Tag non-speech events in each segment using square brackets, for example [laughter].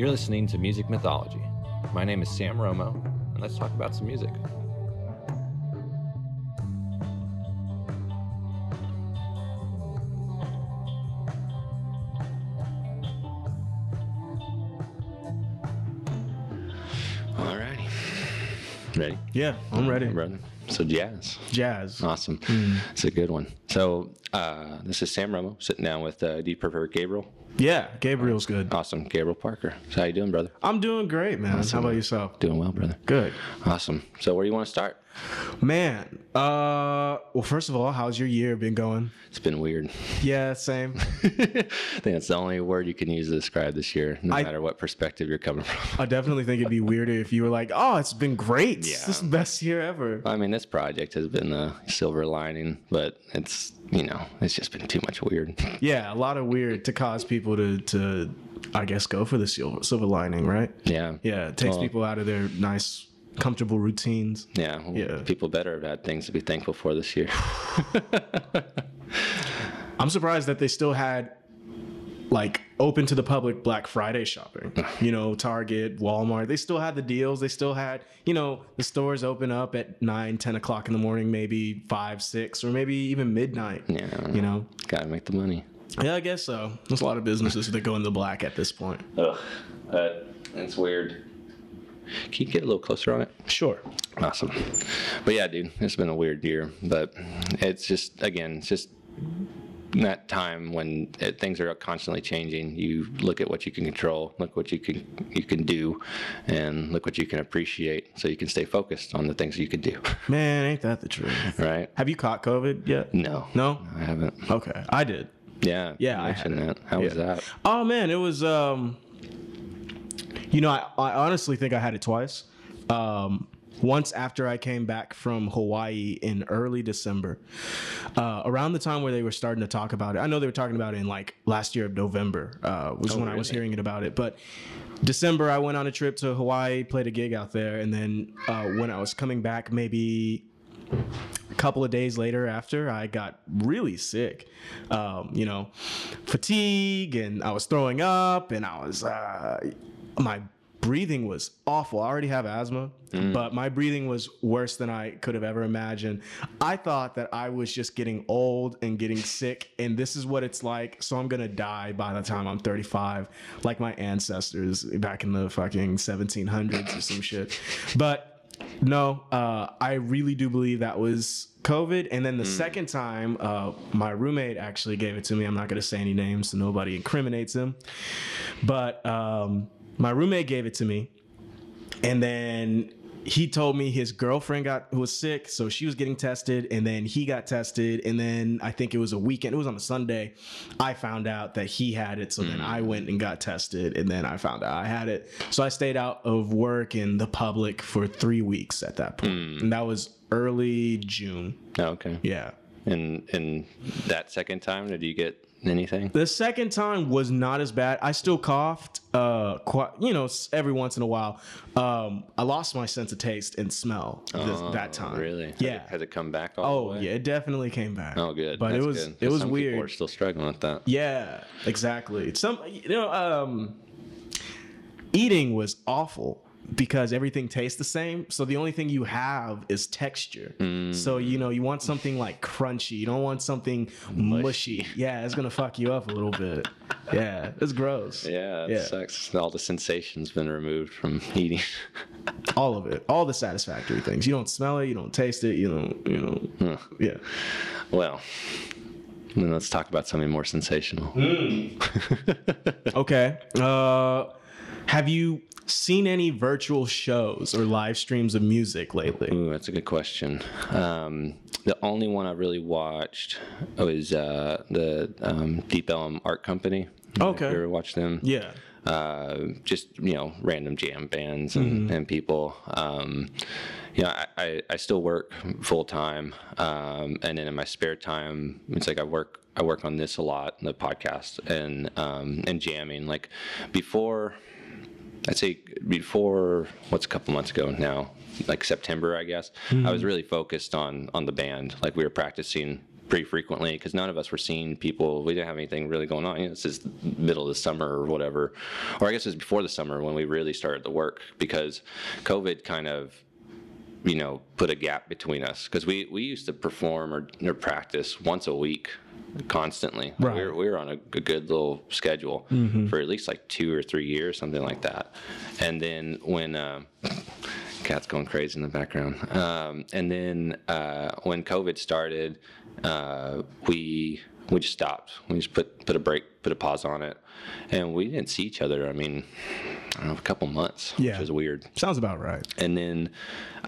You're listening to Music Mythology. My name is Sam Romo, and let's talk about some music. Alrighty. Ready? Yeah, I'm ready. Brother. So jazz. Jazz. Awesome. It's a good one. So uh, this is Sam Romo sitting down with uh, Do you prefer Gabriel? Yeah, Gabriel's good. Awesome. Gabriel Parker. So how you doing, brother? I'm doing great, man. How about yourself? Doing well, brother. Good. Awesome. So where do you want to start? Man, uh well first of all, how's your year been going? It's been weird. Yeah, same. [laughs] I think that's the only word you can use to describe this year, no I- matter what perspective you're coming from. I definitely think it'd be weirder if you were like, "Oh, it's been great. Yeah. This is the best year ever." I mean, this project has been a silver lining, but it's you know, it's just been too much weird. [laughs] Yeah, a lot of weird to cause people to to I guess go for the silver silver lining, right? Yeah. Yeah, it takes Well- people out of their nice comfortable routines. Yeah. well, Yeah. People better have had things to be thankful for this year. [laughs] I'm surprised that they still had like open to the public Black Friday shopping. You know, Target, Walmart, they still had the deals. They still had, you know, the stores open up at 9, 10 o'clock in the morning, maybe 5, 6, or maybe even midnight. yeah. You know? Gotta make the money. Yeah, I guess so. There's a lot of businesses that go in the black at this point. Ugh. Uh, it's weird. Can you get a little closer on it? Sure. Awesome. But yeah, dude, it's been a weird year. But it's just, again, it's just that time when it, things are constantly changing. You look at what you can control, look what you can you can do, and look what you can appreciate, so you can stay focused on the things you can do. [laughs] Man, ain't that the truth? right? Have you caught COVID yet? No. No? I haven't. Okay. I did. Yeah. Yeah, I had that. How was that? Oh man, it was um you know, I, I honestly think I had it twice. Um once after I came back from Hawaii in early December, uh, around the time where they were starting to talk about it. I know they were talking about it in like last year of November, uh, was when I was hearing it about it. But December, I went on a trip to Hawaii, played a gig out there, and then uh, when I was coming back, maybe a couple of days later after i got really sick um, you know fatigue and i was throwing up and i was uh, my breathing was awful i already have asthma but my breathing was worse than i could have ever imagined i thought that i was just getting old and getting [laughs] sick and this is what it's like so i'm gonna die by the time i'm 35 like my ancestors back in the fucking 1700s or some shit but no, uh, I really do believe that was COVID. And then the second time, uh, my roommate actually gave it to me. I'm not going to say any names so nobody incriminates him. But um, my roommate gave it to me. And then he told me his girlfriend got was sick, so she was getting tested, and then he got tested, and then I think it was a weekend. It was on a Sunday. I found out that he had it, so then I mm. went and got tested, and then I found out I had it. So I stayed out of work in the public for three weeks at that point, mm. and that was early June. Oh, okay. Yeah. And and that second time, did you get anything? The second time was not as bad. I still coughed, uh, quite, you know, every once in a while. Um, I lost my sense of taste and smell this, that time. Oh, Really? Yeah. Has it come back all Oh yeah, it definitely came back. Oh, good. But That's it was good. it was some people weird. are still struggling with that. Yeah, exactly. Some you know, um, eating was awful because everything tastes the same. So the only thing you have is texture. Mm. So you know, you want something like crunchy. You don't want something mushy. Yeah, it's gonna fuck you up a little bit. [laughs] Yeah, it's gross. Yeah, it Yeah. sucks. All the sensations been removed from [laughs] eating. All of it, all the satisfactory things. You don't smell it. You don't taste it. You don't. You know. Yeah. well, then let's talk about something more sensational. [laughs] Okay. Uh, have you seen any virtual shows or live streams of music lately? Ooh, that's a good question. Um, the only one I really watched was uh, the um, Deep Ellum Art Company. Okay. You ever watched them? Yeah. uh, just you know random jam bands and, and people. Um, you know, I, I, I still work full time, um, and then in my spare time, it's like I work I work on this a lot, the podcast and um, and jamming. Like before, I'd say before what's a couple months ago now, like September, I guess. I was hmm. really focused on on the band. Like we were practicing pretty frequently because none of us were seeing people. We didn't have anything really going on. You know, this is middle of the summer or whatever, or I guess it was before the summer when we really started the work because COVID kind of you know put a gap between us because we we used to perform or, or practice once a week constantly. Right. we, were, we were on a good little schedule for at least like two or three years something like that. And then when uh, cat's going crazy in the background. Um, and then uh, when covid started uh, we we just stopped. We just put put a break put a pause on it and we didn't see each other i mean I don't know, a couple months Yeah. which was weird Sounds about right. and then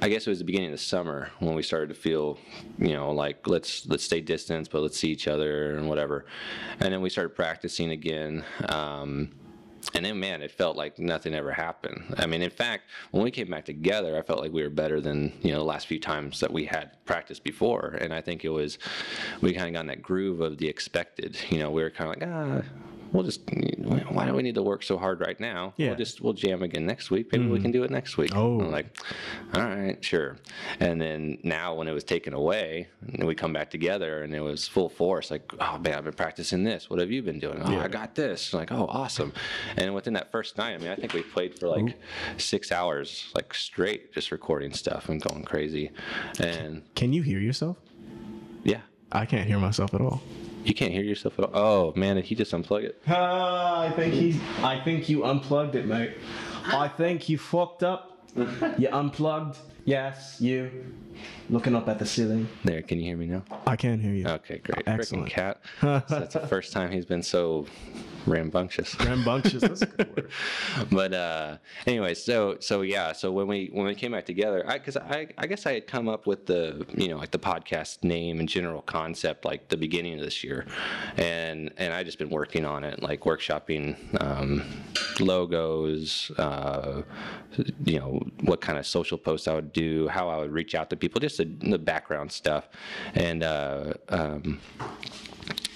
I guess it was the beginning of the summer when we started to feel, you know, like let's let's stay distance, but let's see each other and whatever. And then we started practicing again. Um, and then, man, it felt like nothing ever happened. I mean, in fact, when we came back together, I felt like we were better than you know the last few times that we had practiced before. And I think it was we kind of got in that groove of the expected. You know, we were kind of like, ah, we'll just why do we need to work so hard right now? Yeah. We'll just we'll jam again next week. Maybe we mm-hmm. can do it next week. Oh. I'm like, all right, sure. And then now when it was taken away, and we come back together and it was full force, like, oh man, I've been practicing this. What have you been doing? Oh, I got this. Like, oh, awesome. And within that first night, I mean, I think we played for like oh. six hours, like straight, just recording stuff and going crazy. And Can you hear yourself? yeah, I can't hear myself at all. You can't hear yourself at all. Oh man, did he just unplug it? Uh, I think he. I think you unplugged it, mate. I think you fucked up. You unplugged. Yes, you. Looking up at the ceiling. There, can you hear me now? I can hear you. Okay, great. Excellent. Freaking cat. [laughs] So that's the first time he's been so rambunctious. [laughs] Rambunctious. That's a good word. [laughs] but uh anyway so so yeah so when we when we came back together i because i i guess i had come up with the you know like the podcast name and general concept like the beginning of this year and and i just been working on it like workshopping um logos uh you know what kind of social posts i would do how i would reach out to people just the, the background stuff and uh um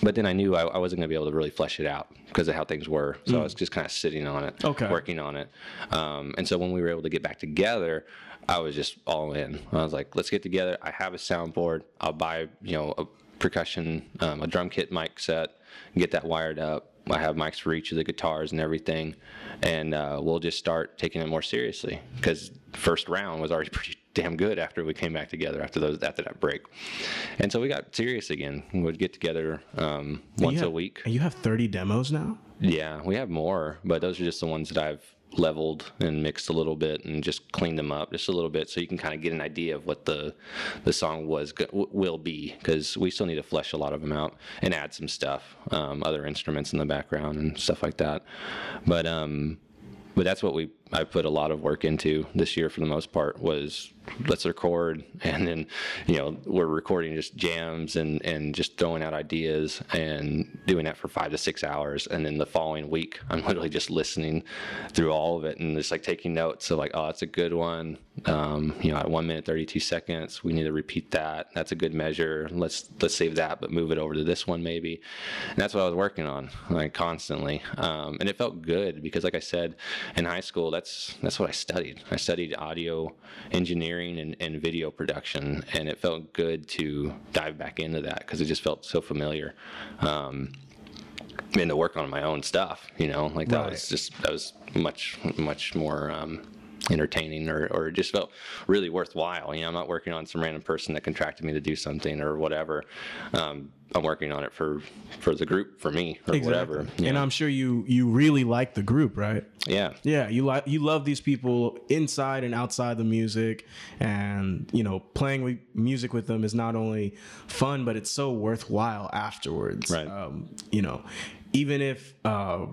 but then I knew I, I wasn't going to be able to really flesh it out because of how things were. So I was just kind of sitting on it, Okay. working on it. Um, and so when we were able to get back together, I was just all in. I was like, let's get together. I have a soundboard. I'll buy, you know, a percussion, um, a drum kit mic set, get that wired up. I have mics for each of the guitars and everything, and uh, we'll just start taking it more seriously. Because first round was already [laughs] pretty damn good after we came back together after those after that break, and so we got serious again. We'd get together um, once You a week. And you have 30 demos now? Yeah, we have more, but those are just the ones that I've leveled and mixed a little bit and just cleaned them up just a little bit so you can kind of get an idea of what the the song was will be because we still need to flesh a lot of them out and add some stuff um, other instruments in the background and stuff like that but um but that's what we I put a lot of work into this year for the most part was let's record [laughs] and then you know we're recording just jams and and just throwing out ideas and doing that for five to six hours. And then the following week [laughs] I'm literally just listening through all of it and just like taking notes of like oh that's a good one. Um, you know at one minute 32 seconds we need to repeat that. That's a good measure. Let's let's save that but move it over to this one maybe. And that's what I was working on like constantly. Um, and it felt good because like I said in high school that's that's what I studied I studied audio engineering and, and video production and it felt good to dive back into that because it just felt so familiar um, and to work on my own stuff you know like that Right. was just that was much much more um, entertaining or, or it just felt really worthwhile you know i'm not working on some random person that contracted me to do something or whatever um, i'm working on it for for the group for me or whatever And know? I'm sure you you really like the group, right? yeah Yeah, you like you love these people inside and outside the music, and you know playing with music with them is not only fun, but it's so worthwhile afterwards. Right. Um, you know, even if uh,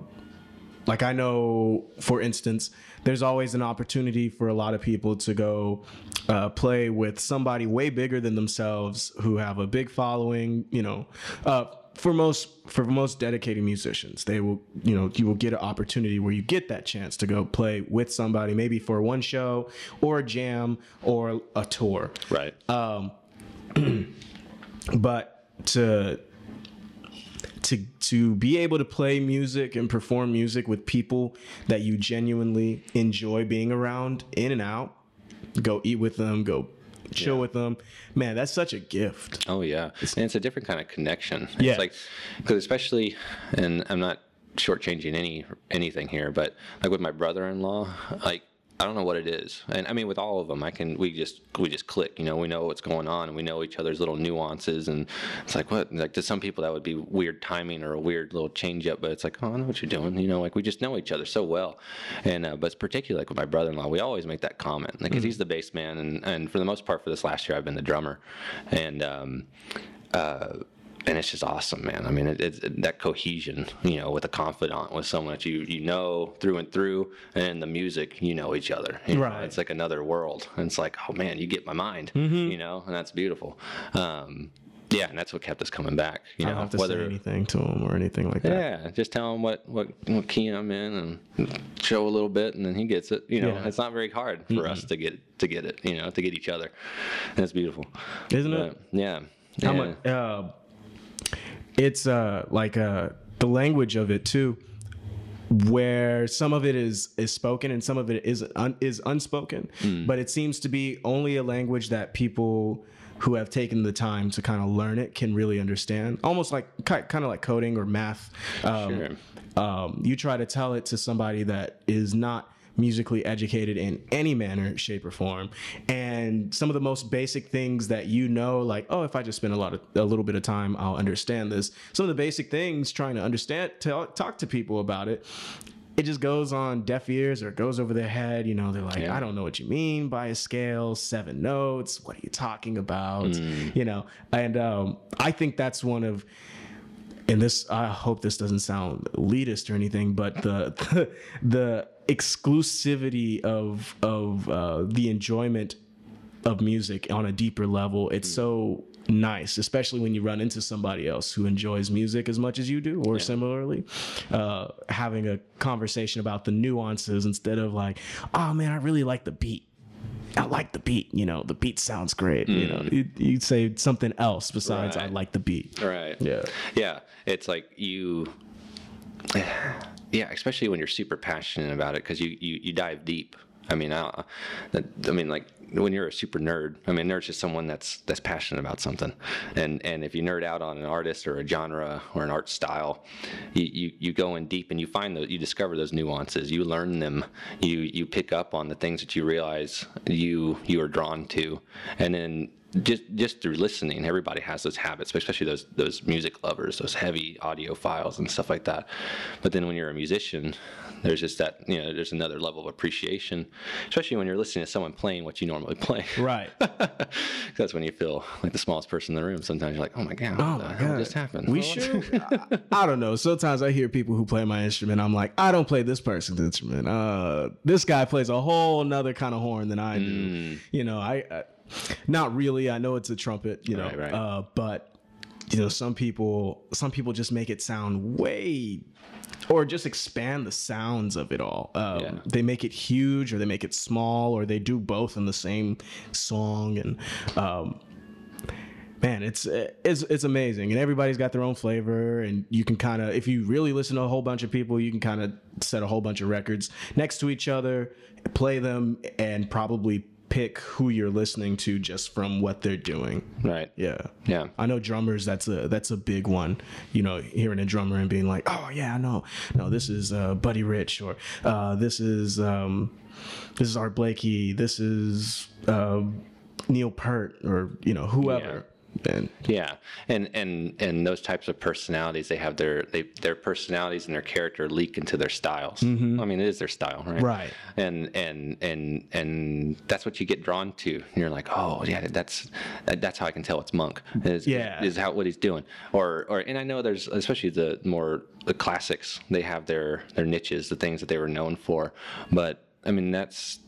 like I know, for instance, there's always an opportunity for a lot of people to go uh, play with somebody way bigger than themselves who have a big following. You know, uh, for most for most dedicated musicians, they will you know you will get an opportunity where you get that chance to go play with somebody, maybe for one show or a jam or a tour right Um, [clears throat] but to to to be able to play music and perform music with people that you genuinely enjoy being around in and out go eat with them go chill with them. Man, that's such a gift. Oh yeah, and it's a different kind of connection. It's Yes. like because especially, and I'm not shortchanging any anything here, but like with my brother-in-law, like I don't know what it is, and I mean with all of them, I can we just we just click. You know, we know what's going on, and we know each other's little nuances, and it's like what like to some people that would be weird timing or a weird little change up, but it's like oh I know what you're doing. You know, like we just know each other so well, and uh, but it's particularly like with my brother-in-law, we always make that comment, like 'cause he's the bass man, and and for the most part for this last year I've been the drummer, and. um uh, and it's just awesome, man. I mean, it, it's that cohesion, you know, with a confidant, with someone that you you know through and through, and the music, you know each other. you know? Right. It's like another world, and it's like, oh man, you get my mind, Mm-hmm. you know, and that's beautiful. Um, yeah, and that's what kept us coming back. You know, don't have to whether say anything to him or anything like that. yeah, just tell him what, what what key I'm in and show a little bit, and then he gets it. You know, Yeah. it's not very hard for us to get to get it. You know, to get each other, and it's beautiful, Isn't it? Yeah. How yeah. much? Uh, it's uh like uh the language of it too, where some of it is is spoken and some of it is un, is unspoken, but it seems to be only a language that people who have taken the time to kind of learn it can really understand. Almost like kind of like coding or math. Um, Sure. um, you try to tell it to somebody that is not musically educated in any manner, shape, or form, and some of the most basic things that you know, like oh, if I just spend a lot of a little bit of time, I'll understand this. Some of the basic things, trying to understand, tell, talk to people about it. It just goes on deaf ears or it goes over their head. You know, they're like, Yeah. I don't know what you mean by a scale, seven notes. What are you talking about? You know, and um, I think that's one of and this I hope this doesn't sound elitist or anything, but the the, [laughs] the exclusivity of of uh, the enjoyment of music on a deeper level, it's so nice, especially when you run into somebody else who enjoys music as much as you do, or similarly, uh, having a conversation about the nuances instead of like, oh man, I really like the beat. I like the beat. You know, the beat sounds great. You know, mm. you, you say something else besides I like the beat. Right. Yeah. Yeah. It's like you. [sighs] Yeah, especially when you're super passionate about it because you, you you dive deep. I mean, I, I mean, like when you're a super nerd. I mean, nerd's just someone that's that's passionate about something, and and if you nerd out on an artist or a genre or an art style, you you, you go in deep and you find those, you discover those nuances, you learn them, you you pick up on the things that you realize you you are drawn to, and then just just through listening, everybody has those habits, especially those those music lovers, those heavy audiophiles and stuff like that. But then when you're a musician, there's just that you know there's another level of appreciation, especially when you're listening to someone playing what you normally play. Right. [laughs] That's when you feel like the smallest person in the room. Sometimes you're like, oh my god, Oh my hell god, just happened? We should. [laughs] I, I don't know. Sometimes I hear people who play my instrument. I'm like, I don't play this person's instrument. Uh, this guy plays a whole nother kind of horn than I do. Mm. You know, I, I not really. I know it's a trumpet. You know, Right, right. Uh, but you know, some people, some people just make it sound way. Or just expand the sounds of it all. Um, Yeah. They make it huge, or they make it small, or they do both in the same song. And um, man it's it's it's amazing and everybody's got their own flavor and you can kind of if you really listen to a whole bunch of people you can kind of set a whole bunch of records next to each other play them and probably pick who you're listening to just from what they're doing Right. yeah Yeah. I know drummers. That's a that's a big one. You know, hearing a drummer and being like, "Oh yeah, I know. No, this is uh, Buddy Rich, or uh, this is um, this is Art Blakey. This is uh, Neil Peart, or you know, whoever." And Yeah, and and and those types of personalities, they have their they their personalities and their character leak into their styles. Mm-hmm. I mean, it is their style, right? Right. And and and and that's what you get drawn to. And you're like, oh yeah, that's that's how I can tell it's Monk. Is, Yeah. is how what he's doing. Or or and I know there's especially the more the classics. They have their their niches, the things that they were known for, but. I mean that's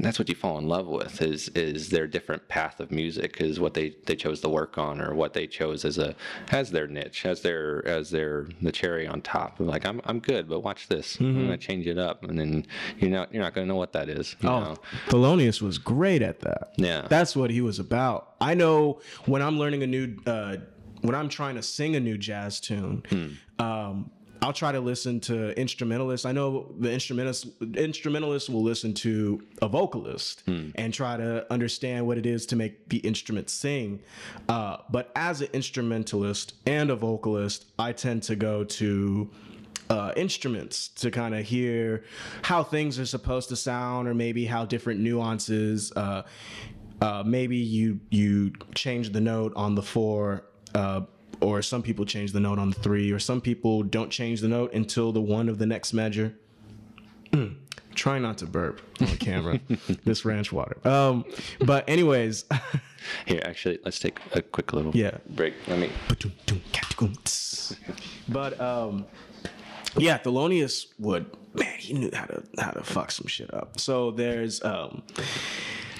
that's what you fall in love with is is their different path of music is what they, they chose to work on or what they chose as a as their niche as their as their the cherry on top. Like I'm I'm good, but watch this. I'm gonna change it up, and then you're not you're not gonna know what that is. you oh, know? Thelonious was great at that. Yeah. that's what he was about. I know when I'm learning a new, uh, when I'm trying to sing a new jazz tune, um, I'll try to listen to instrumentalists. I know the instrumentalist instrumentalists will listen to a vocalist and try to understand what it is to make the instrument sing. Uh, but as an instrumentalist and a vocalist, I tend to go to uh, instruments to kind of hear how things are supposed to sound, or maybe how different nuances. Uh, uh, maybe you you change the note on the four, uh, or some people change the note on the three, or some people don't change the note until the one of the next measure. [clears throat] Try not to burp on the camera. [laughs] this ranch water. Um, but anyways, [laughs] Here, actually, let's take a quick little Yeah. break. Let me. but um, yeah, Thelonious would man, he knew how to how to fuck some shit up. So there's um,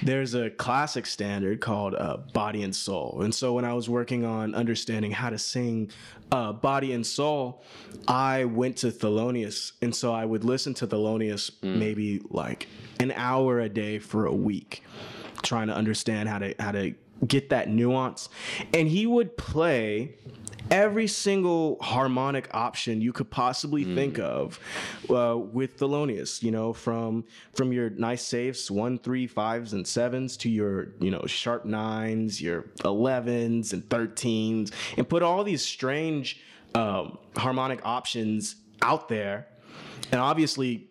there's a classic standard called uh, Body and Soul, and so when I was working on understanding how to sing uh, Body and Soul, I went to Thelonious, and so I would listen to Thelonious maybe like an hour a day for a week, trying to understand how to how to get that nuance, and he would play every single harmonic option you could possibly think of uh, with Thelonious. You know, from from your nice safes, one, three, fives, and sevens to your you know sharp nines, your elevens and thirteens, and put all these strange um, harmonic options out there, and obviously.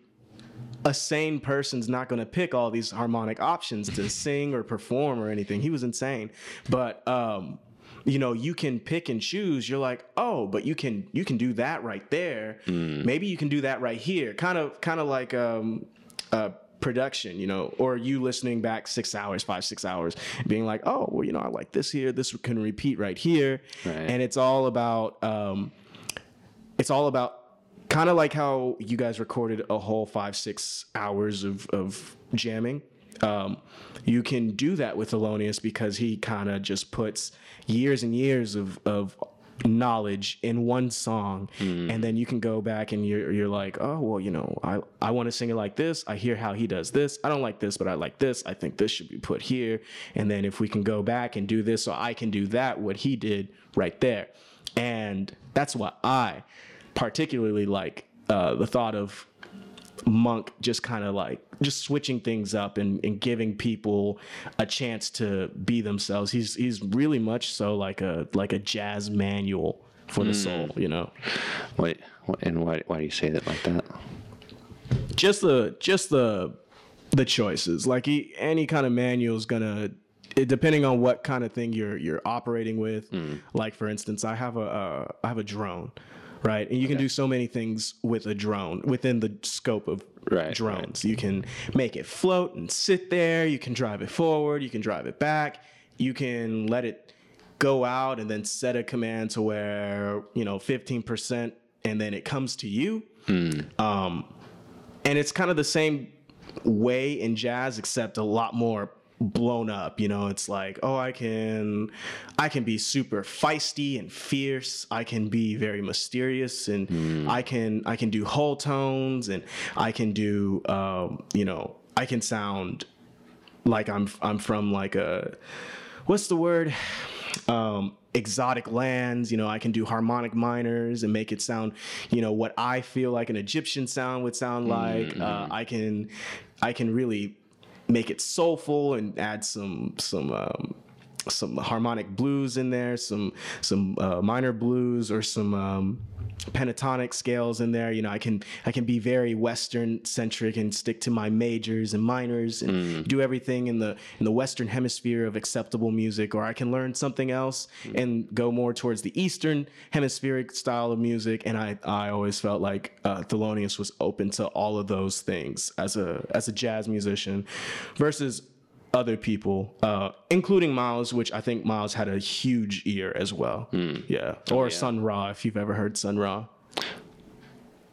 A sane person's not going to pick all these harmonic options to sing or perform or anything. He was insane, but um, you know you can pick and choose. You're like oh but you can you can do that right there. Maybe you can do that right here. Kind of kind of like um uh production you know or you listening back six hours five six hours being like oh well you know i like this here. This can repeat right here. Right. and it's all about um it's all about kind of like how you guys recorded a whole five six hours of of jamming. Um, you can do that with Thelonious because he kind of just puts years and years of of knowledge in one song. And then you can go back and you're you're like oh well you know I I want to sing it like this. I hear how he does this. I don't like this but I like this. I think this should be put here. And then if we can go back and do this so I can do that what he did right there. And that's what I particularly like uh, the thought of Monk just kind of like just switching things up and, and giving people a chance to be themselves. He's he's really much so like a like a jazz manual for the soul, you know. Wait, and why, why do you say that like that? Just the just the the choices. Like he, any kind of manual is gonna it, depending on what kind of thing you're you're operating with. Like for instance, I have a uh, I have a drone, right? And you can do so many things with a drone within the scope of Right, drones. You can make it float and sit there. You can drive it forward. You can drive it back. You can let it go out and then set a command to where you know 15% and then it comes to you um, and it's kind of the same way in jazz except a lot more blown up you know? It's like oh i can i can be super feisty and fierce. I can be very mysterious and i can i can do whole tones and i can do um, you know i can sound like i'm i'm from like a what's the word? Um exotic lands you know? I can do harmonic minors and make it sound you know what i feel like an egyptian sound would sound like. Uh, i can i can really make it soulful and add some some um some harmonic blues in there some some uh, minor blues or some um pentatonic scales in there. You know i can i can be very western centric and stick to my majors and minors and do everything in the in the western hemisphere of acceptable music or i can learn something else and go more towards the eastern hemispheric style of music. And i i always felt like uh, thelonious was open to all of those things as a as a jazz musician versus other people, uh, including Miles, which I think Miles had a huge ear as well. Yeah. Or Sun Ra, if you've ever heard Sun Ra.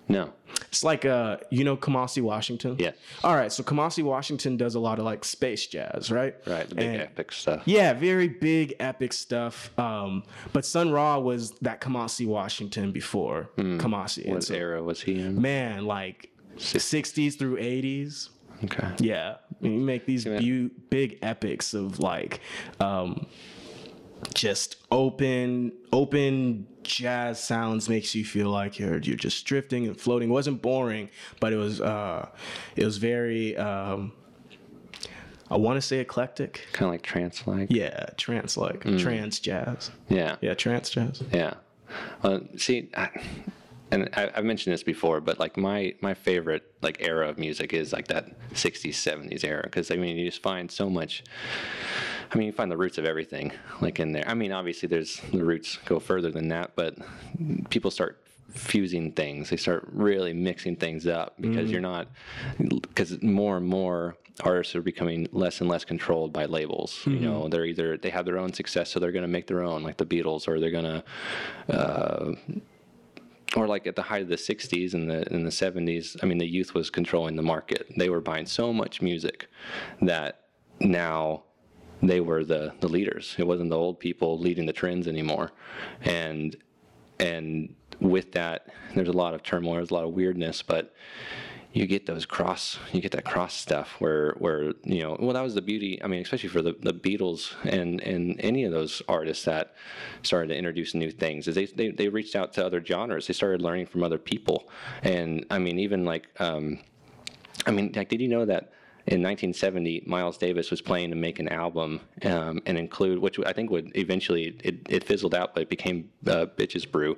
No. It's like, uh, you know, Kamasi Washington? Yeah. All right. So Kamasi Washington does a lot of like space jazz, right? Right, the big And- epic stuff. Yeah, very big, epic stuff. Um, but Sun Ra was that Kamasi Washington before Kamasi. And What so, era was he in? man, like 60s through 80s. Okay. Yeah, you make these bu- big epics of like, um, just open open jazz sounds makes you feel like you're you're just drifting and floating. It wasn't boring, but it was uh, it was very um, I want to say eclectic. Kind of like trance like. Yeah, trance like trance jazz. Yeah. Yeah, trance jazz. Yeah. Well, see, I, and I, I've mentioned this before, but like my my favorite like era of music is like that '60s, '70s era because I mean you just find so much. I mean, you find the roots of everything like in there. I mean, obviously there's the roots go further than that, but people start fusing things. They start really mixing things up because you're not because more and more artists are becoming less and less controlled by labels. You know, they're either they have their own success, so they're going to make their own, like the Beatles, or they're going to. Uh, or like at the height of the 60s and the in the 70s i mean the youth was controlling the market. They were buying so much music that now they were the the leaders. It wasn't the old people leading the trends anymore. And and with that there's a lot of turmoil there's a lot of weirdness but you get those cross you get that cross stuff where where you know well that was the beauty i mean especially for the, the beatles and and any of those artists that started to introduce new things is they, they they reached out to other genres they started learning from other people and i mean even like um i mean like did you know that in 1970, Miles Davis was planning to make an album um, and include, which I think would eventually it, it fizzled out, but it became uh, Bitches Brew.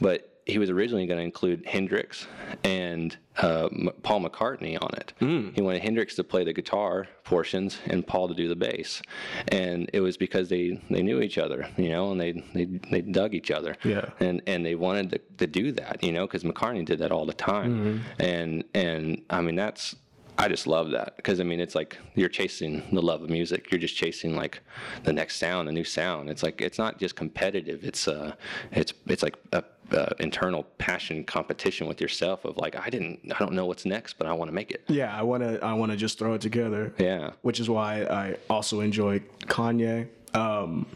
But he was originally going to include Hendrix and uh, M- Paul McCartney on it. He wanted Hendrix to play the guitar portions and Paul to do the bass, and it was because they, they knew each other, you know, and they they, they dug each other. Yeah. And and they wanted to, to do that, you know, because McCartney did that all the time, and and I mean that's. I just love that because I mean it's like you're chasing the love of music. You're just chasing like the next sound, a new sound. It's like it's not just competitive. It's uh, it's it's like a, uh internal passion competition with yourself of like I didn't I don't know what's next, but I want to make it. Yeah, I wanna I wanna just throw it together. Yeah. Which is why I also enjoy Kanye. Um,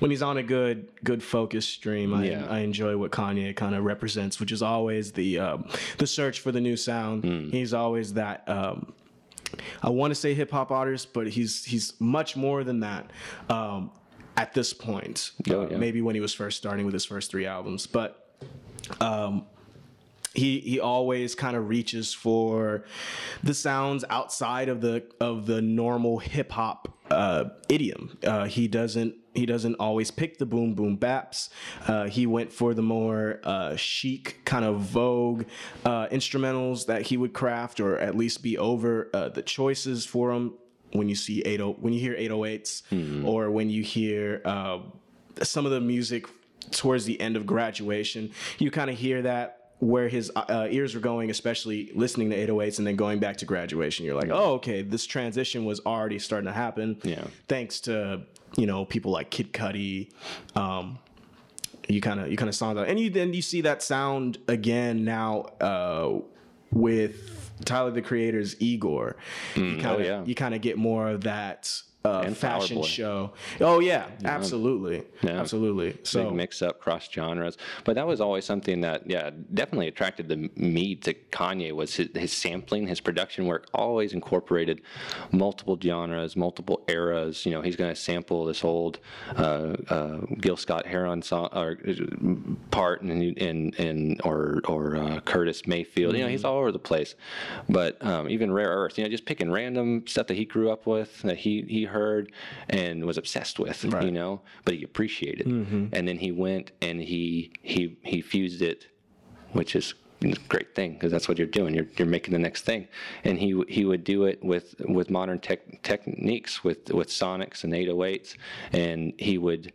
when he's on a good good focus stream, I, Yeah. I enjoy what Kanye kind of represents, which is always the um, the search for the new sound. Hmm. He's always that. Um, I want to say hip hop artist, but he's he's much more than that. Um, at this point, Oh, yeah. maybe when he was first starting with his first three albums, but um, he he always kind of reaches for the sounds outside of the of the normal hip hop uh, idiom. Uh, he doesn't he doesn't always pick the boom boom baps. Uh, he went for the more uh, chic kind of vogue uh, instrumentals that he would craft, or at least be over uh, the choices for him. When you see 80, when you hear 808s, or when you hear uh, some of the music towards the end of graduation, you kind of hear that where his uh, ears were going, especially listening to 808s and then going back to graduation. You're like, oh, okay, this transition was already starting to happen. Yeah. Thanks to you know people like Kid Cudi. Um, you kind of you kind of saw that, and you then you see that sound again now uh, with Tyler the Creator's Igor. you kind of oh, yeah. you kind of get more of that. Uh, And fashion Boy. show. Oh yeah, absolutely, Yeah. absolutely. So big mix up cross genres but that was always something that yeah definitely attracted the, me to kanye was his, his sampling his production work always incorporated multiple genres multiple eras you know he's going to sample this old uh, uh, gil scott heron song or uh, part and and, and or or uh, curtis mayfield you know he's all over the place but um, even rare earth you know just picking random stuff that he grew up with that he he heard and was obsessed with you know but he appreciated mm-hmm. and then he went and he he he fused it which is a great thing because that's what you're doing. You're, you're making the next thing. And he he would do it with with modern tech techniques with with sonics and 808s and he would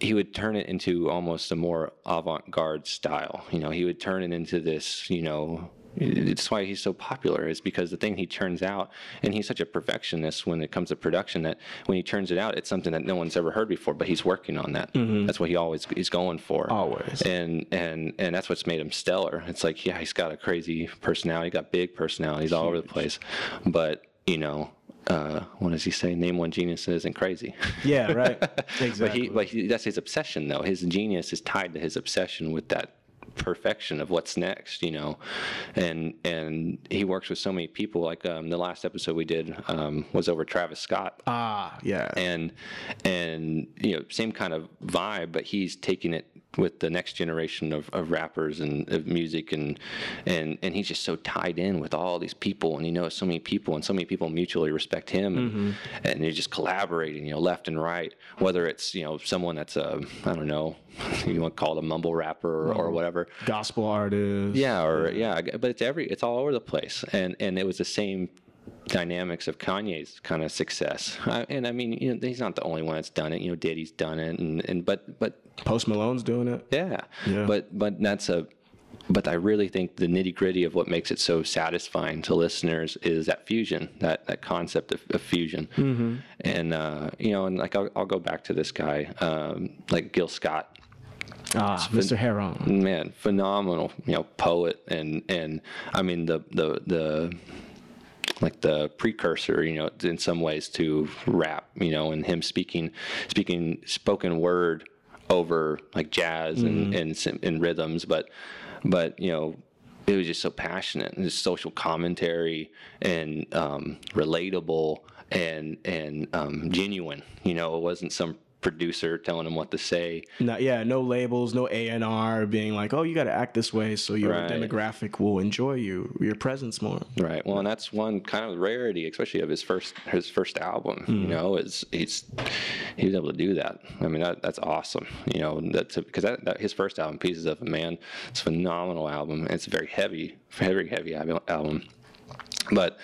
he would turn it into almost a more avant-garde style. You know, he would turn it into this, you know, it's why he's so popular is because the thing he turns out and he's such a perfectionist when it comes to production that when he turns it out it's something that no one's ever heard before but he's working on that. That's what he always he's going for. Always. and and and that's what's made him stellar. It's like yeah he's got a crazy personality he's got big personality he's all over the place. But you know uh, what does he say? Name one genius that isn't crazy. Yeah, right, [laughs] but exactly. he, but he, that's his obsession, though. His genius is tied to his obsession with that perfection of what's next, you know, and and he works with so many people. Like um, the last episode we did um, was over Travis Scott, Ah, yeah. and and you know same kind of vibe, but he's taking it with the next generation of, of rappers and of music and and and he's just so tied in with all these people and he knows so many people and so many people mutually respect him and, and they're just collaborating you know left and right whether it's you know someone that's a I don't know [laughs] you want to call it a mumble rapper or, or whatever Gospel artist. yeah, or yeah, but it's every it's all over the place, and and it was the same dynamics of Kanye's kind of success. I, and I mean, you know, he's not the only one that's done it. You know, Diddy's done it, and and but but Post Malone's doing it. yeah, Yeah. but but that's a. But I really think the nitty gritty of what makes it so satisfying to listeners is that fusion, that that concept of, of fusion, Mm-hmm. and uh, you know, and like I'll, I'll go back to this guy, um, like Gil Scott Ah, Mr. Heron. man phenomenal you know poet and and i mean the the the like the precursor you know in some ways to rap you know and him speaking speaking spoken word over like jazz and and, sim- and rhythms but but you know it was just so passionate and just social commentary and um, relatable and and um, genuine you know it wasn't some producer telling him what to say No, yeah, no labels, no A and R being like, oh, you got to act this way so your Right. demographic will enjoy you, your presence more. Right. Well, and that's one kind of rarity, especially of his first his first album. You know, is he's he was able to do that. I mean, that, that's awesome. You know, that's because that, that his first album, Pieces of a Man, it's a phenomenal album. It's a very heavy, very heavy album, but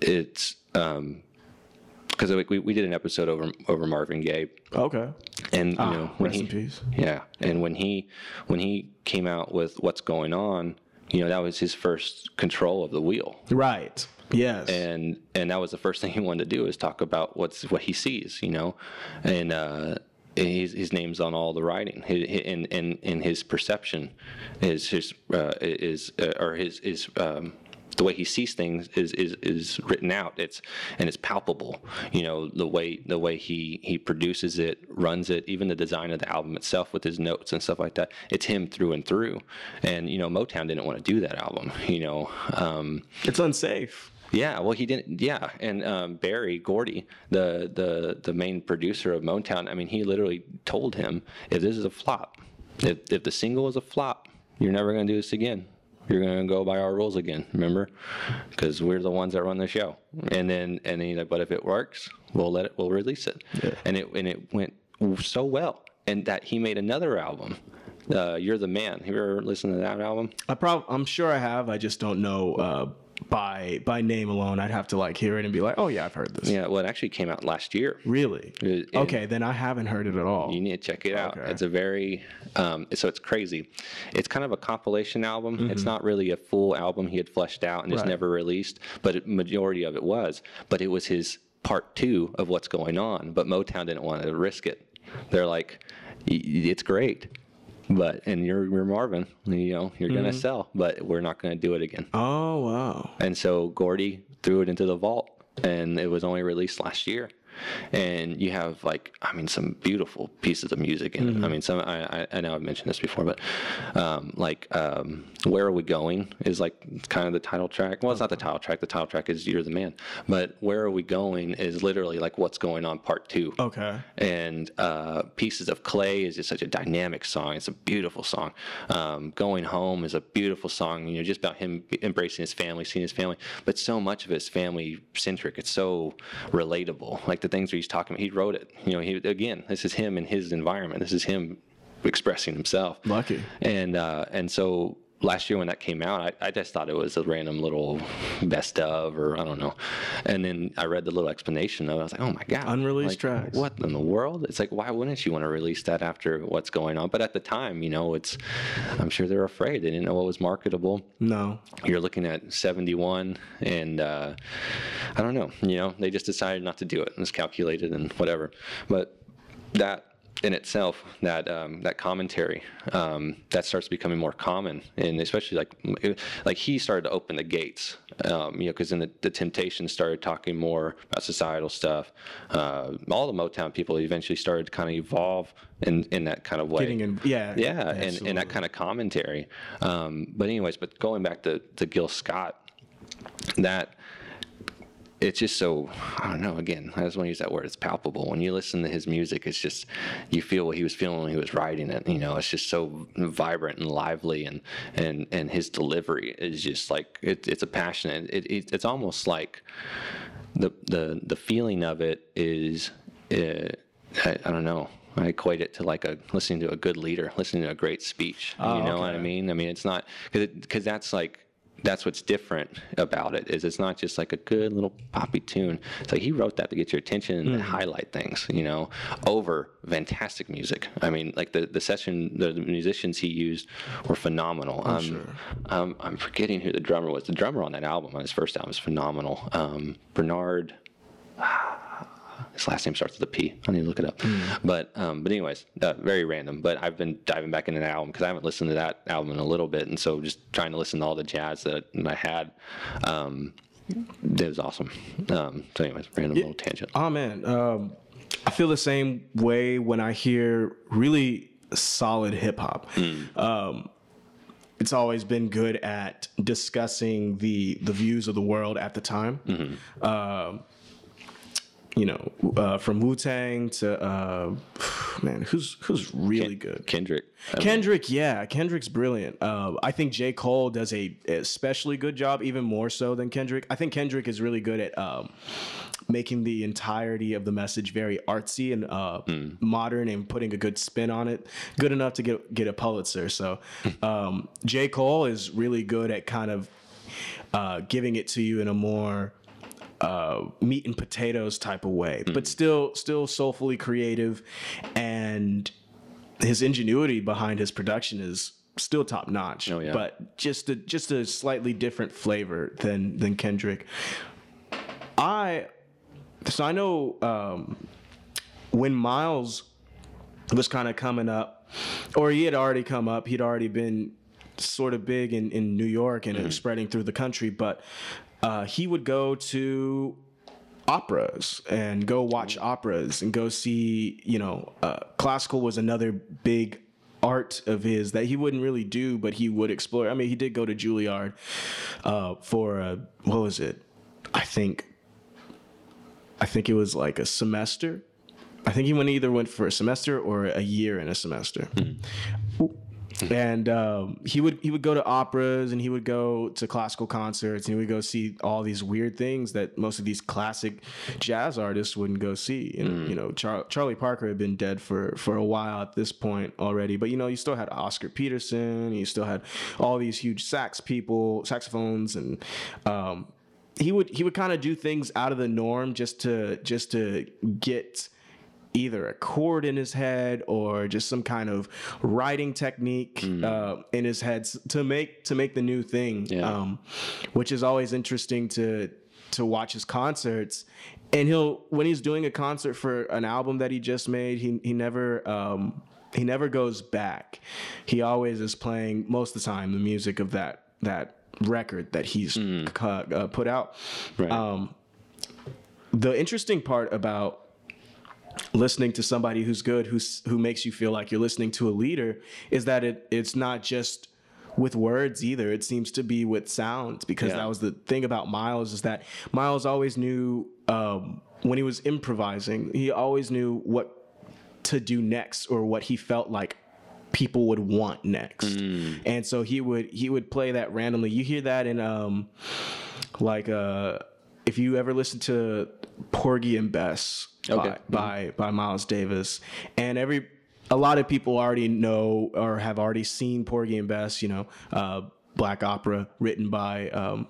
it's um because we, we did an episode over over Marvin Gaye Okay. and you Ah, know when rest he in peace. yeah and when he when he came out with what's going on you know that was his first control of the wheel Right. Yes. and and that was the first thing he wanted to do is talk about what's what he sees you know and uh his, his name's on all the writing Hi- hi- and and and his perception is his uh, is uh, or his is um the way he sees things is, is is written out it's and it's palpable you know the way the way he he produces it runs it even the design of the album itself with his notes and stuff like that it's him through and through and you know motown didn't want to do that album you know um it's unsafe. yeah, well, he didn't. Yeah, and um, Berry Gordy, the the the main producer of Motown, I mean, he literally told him, if this is a flop, if if the single is a flop, you're never going to do this again. You're going to go by our rules again. Remember, because we're the ones that run the show. And then and then he's like, but if it works, we'll let it. We'll release it. And it and it went so well, and that he made another album. Uh, You're the man. Have you ever listened to that album? I prob- I'm sure I have. I just don't know uh, by by name alone. I'd have to like hear it and be like, oh yeah, I've heard this. Yeah, well, it actually came out last year. Really? It- it- okay, then I haven't heard it at all. You need to check it out. Okay. It's a very, um, so it's crazy. It's kind of a compilation album. Mm-hmm. It's not really a full album he had fleshed out and just Right. never released, but it, majority of it was. But it was his part two of what's going on. But Motown didn't want to risk it. They're like, "Y- y- it's great, but and you're, you're Marvin, you know, you're gonna Mm-hmm. sell, but we're not gonna do it again. oh wow. And so Gordy threw it into the vault, and it was only released last year. And you have like, I mean, some beautiful pieces of music in it. I mean, some I, I, know I've mentioned this before, but um, like, um, "Where Are We Going" is like kind of the title track. Well, it's not the title track. The title track is "You're the Man," but "Where Are We Going" is literally like what's going on, part two Okay. and uh, Pieces of Clay is just such a dynamic song. It's a beautiful song. Um, Going Home is a beautiful song, you know, just about him embracing his family, seeing his family, but so much of it's family centric. It's so relatable. Like the things where he's talking, about. he wrote it. You know, he again, this is him in his environment. This is him expressing himself. Lucky. And uh, and so last year when that came out, I, I just thought it was a random little best of or I don't know. And then I read the little explanation of it. I was like, oh my god, Unreleased like, tracks. What in the world? It's like why wouldn't you want to release that after what's going on? But at the time, you know, it's I'm sure they're afraid. They didn't know what was marketable No. you're looking at 71 and uh, i don't know you know they just decided not to do it and it's calculated and whatever but that in itself that um, that commentary um, that starts becoming more common, and especially like like he started to open the gates, um, you know, because then the, the Temptations started talking more about societal stuff. Uh, all the Motown people eventually started to kind of evolve in in that kind of way. Getting in, yeah, yeah, and, and that kind of commentary. Um, but anyways, but going back to to Gil Scott, that it's just so I don't know. Again, I just want to use that word. It's palpable. When you listen to his music, it's just you feel what he was feeling when he was writing it. You know, it's just so vibrant and lively, and and and his delivery is just like it, it's a passionate. It, it, it's almost like the the the feeling of it is. Uh, I, I don't know. I equate it to like a listening to a good leader, listening to a great speech. Oh, you know what I mean? I mean, it's not because because that's like that's what's different about it is it's not just like a good little poppy tune. It's like he wrote that to get your attention and highlight things, you know, over fantastic music. I mean, like the, the session, the, musicians he used were phenomenal. um, um, I'm forgetting who the drummer was. The drummer on that album, on his first album, is phenomenal. Um, Bernard his last name starts with a P. I need to look it up. But um, but anyways, uh, very random. But I've been diving back into that album because I haven't listened to that album in a little bit, and so just trying to listen to all the jazz that I had. Um, it was awesome. Um, so anyways, random little tangent. Oh man, um, I feel the same way when I hear really solid hip hop. Um, it's always been good at discussing the the views of the world at the time. Um, you know, uh, from Wu Tang to uh, [sighs] man, who's who's really good? Kendrick. I mean, Kendrick, yeah, Kendrick's brilliant. Uh, I think J. Cole does a especially good job, even more so than Kendrick. I think Kendrick is really good at um, making the entirety of the message very artsy and uh, modern and putting a good spin on it, good enough to get get a Pulitzer. So um, J. Cole is really good at kind of uh, giving it to you in a more uh, meat and potatoes type of way, but still still soulfully creative, and his ingenuity behind his production is still top notch. Oh, yeah. But just a just a slightly different flavor than than Kendrick. I so I know um, when Miles was kind of coming up, or he had already come up. He'd already been sort of big in, in New York and it was spreading through the country. But uh, he would go to operas and go watch operas and go see. You know, uh, classical was another big art of his that he wouldn't really do, but he would explore. I mean, he did go to Juilliard uh, for uh, what was it? I think I think it was like a semester. I think he went either went for a semester or a year in a semester. Ooh. [laughs] And um, he would he would go to operas and he would go to classical concerts and he would go see all these weird things that most of these classic jazz artists wouldn't go see. And you know, Char- Charlie Parker had been dead for for a while at this point already, but you know, you still had Oscar Peterson, you still had all these huge sax people, saxophones, and um, he would he would kind of do things out of the norm just to just to get either a chord in his head or just some kind of writing technique uh, in his head to make to make the new thing Yeah. um, which is always interesting to to watch his concerts. And he'll when he's doing a concert for an album that he just made he he never um, he never goes back. He always is playing most of the time the music of that that record that he's cu- uh, put out. Right. um, the interesting part about listening to somebody who's good, who's who makes you feel like you're listening to a leader, is that it it's not just with words either. It seems to be with sounds because Yeah. that was the thing about Miles is that Miles always knew um, when he was improvising, he always knew what to do next or what he felt like people would want next. And so he would he would play that randomly. You hear that in um like uh if you ever listen to Porgy and Bess Okay. by, by by Miles Davis and every a lot of people already know or have already seen Porgy and Bess, you know, uh, black opera written by um,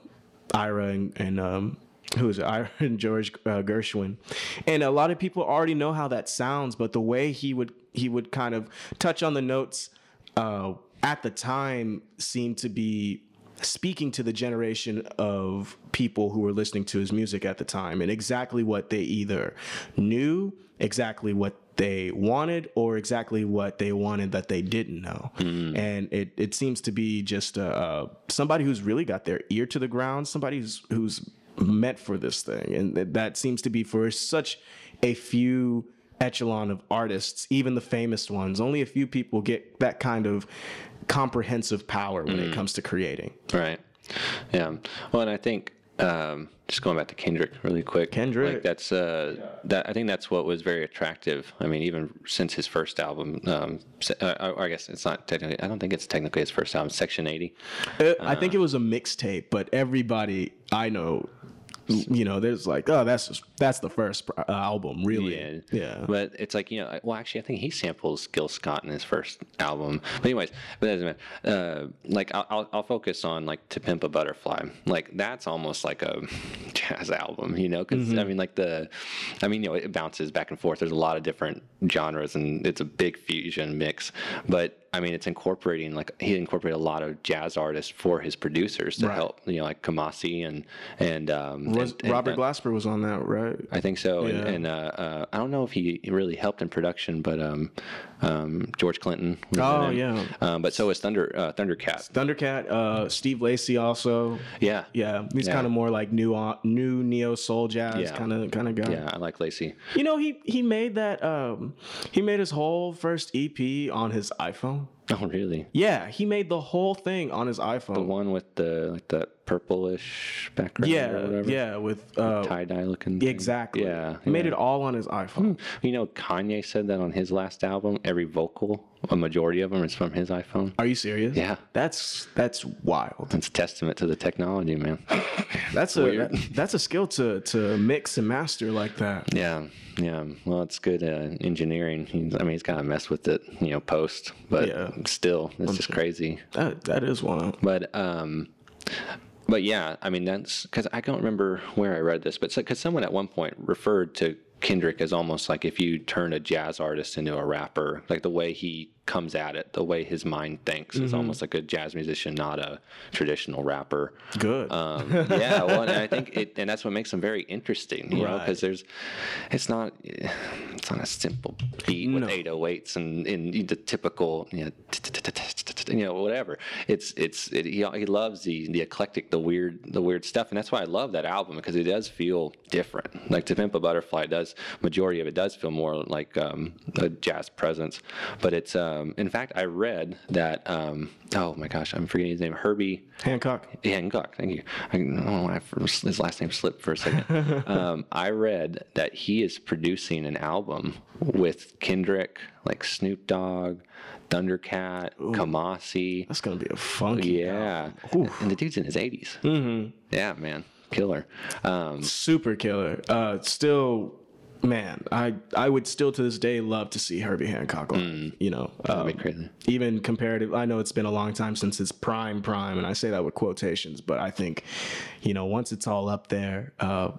Ira and, and um, who is it? [laughs] Ira and George uh, Gershwin, and a lot of people already know how that sounds. But the way he would he would kind of touch on the notes uh, at the time seemed to be speaking to the generation of people who were listening to his music at the time and exactly what they either knew, exactly what they wanted, or exactly what they wanted that they didn't know. And it, it seems to be just uh, uh, somebody who's really got their ear to the ground, somebody who's, who's meant for this thing. And th- that seems to be for such a few echelon of artists, even the famous ones. Only a few people get that kind of comprehensive power when it comes to creating. Right. Yeah. Well, and I think um, just going back to Kendrick really quick. Kendrick. Like that's uh, that. I think that's what was very attractive. I mean, even since his first album, um, uh, I guess it's not technically. I don't think it's technically his first album, Section Eighty. Uh, I think it was a mixtape, but everybody I know, you know, there's like, oh, that's just, that's the first uh, album, really. Yeah. Yeah. But it's like, you know, well, actually, I think he samples Gil Scott in his first album. But, anyways, but that doesn't matter. Uh, like, I'll, I'll, I'll focus on, like, To Pimp a Butterfly. Like, that's almost like a [laughs] jazz album, you know? Because, I mean, like, the, I mean, you know, it bounces back and forth. There's a lot of different genres and it's a big fusion mix. But, I mean, it's incorporating like he incorporated a lot of jazz artists for his producers to Right. help, you know, like Kamasi and and um, Was, and- and- Robert Glasper was on that, right? I think so, and, Yeah. and uh, uh, I don't know if he really helped in production, but um, um, George Clinton. Oh, yeah. Um, but so is Thunder uh, Thundercat. Thundercat, uh, Steve Lacy also. Yeah, Yeah, he's Yeah. kind of more like new new neo soul jazz kind of kind of guy. yeah, I like Lacy. You know, he he made that um he made his whole first EP on his iPhone. Oh, really? Yeah, he made the whole thing on his iPhone. The one with the like the purplish background. or yeah, whatever? yeah, with uh tie dye looking. thing? exactly. Yeah, He made yeah. Hmm. it all on his iPhone. You know, Kanye said that on his last album. Every vocal, a majority of them, is from his iPhone. Are you serious? Yeah. That's that's wild. It's a testament to the technology, man. That's a that- that's a skill to to mix and master like that. Yeah, yeah. Well, it's good uh, engineering. He's, I mean, he's kind of messed with it, you know, post, but Yeah. still, it's just crazy. That that is wild. But um, but yeah, I mean, that's because I don't remember where I read this, but because someone at one point referred to Kendrick as almost like if you turn a jazz artist into a rapper, like the way he comes at it, the way his mind thinks is almost like a jazz musician, not a traditional rapper. Good. Um, [laughs] yeah, well, and I think it, and that's what makes him very interesting, you know, because there's, it's not, it's not a simple beat with No. 808s and in the typical, you know, you know, whatever. It's it's it, he, he loves the the eclectic, the weird, the weird stuff, and that's why I love that album because it does feel different. Like To Pimp a Butterfly does, majority of it does feel more like um, a jazz presence, but it's um, in fact I read that um, oh my gosh, I'm forgetting his name, Herbie. Hancock. Hancock, thank you. I don't know why I- his last name slipped for a second. [laughs] um, I read that he is producing an album with Kendrick, like Snoop Dogg, Thundercat, Kamasi. That's gonna be a funky. Yeah, and the dude's in his 80s. Mm-hmm. Yeah, man, killer. Um, super killer. Uh, still, man, I I would still to this day love to see Herbie Hancock. live, You know, um, even comparative. I know it's been a long time since it's prime prime, and I say that with quotations, but I think, you know, once it's all up there. Uh,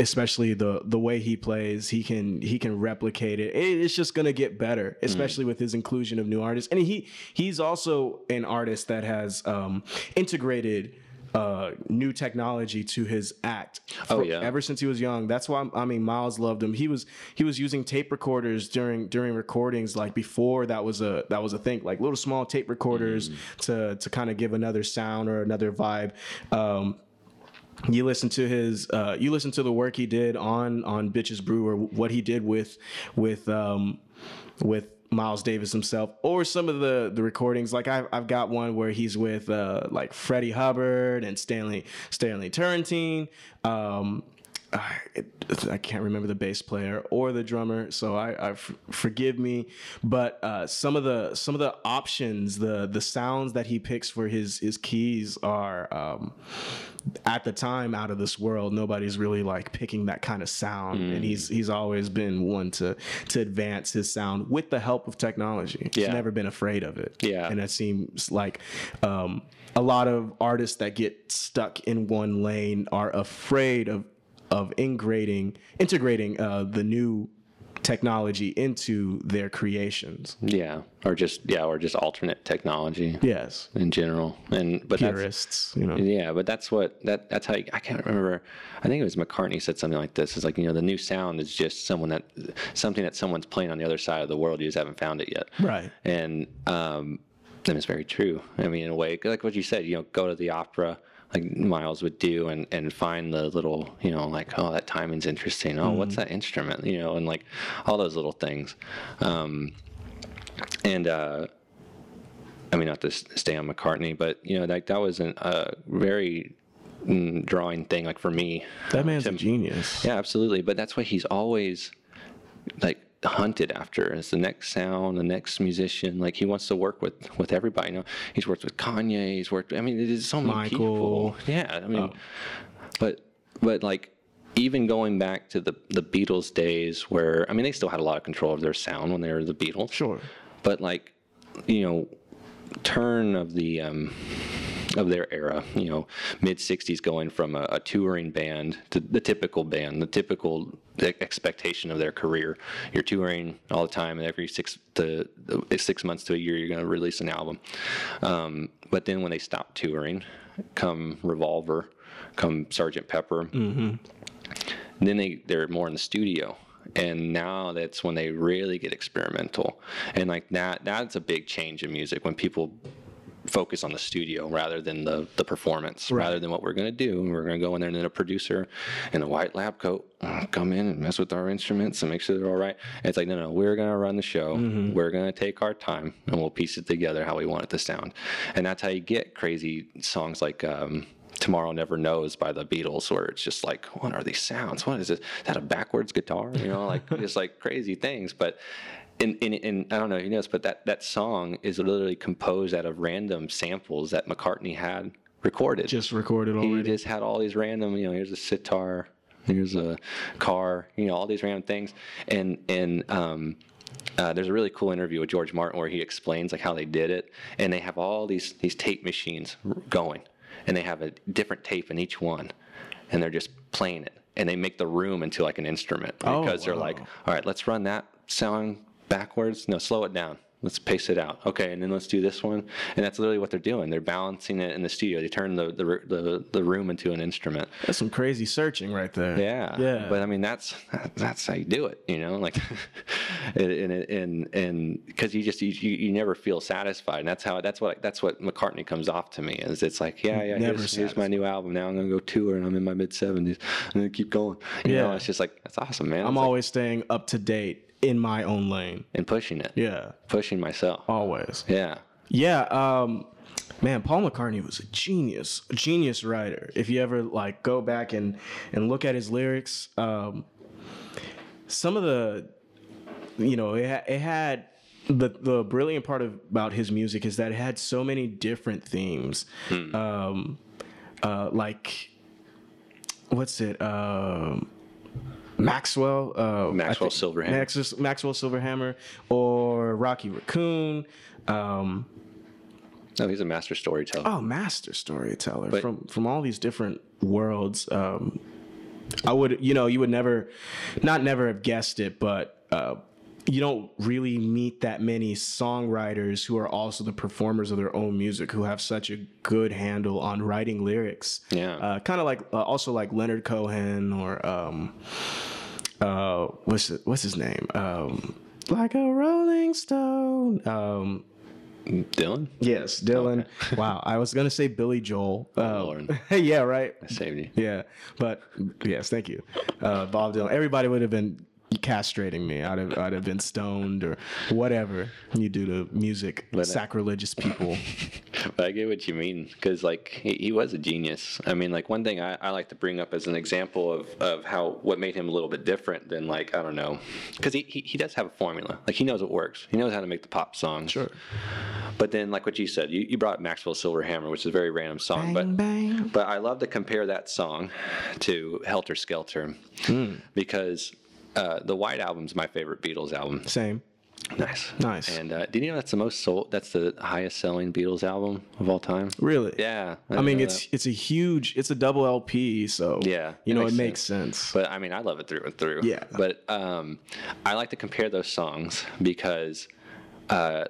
especially the the way he plays he can he can replicate it It- it's just gonna get better especially with his inclusion of new artists and he he's also an artist that has um integrated uh new technology to his act. Oh, yeah. ever since he was young. That's why i mean miles loved him. He was he was using tape recorders during during recordings like before that was a that was a thing. Like little small tape recorders Mm. to to kind of give another sound or another vibe. Um you listen to his uh you listen to the work he did on on bitches brew or what he did with with um with Miles Davis himself or some of the the recordings. Like I've, I've got one where he's with uh like Freddie Hubbard and Stanley Stanley Turrentine um I, it, I can't remember the bass player or the drummer, so I, I f- forgive me. But uh, some of the some of the options, the the sounds that he picks for his his keys are um, at the time out of this world. Nobody's really like picking that kind of sound, and he's he's always been one to to advance his sound with the help of technology. He's never been afraid of it. Yeah. and it seems like um, a lot of artists that get stuck in one lane are afraid of of integrating integrating uh, the new technology into their creations. Yeah, or just yeah, or just alternate technology Yes, in general. And but purists, you know. Yeah, but that's what that that's how you, I can't remember. I think it was McCartney said something like this. It's like you know the new sound is just someone that something that someone's playing on the other side of the world. You just haven't found it yet. Right. And um, and it's very true. I mean, in a way, like what you said, you know, go to the opera like Miles would do and, and find the little, you know, like, oh, that timing's interesting. Oh, what's that instrument? You know, and like all those little things. Um, and, uh, I mean, not to stay on McCartney, but you know, like that was an, a very mm, drawing thing, like for me. That man's a genius. Yeah, absolutely. But that's why he's always like hunted after as the next sound, the next musician. Like he wants to work with with everybody. You know, he's worked with Kanye. He's worked. I mean, there's so many Michael. people. Yeah, I mean, but but like even going back to the the Beatles days, where I mean, they still had a lot of control of their sound when they were the Beatles. Sure. But like, you know, turn of the um, of their era, you know, mid '60s, going from a, a touring band to the typical band, the typical e- expectation of their career. You're touring all the time, and every six to six months to a year, you're going to release an album. Um, but then when they stop touring, come Revolver, come Sergeant Pepper, then they they're more in the studio and now that's when they really get experimental and like that that's a big change in music when people focus on the studio rather than the the performance rather than what we're going to do we're going to go in there and then a producer in a white lab coat uh, come in and mess with our instruments and make sure they're all right and it's like no no we're going to run the show we're going to take our time and we'll piece it together how we want it to sound and that's how you get crazy songs like um Tomorrow Never Knows by the Beatles, where it's just like, what are these sounds? What is it? Is that a backwards guitar? You know, like [laughs] just like crazy things. But in, in, in I don't know if you know this, but that, that song is literally composed out of random samples that McCartney had recorded. Just recorded already. he just had all these random, you know, here's a sitar, here's a car, you know, all these random things. And and um, uh, there's a really cool interview with George Martin where he explains like how they did it, and they have all these these tape machines going, and they have a different tape in each one, and they're just playing it, and they make the room into like an instrument Oh, because they're like, all right, let's run that song backwards. No, slow it down. Let's pace it out. Okay, and then let's do this one. And that's literally what they're doing. They're balancing it in the studio. They turn the the, the, the room into an instrument. That's some crazy searching right there. Yeah. Yeah. But I mean, that's that's how you do it, you know, like, [laughs] and and and and because you just you, you never feel satisfied, and that's how that's what that's what McCartney comes off to me is it's like yeah yeah here's, here's my new album now I'm gonna go tour and I'm in my mid seventies I'm gonna keep going you know Yeah. it's just like that's awesome man I'm It's like- always staying up to date in my own lane. and pushing it Yeah. pushing myself Always. yeah Yeah, um man, Paul McCartney was a genius, a genius writer. If you ever like go back and and look at his lyrics, um some of the you know, it, ha- it had the the brilliant part of, about his music is that it had so many different themes. Um uh like what's it? Um Maxwell, uh, Maxwell think- Silverhammer. Max, Maxwell Silverhammer, or Rocky Raccoon. Um, no he's a master storyteller oh, master storyteller But- from from all these different worlds. Um, I would, you know, you would never, not never have guessed it, but uh, you don't really meet that many songwriters who are also the performers of their own music who have such a good handle on writing lyrics. Yeah. uh, kind of like uh, also like Leonard Cohen or um, uh, what's it, what's his name? Um, like a Rolling Stone. Um, Dylan Yes, Dylan. [laughs] Wow, I was gonna say Billy Joel. Uh, Lord. [laughs] yeah, right. I saved you Yeah, but yes, thank you, uh, Bob Dylan. Everybody would have been castrating me. I'd have, I'd have been stoned or whatever you do to music, But, uh, sacrilegious people. [laughs] But I get what you mean because like he, he was a genius. I mean, like one thing I, I like to bring up as an example of, of how what made him a little bit different than like I don't know, because he, he he does have a formula. Like he knows what works. He knows how to make the pop songs. Sure. But then like what you said, you, you brought Maxwell Silverhammer, which is a very random song, but bang. but I love to compare that song to Helter Skelter Hmm. because uh, the White Album's my favorite Beatles album. Same. Nice. Nice. And uh, did you know that's the most sold? That's the highest selling Beatles album of all time. Really? Yeah. I, didn't mean, it's that. it's a huge, it's a double LP, so Yeah, you know, makes it makes sense. But I mean, I love it through and through. Yeah. But um, I like to compare those songs because uh,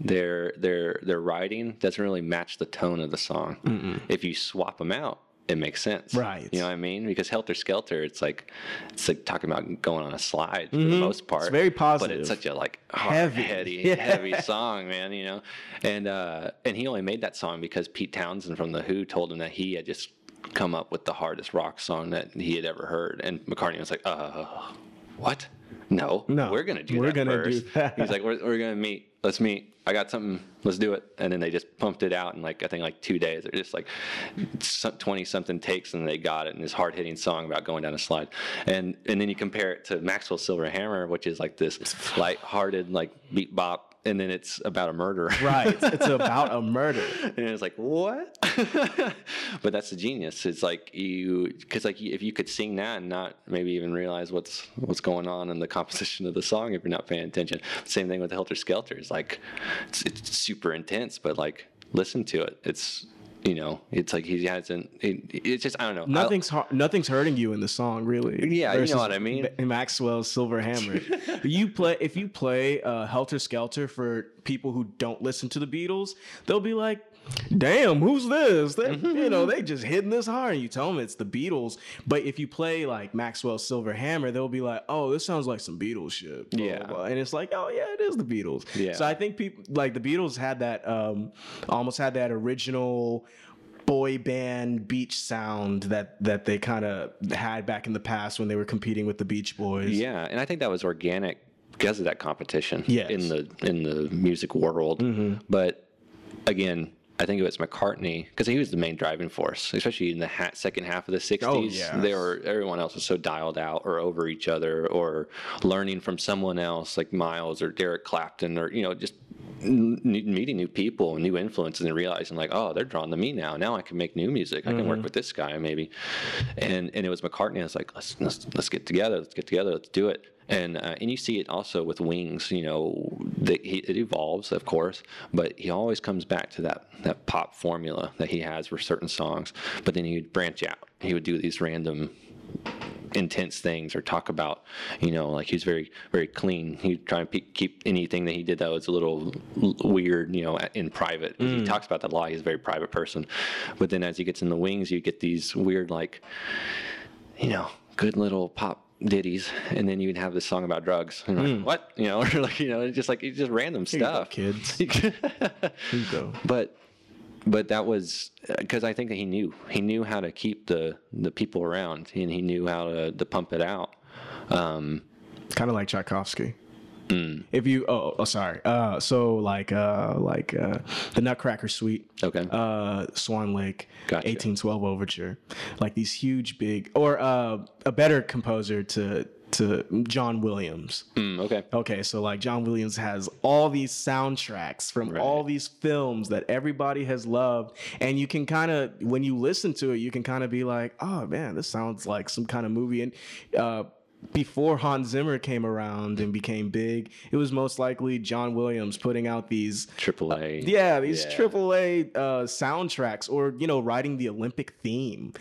their their their writing doesn't really match the tone of the song. If you swap them out, it makes sense. Right. You know what I mean? Because Helter Skelter, it's like it's like talking about going on a slide for the most part. Mm-hmm. very But it's such a like hard, Heavy. heavy, [laughs] Yeah. heavy song, man. You know, and uh, and he only made that song because Pete Townshend from the Who told him that he had just come up with the hardest rock song that he had ever heard, and McCartney was like, "Uh, what? No, No, we're gonna do we're that gonna do that. He's like, "We're, we're gonna meet. Let's meet. I got something. Let's do it." And then they just pumped it out in like I think like two days. They're just like twenty something takes, and they got it And this hard hitting song about going down a slide. And and then you compare it to Maxwell Silver Hammer, which is like this light hearted like beat bop, and then it's about a murder. right. It's, it's about a murder. [laughs] And it's like, what? [laughs] but that's the genius. It's like you, because like if you could sing that and not maybe even realize what's what's going on in the [laughs] composition of the song if you're not paying attention. Same thing with the Helter Skelter. It's like it's, it's super intense, but like listen to it. It's you know, it's like he hasn't. It, it's just I don't know. Nothing's har- nothing's hurting you in the song, really. Yeah, you know what I mean. Ma- Maxwell's Silver Hammer. [laughs] you play if you play uh, Helter Skelter for people who don't listen to the Beatles, they'll be like, "Damn, who's this?" They, mm-hmm, You know, mm-hmm. they just hitting this hard. And you tell them it's the Beatles. But if you play like Maxwell's Silver Hammer, they'll be like, "Oh, this sounds like some Beatles shit." blah, blah, Yeah. blah. and it's like, "Oh yeah, it is the Beatles." Yeah. So I think people like the Beatles had that um, almost had that original boy band beach sound that that they kind of had back in the past when they were competing with the Beach Boys. Yeah, and I think that was organic because of that competition Yes. in the in the music world. Mm-hmm. But again, I think it was McCartney because he was the main driving force, especially in the ha- second half of the '60s. Oh, yeah. They were everyone else was so dialed out or over each other or learning from someone else like Miles or Derek Clapton or you know just n- meeting new people and new influences and realizing like oh they're drawn to me now. Now i can make new music. I can work mm-hmm. with this guy maybe. And and it was mccartney i was like let's let's, let's get together. Let's get together. Let's do it and uh, and you see it also with wings you know that he, it evolves of course but he always comes back to that that pop formula that he has for certain songs. But then he would branch out. He would do these random intense things or talk about you know like he's very very clean. He'd try and pe- keep anything that he did that was a little l- weird you know in private. He talks about that a lot. He's a very private person. But then as he gets in the wings you get these weird like you know good little pop ditties and then you'd have this song about drugs and like, what you know [laughs] or like you know it's just like it's just random you go, stuff kids. [laughs] Here you go. but but that was because I think that he knew he knew how to keep the the people around and he knew how to, to pump it out. Um, Kind of like Tchaikovsky. Mm. If you oh, oh sorry uh so like uh like uh the Nutcracker Suite okay. uh Swan Lake Gotcha. 1812 overture like these huge big or uh a better composer to to John Williams Mm, okay. Okay, so like John Williams has all these soundtracks from Right. all these films that everybody has loved, and you can kind of when you listen to it, you can kind of be like, "Oh man, this sounds like some kind of movie." And uh, before Hans Zimmer came around and became big, it was most likely John Williams putting out these AAA. A. yeah, these Yeah. triple A uh, soundtracks, or you know, writing the Olympic theme.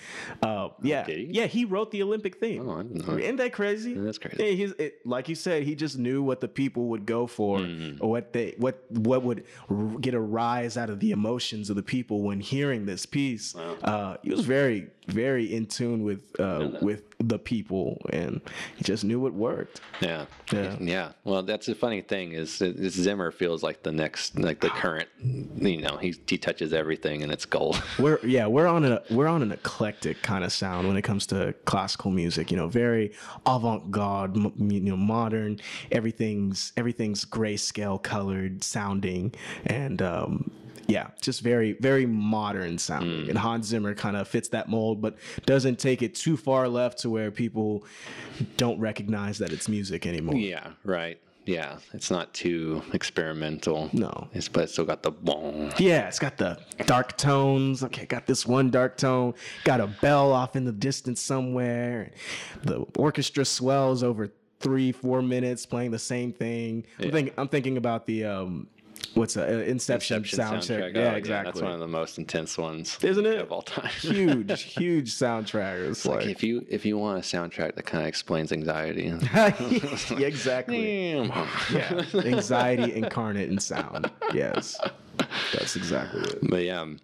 Uh, yeah, did he? yeah, he wrote the Olympic theme. Oh. Isn't that crazy? That's crazy. Yeah, he's it, like you said, he just knew what the people would go for, Mm-hmm. or what they what what would r- get a rise out of the emotions of the people when hearing this piece. Uh, he was very very in tune with uh, with the people, and he just knew what worked. Yeah. Yeah. Yeah. Well, that's the funny thing is this Zimmer feels like the next, like the current. You know, he he touches everything and it's gold. [laughs] We're yeah, we're on a we're on an eclectic kind of sound when it comes to classical music. You know, very avant-garde, m- you know, modern. Everything's everything's grayscale colored sounding, and um, yeah, just very very modern sounding. And Hans Zimmer kind of fits that mold, but doesn't take it too far left to where people don't recognize that it's music anymore. yeah. Right. Yeah. It's not too experimental. No. It's but it's still got the boom. Yeah, it's got the dark tones. Okay, got this one dark tone. Got a bell off in the distance somewhere. The orchestra swells over three, four minutes playing the same thing. I'm, think, I'm thinking about the um, what's a uh, Inception, Inception soundtrack. Oh, Yeah, exactly. that's one of the most intense ones, Isn't it? of all time. [laughs] huge, huge soundtrack. It's Like like, if you if you want a soundtrack that kind of explains anxiety, [laughs] yeah, exactly. [laughs] Yeah, anxiety incarnate in sound. Yes, that's exactly it. But yeah, um,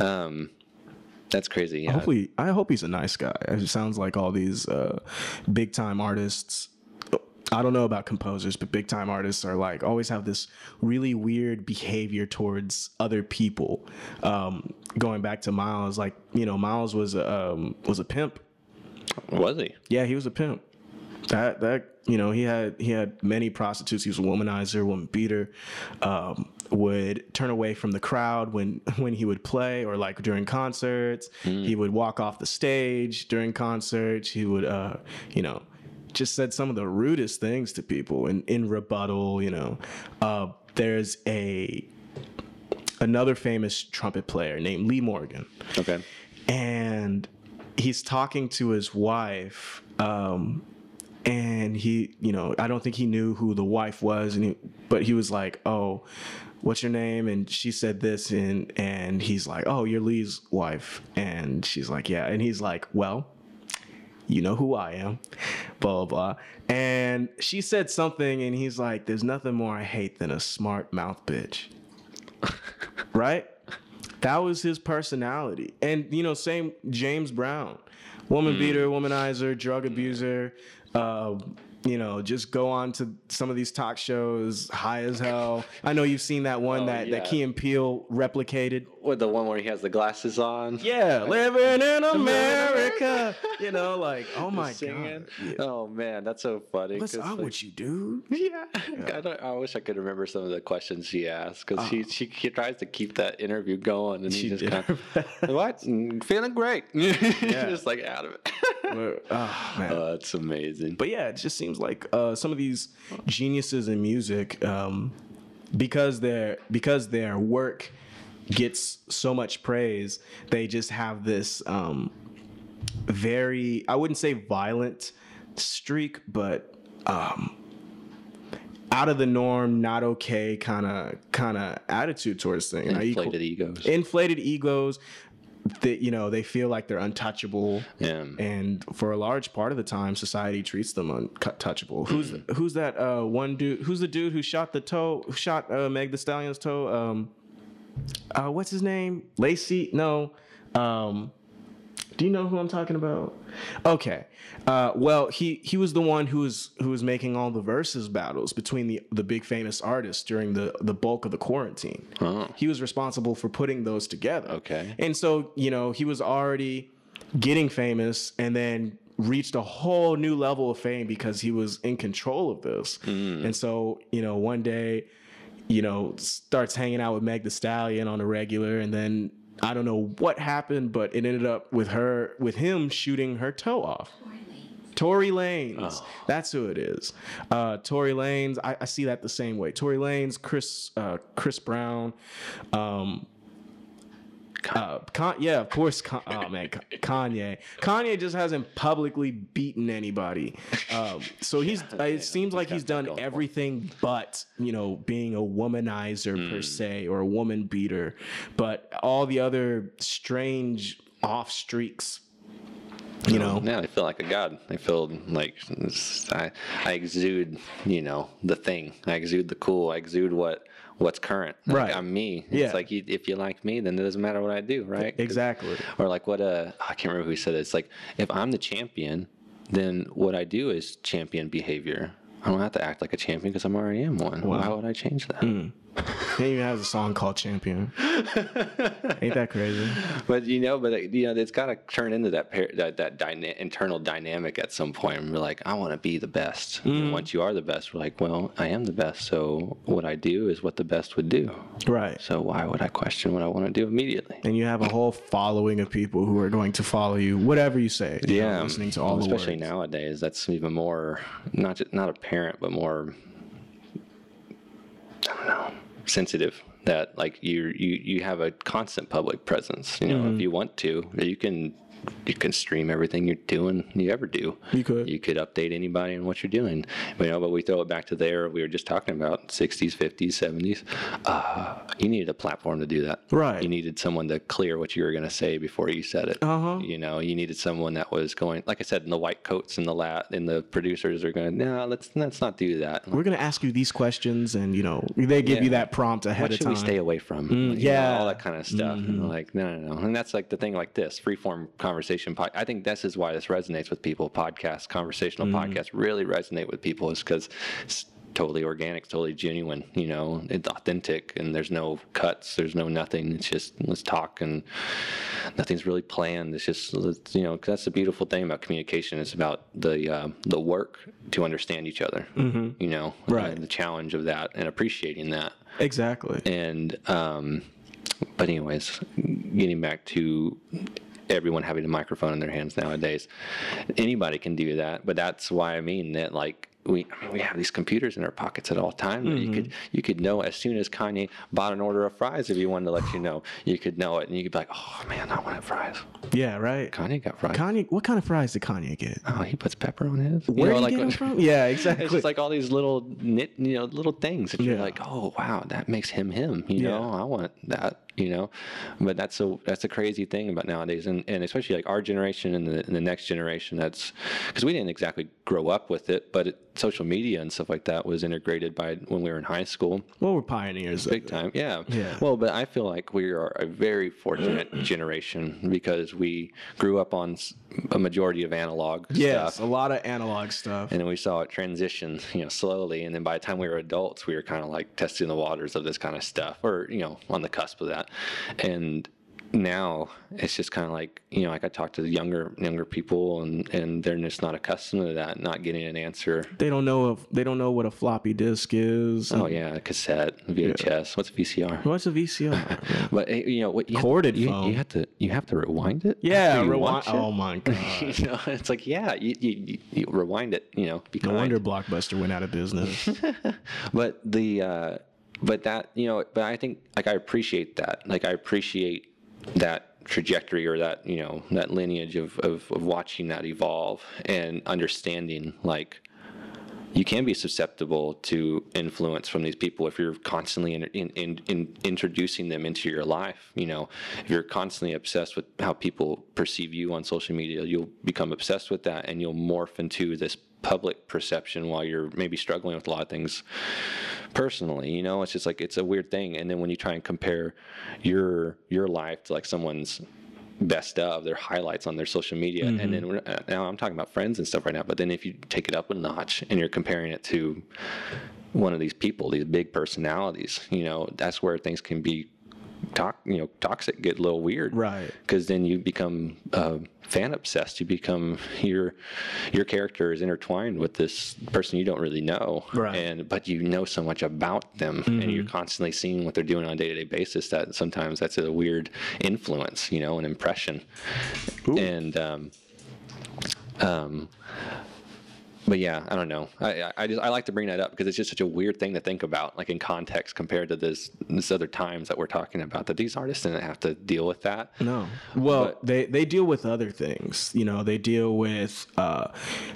um, that's crazy. Yeah. Hopefully, I hope he's a nice guy. It sounds like all these uh, big time artists. I don't know about composers, but big time artists are like always have this really weird behavior towards other people. Um, going back to Miles, like you know, Miles was a, um, was a pimp. Was he? Yeah, he was a pimp. That that you know he had he had many prostitutes. He was a womanizer, woman beater. Um, would turn away from the crowd when [laughs] when he would play or like during concerts. He would walk off the stage during concerts. He would uh, you know just said some of the rudest things to people in in rebuttal. You know, uh, there's a another famous trumpet player named Lee Morgan Okay. and he's talking to his wife um and he you know i don't think he knew who the wife was and he, but he was like oh what's your name and she said this and and he's like oh you're lee's wife and she's like yeah and he's like well you know who I am, blah, blah, blah. And she said something, and he's like, There's nothing more I hate than a smart mouth bitch. [laughs] right? That was his personality. And, you know, same James Brown, woman beater, womanizer, drug abuser, uh, you know, just go on to some of these talk shows, high as hell. I know you've seen that one Oh, that, that yeah. Key and Peele replicated. What the one where he has the glasses on? Yeah, living in [laughs] America. you know, like, oh my god. Yeah. Oh man, that's so funny. What's up like- with you, dude? [laughs] Yeah, I, don't, I wish I could remember some of the questions she asked because she, she she tries to keep that interview going and She he just kind of [laughs] what Mm, feeling great, just like out of it. Oh, man. oh, that's amazing. but yeah, it just seems like uh, some of these geniuses in music, um, because their because their work gets so much praise, they just have this um, very I wouldn't say violent streak, but um, out of the norm, not okay kind of kind of attitude towards things. Are you cool- Inflated egos. inflated egos that you know they feel like they're untouchable. Yeah. and for a large part of the time society treats them untouchable. Who's who's that uh one dude who's the dude who shot the toe who shot uh meg the stallion's toe? Um uh what's his name? Lacey? No. Um do you know who I'm talking about? Okay. Uh, well, he he was the one who was who was making all the verses battles between the the big famous artists during the the bulk of the quarantine. Oh. He was responsible for putting those together. Okay. And so, you know, he was already getting famous and then reached a whole new level of fame because he was in control of this. And so, you know, one day, you know, starts hanging out with Meg the Stallion on a regular and then I don't know what happened, but it ended up with her with him shooting her toe off. Tory Lanez. That's who it is. Uh, Tory Lanez, I, I see that the same way. Tory Lanez, Chris, uh, Chris Brown. Um, uh, Con- yeah, of course. Con- oh man, Ka- Kanye. Kanye just hasn't publicly beaten anybody. Um, so he's. it seems like he's done everything but you know being a womanizer per se or a woman beater, but all the other strange off streaks. You know, Yeah, I feel like a god. I feel like I, I exude, you know, the thing. I exude the cool. I exude what what's current. Like, Right. I'm me. Yeah. It's like you, if you like me, then it doesn't matter what I do, right? exactly. Or like what uh I can't remember who said it. It's like if I'm the champion, then what I do is champion behavior. I don't have to act like a champion because I'm already am one. Why would I change that? He even has a song called Champion. [laughs] Ain't that crazy? But you know, but uh, you know, it's got to turn into that par- that that dyna- internal dynamic at some point. And we're like, I want to be the best. And once you are the best, we're like, well, I am the best. So what I do is what the best would do. Right. So why would I question what I want to do immediately? And you have a whole following of people who are going to follow you, whatever you say. you know, listening to all the especially words. nowadays. That's even more not just, not apparent, but more I don't know sensitive. That like you you you have a constant public presence. You know, Mm-hmm. if you want to, you can you can stream everything you're doing you ever do. You could. You could update anybody on what you're doing. But, you know, but we throw it back to there. We were just talking about 60s, 50s, 70s. Uh, you needed a platform to do that. Right. You needed someone to clear what you were going to say before you said it. Uh-huh. You know, you needed someone that was going, like I said, in the white coats and the lat, and the producers are going, no, let's let's not do that. We're gonna ask you these questions, and you know they give you that prompt ahead what of should time. we stay away from? Know, yeah. Mm-hmm. all that kind of stuff. I'm like, no, no, no. And that's like the thing like this freeform conversation. Pod- I think this is why this resonates with people. Podcasts, conversational Mm-hmm. podcasts really resonate with people is because it's totally organic, totally genuine. You know, it's authentic, and there's no cuts, there's no nothing. It's just let's talk, and nothing's really planned. It's just let's- you know 'cause that's the beautiful thing about communication. It's about the uh, the work to understand each other. You know, Mm-hmm. Right. and the challenge of that and appreciating that Exactly. and um, but anyways getting back to everyone having a microphone in their hands nowadays anybody can do that but that's why i mean that like we, I mean, we have these computers in our pockets at all times. that You mm-hmm. could you could know as soon as Kanye bought an order of fries if you wanted to let you know. You could know it, and you could be like, "Oh man, I want fries." Yeah. Right. Kanye got fries. Kanye, what kind of fries did Kanye get? oh, he puts pepper on his. You Where know, did like he get from? [laughs] Yeah, exactly. It's just like all these little knit, you know, little things that you're Yeah. like, oh wow, that makes him him. You Yeah. know, I want that. You know, but that's a that's a crazy thing about nowadays, and, and especially like our generation and the, and the next generation. That's because we didn't exactly grow up with it, but it, social media and stuff like that was integrated by when we were in high school, well, we're pioneers. big time. Yeah. Yeah. Well, but I feel like we are a very fortunate generation because we grew up on a majority of analog Yes, stuff. a lot of analog stuff. And then we saw it transition, [laughs] you know, slowly. And then by the time we were adults, we were kind of like testing the waters of this kind of stuff, or you know, on the cusp of that. And now it's just kind of like you know, like I talk to the younger younger people, and and they're just not accustomed to that, not getting an answer. They don't know if they don't know what a floppy disk is. Oh yeah, cassette, VHS. What's a VCR? What's a VCR? [laughs] But eh, you know what? You have- you, you have to you have to rewind it. yeah, rewind. Oh my [laughs] god. you know, it's like yeah, you, you, you- you rewind it. You know, be No kind. wonder Blockbuster went out of business. [laughs] but the uh, but that you know but i think like i appreciate that like i appreciate that trajectory or that you know that lineage of, of, of watching that evolve and understanding like you can be susceptible to influence from these people if you're constantly in, in, in, in introducing them into your life. You know, if you're constantly obsessed with how people perceive you on social media, you'll become obsessed with that and you'll morph into this public perception while you're maybe struggling with a lot of things personally. You know, it's just like it's a weird thing. And then when you try and compare your your life to like someone's best of their highlights on their social media and then uh, now i'm talking about friends and stuff right now but then if you take it up a notch and you're comparing it to one of these people these big personalities you know that's where things can be talk you know toxic get a little weird. Right. because then you become uh, fan obsessed. You become your your character is intertwined with this person you don't really know. Right. and but you know so much about them. And you're constantly seeing what they're doing on a day-to-day basis that sometimes that's a weird influence you know an impression. And um, um, but yeah, I don't know. I, I- just I like to bring that up because it's just such a weird thing to think about, like in context compared to this this other times that we're talking about. That these artists didn't have to deal with that. No. Well, But- they they deal with other things. You know, they deal with uh,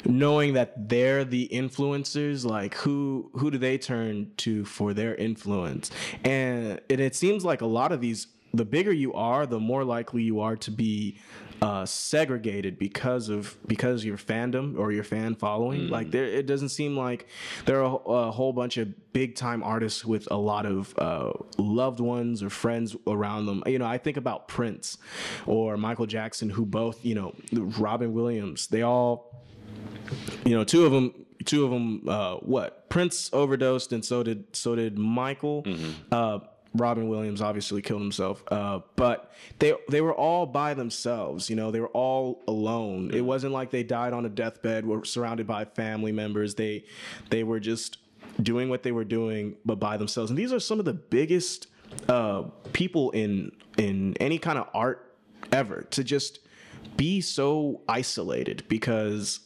knowing that they're the influencers. Like who who do they turn to for their influence? And it, it seems like a lot of these. The bigger you are, the more likely you are to be uh, segregated because of because your fandom or your fan following. Like there, it doesn't seem like there are a, a whole bunch of big time artists with a lot of uh, loved ones or friends around them. You know, I think about Prince or Michael Jackson, who both, you know, Robin Williams. They all, you know, two of them. Two of them. Uh, what Prince overdosed, and so did so did Michael. Uh, Robin Williams obviously killed himself, uh, but they they were all by themselves. You know, they were all alone. It wasn't like they died on a deathbed, were surrounded by family members. They they were just doing what they were doing, but by themselves. And these are some of the biggest uh, people in in any kind of art ever to just be so isolated because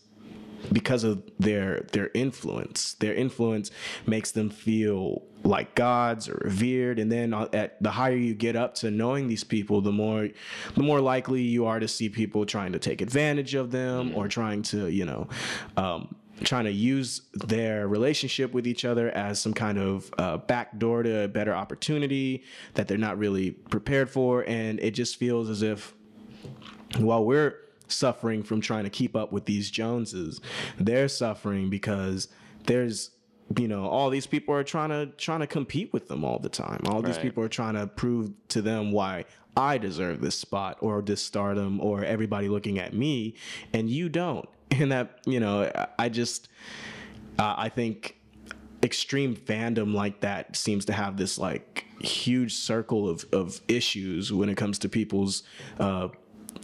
because of their their influence. Their influence makes them feel like gods or revered, and then uh, at the higher you get up to knowing these people, the more the more likely you are to see people trying to take advantage of them or trying to you know. Um, trying to use their relationship with each other as some kind of uh, backdoor to a better opportunity that they're not really prepared for and it just feels as if while we're suffering from trying to keep up with these joneses they're suffering because there's you know all these people are trying to trying to compete with them all the time. All these people are trying to prove to them why i deserve this spot or this stardom or everybody looking at me and you don't. [laughs] And that you know I- i just uh, i think extreme fandom like that seems to have this like huge circle of, of issues when it comes to people's uh,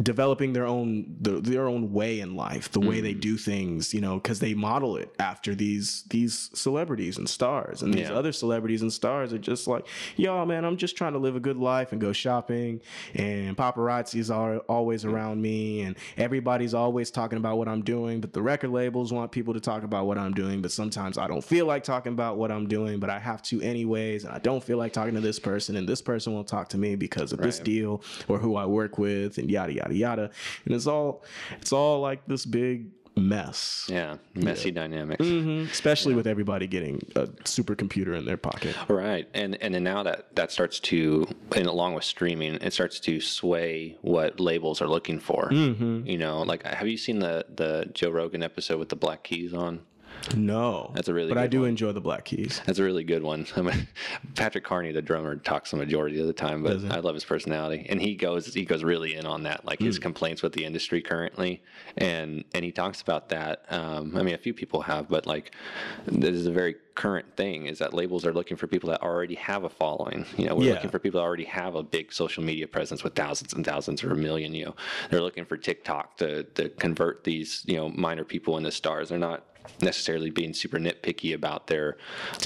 developing their own the, their own way in life the way they mm. do things you know because they model it after these these celebrities and stars. And these Yeah. other celebrities and stars are just like yo man i'm just trying to live a good life and go shopping and paparazzi's are always mm. around me and everybody's always talking about what i'm doing but the record labels want people to talk about what i'm doing but sometimes i don't feel like talking about what i'm doing but i have to anyways and i don't feel like talking to this person and this person won't talk to me because of this deal or who i work with and yada yada yada yada. and it's all it's all like this big mess Yeah, messy dynamics. Mhm. especially with everybody getting a supercomputer in their pocket Right, and and then now that that starts to, and along with streaming, it starts to sway what labels are looking for. Mm-hmm. You know, like have you seen the the Joe Rogan episode with the Black Keys on? No That's a really but i do one. enjoy the black keys That's a really good one. [laughs] I mean, Patrick Carney, the drummer, talks the majority of the time, but I love his personality, and he goes he goes really in on that, like his Hmm. complaints with the industry currently, and and he talks about that. Um, I mean, a few people have, but like this is a very current thing is that labels are looking for people that already have a following. You know, we're Yeah. looking for people that already have a big social media presence with thousands and thousands or a million. You know, they're looking for TikTok to to convert these you know minor people into stars. They're not necessarily being super nitpicky about their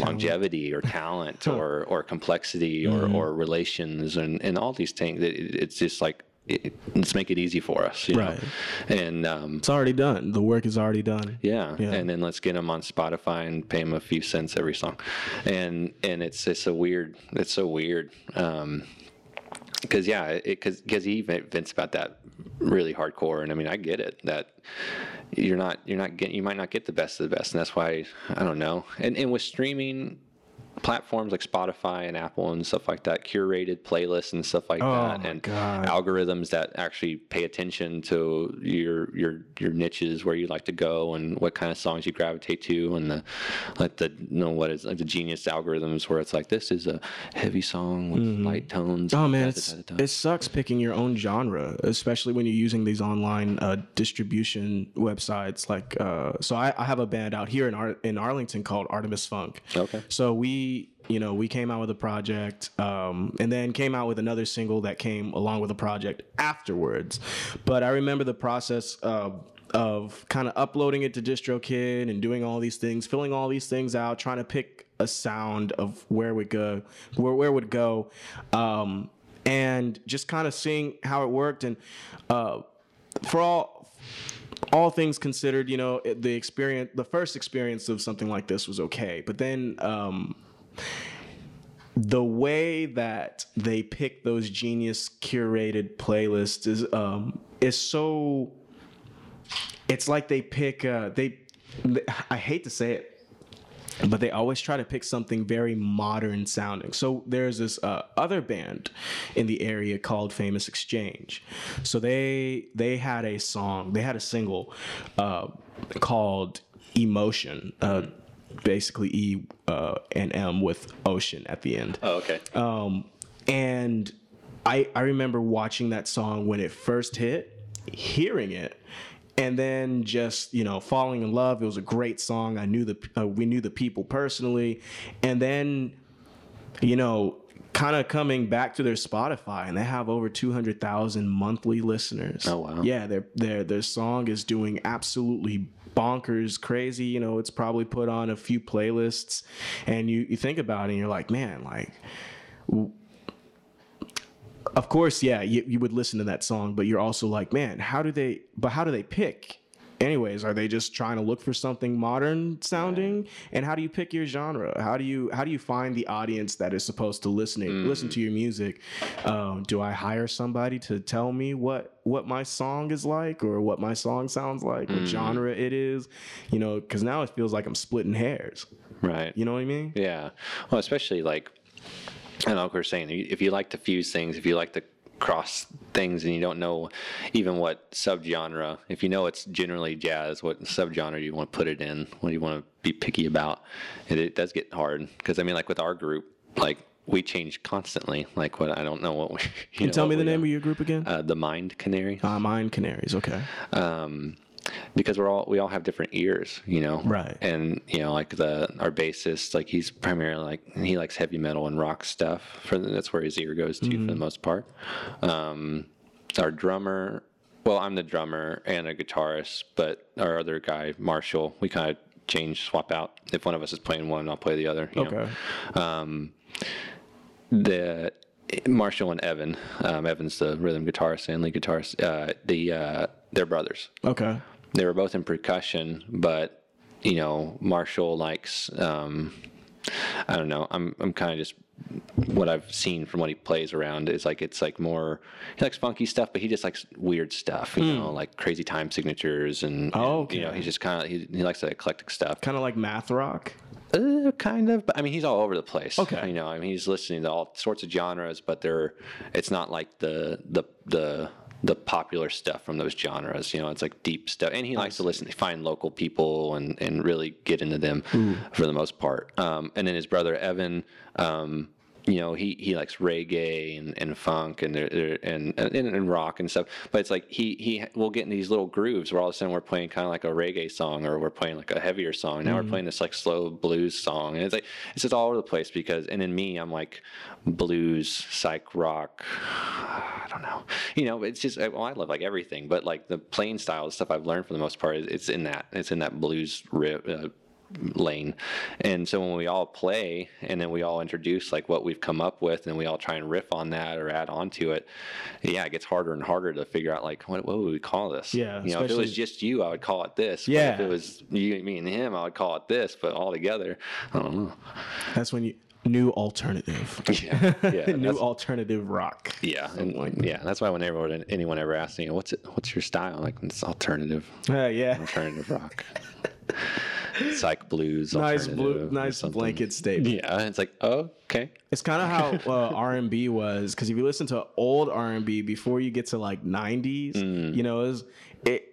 longevity or [laughs] talent or or complexity or or relations and and all these things. It, it- it's just like it, let's make it easy for us, you know? Right. And um, it's already done the work is already done yeah. Yeah. and then let's get them on Spotify and pay them a few cents every song, and and it's it's a weird, it's so weird, um, because yeah, because because he even vents about that really hardcore, and I mean I get it that you're not you're not getting you might not get the best of the best, and that's why I don't know, and and with streaming platforms like Spotify and Apple and stuff like that, curated playlists and stuff like Oh that, and God. algorithms that actually pay attention to your your your niches where you like to go and what kind of songs you gravitate to, and the like the you know what is like the genius algorithms where it's like this is a heavy song with light tones. Oh man, it sucks picking your own genre, especially when you're using these online uh, distribution websites. Like, uh, so I, I have a band out here in Ar- in Arlington called Artemis Funk. Okay. So we, you know, we came out with a project, um, and then came out with another single that came along with the project afterwards. But I remember the process. Uh, of kind of uploading it to DistroKid and doing all these things, filling all these things out, trying to pick a sound of where we go, where where would go, um, and just kind of seeing how it worked. And uh, for all all things considered, you know, the experience, the first experience of something like this was okay, but then um, the way that they pick those genius curated playlists is um, is so. It's like they pick uh, they. I hate to say it, but they always try to pick something very modern sounding. So there's this uh, other band in the area called Famous Exchange. So they they had a song, they had a single uh, called Emotion. Uh, basically E uh, and M with ocean at the end. Oh, okay. Um, and I I remember watching that song when it first hit, hearing it, and then just you know falling in love. It was a great song. I knew the uh, we knew the people personally, and then you know kind of coming back to their Spotify and they have over 200,000 monthly listeners. Oh, wow. Yeah, their their their song is doing absolutely bonkers crazy, you know, it's probably put on a few playlists and you you think about it and you're like, man, like w- of course, yeah, you, you would listen to that song, but you're also like, man, how do they but how do they pick anyways are they just trying to look for something modern sounding? And how do you pick your genre? How do you how do you find the audience that is supposed to listening listen to your music? Um, do i hire somebody to tell me what what my song is like or what my song sounds like what genre it is? You know because now it feels like i'm splitting hairs. Right. you know what i mean? Yeah. Well, especially like, I know what we're saying. If you like to fuse things, if you like to cross things, and you don't know even what subgenre, if you know it's generally jazz, what subgenre do you want to put it in, what do you want to be picky about, it, it does get hard. Because I mean, like with our group, like we change constantly. Like what I don't know what we. [laughs] You Can you tell me the name of of your group again uh, the Mind Canary. uh, Mind Canaries okay um, because we're all we all have different ears, you know. Right. And you know, like the our bassist, like he's primarily like he likes heavy metal and rock stuff. For the, that's where his ear goes to for the most part. Um, our drummer, well, I'm the drummer and a guitarist, but our other guy, Marshall, we kind of change, swap out. If one of us is playing one, I'll play the other. you know. okay Um, the Marshall and Evan, um, Evan's the rhythm guitarist and lead guitarist. Uh, the uh, they're brothers. okay They were both in percussion, but you know, Marshall likes. Um, I don't know. I'm I'm kind of just what I've seen from what he plays around is like it's like more he likes funky stuff, but he just likes weird stuff, you know, like crazy time signatures and, Oh, and, you know he's just kind of he, he likes that eclectic stuff. kind of like math rock Uh, kind of, but I mean, he's all over the place. Okay. you know, I mean, he's listening to all sorts of genres, but they're it's not like the the the the popular stuff from those genres. You know, it's like deep stuff, and he likes to listen, find local people, and and really get into them for the most part. Um, and then his brother Evan. Um, you know, he, he likes reggae and, and funk and, there- and, and and rock and stuff. But it's like he he will get in these little grooves where all of a sudden we're playing kind of like a reggae song or we're playing like a heavier song. Now we're playing this like slow blues song, and it's like it's just all over the place because. And in me, I'm like blues, psych rock. [sighs] I don't know, you know. It's just well, I love like everything, but like the playing style, the stuff I've learned for the most part, is it's in that it's in that blues rip. Uh, lane. And so when we all play and then we all introduce like what we've come up with and we all try and riff on that or add on to it yeah it gets harder and harder to figure out like what, what would we call this? Yeah, you know if it was just you i would call it this but Yeah. if it was you me and him i would call it this but all together i don't know. That's when you new alternative. [laughs] Yeah yeah [laughs] new alternative rock. Yeah, and like yeah, that's why whenever anyone ever asks me, "What's it? What's your style?" Like it's alternative, uh, yeah. Alternative rock, [laughs] psych blues. nice blue nice blanket statement Yeah, it's like, oh, okay. It's kind of how uh, R&B was because if you listen to old R&B before you get to like 90s, Mm. you know, it, was, it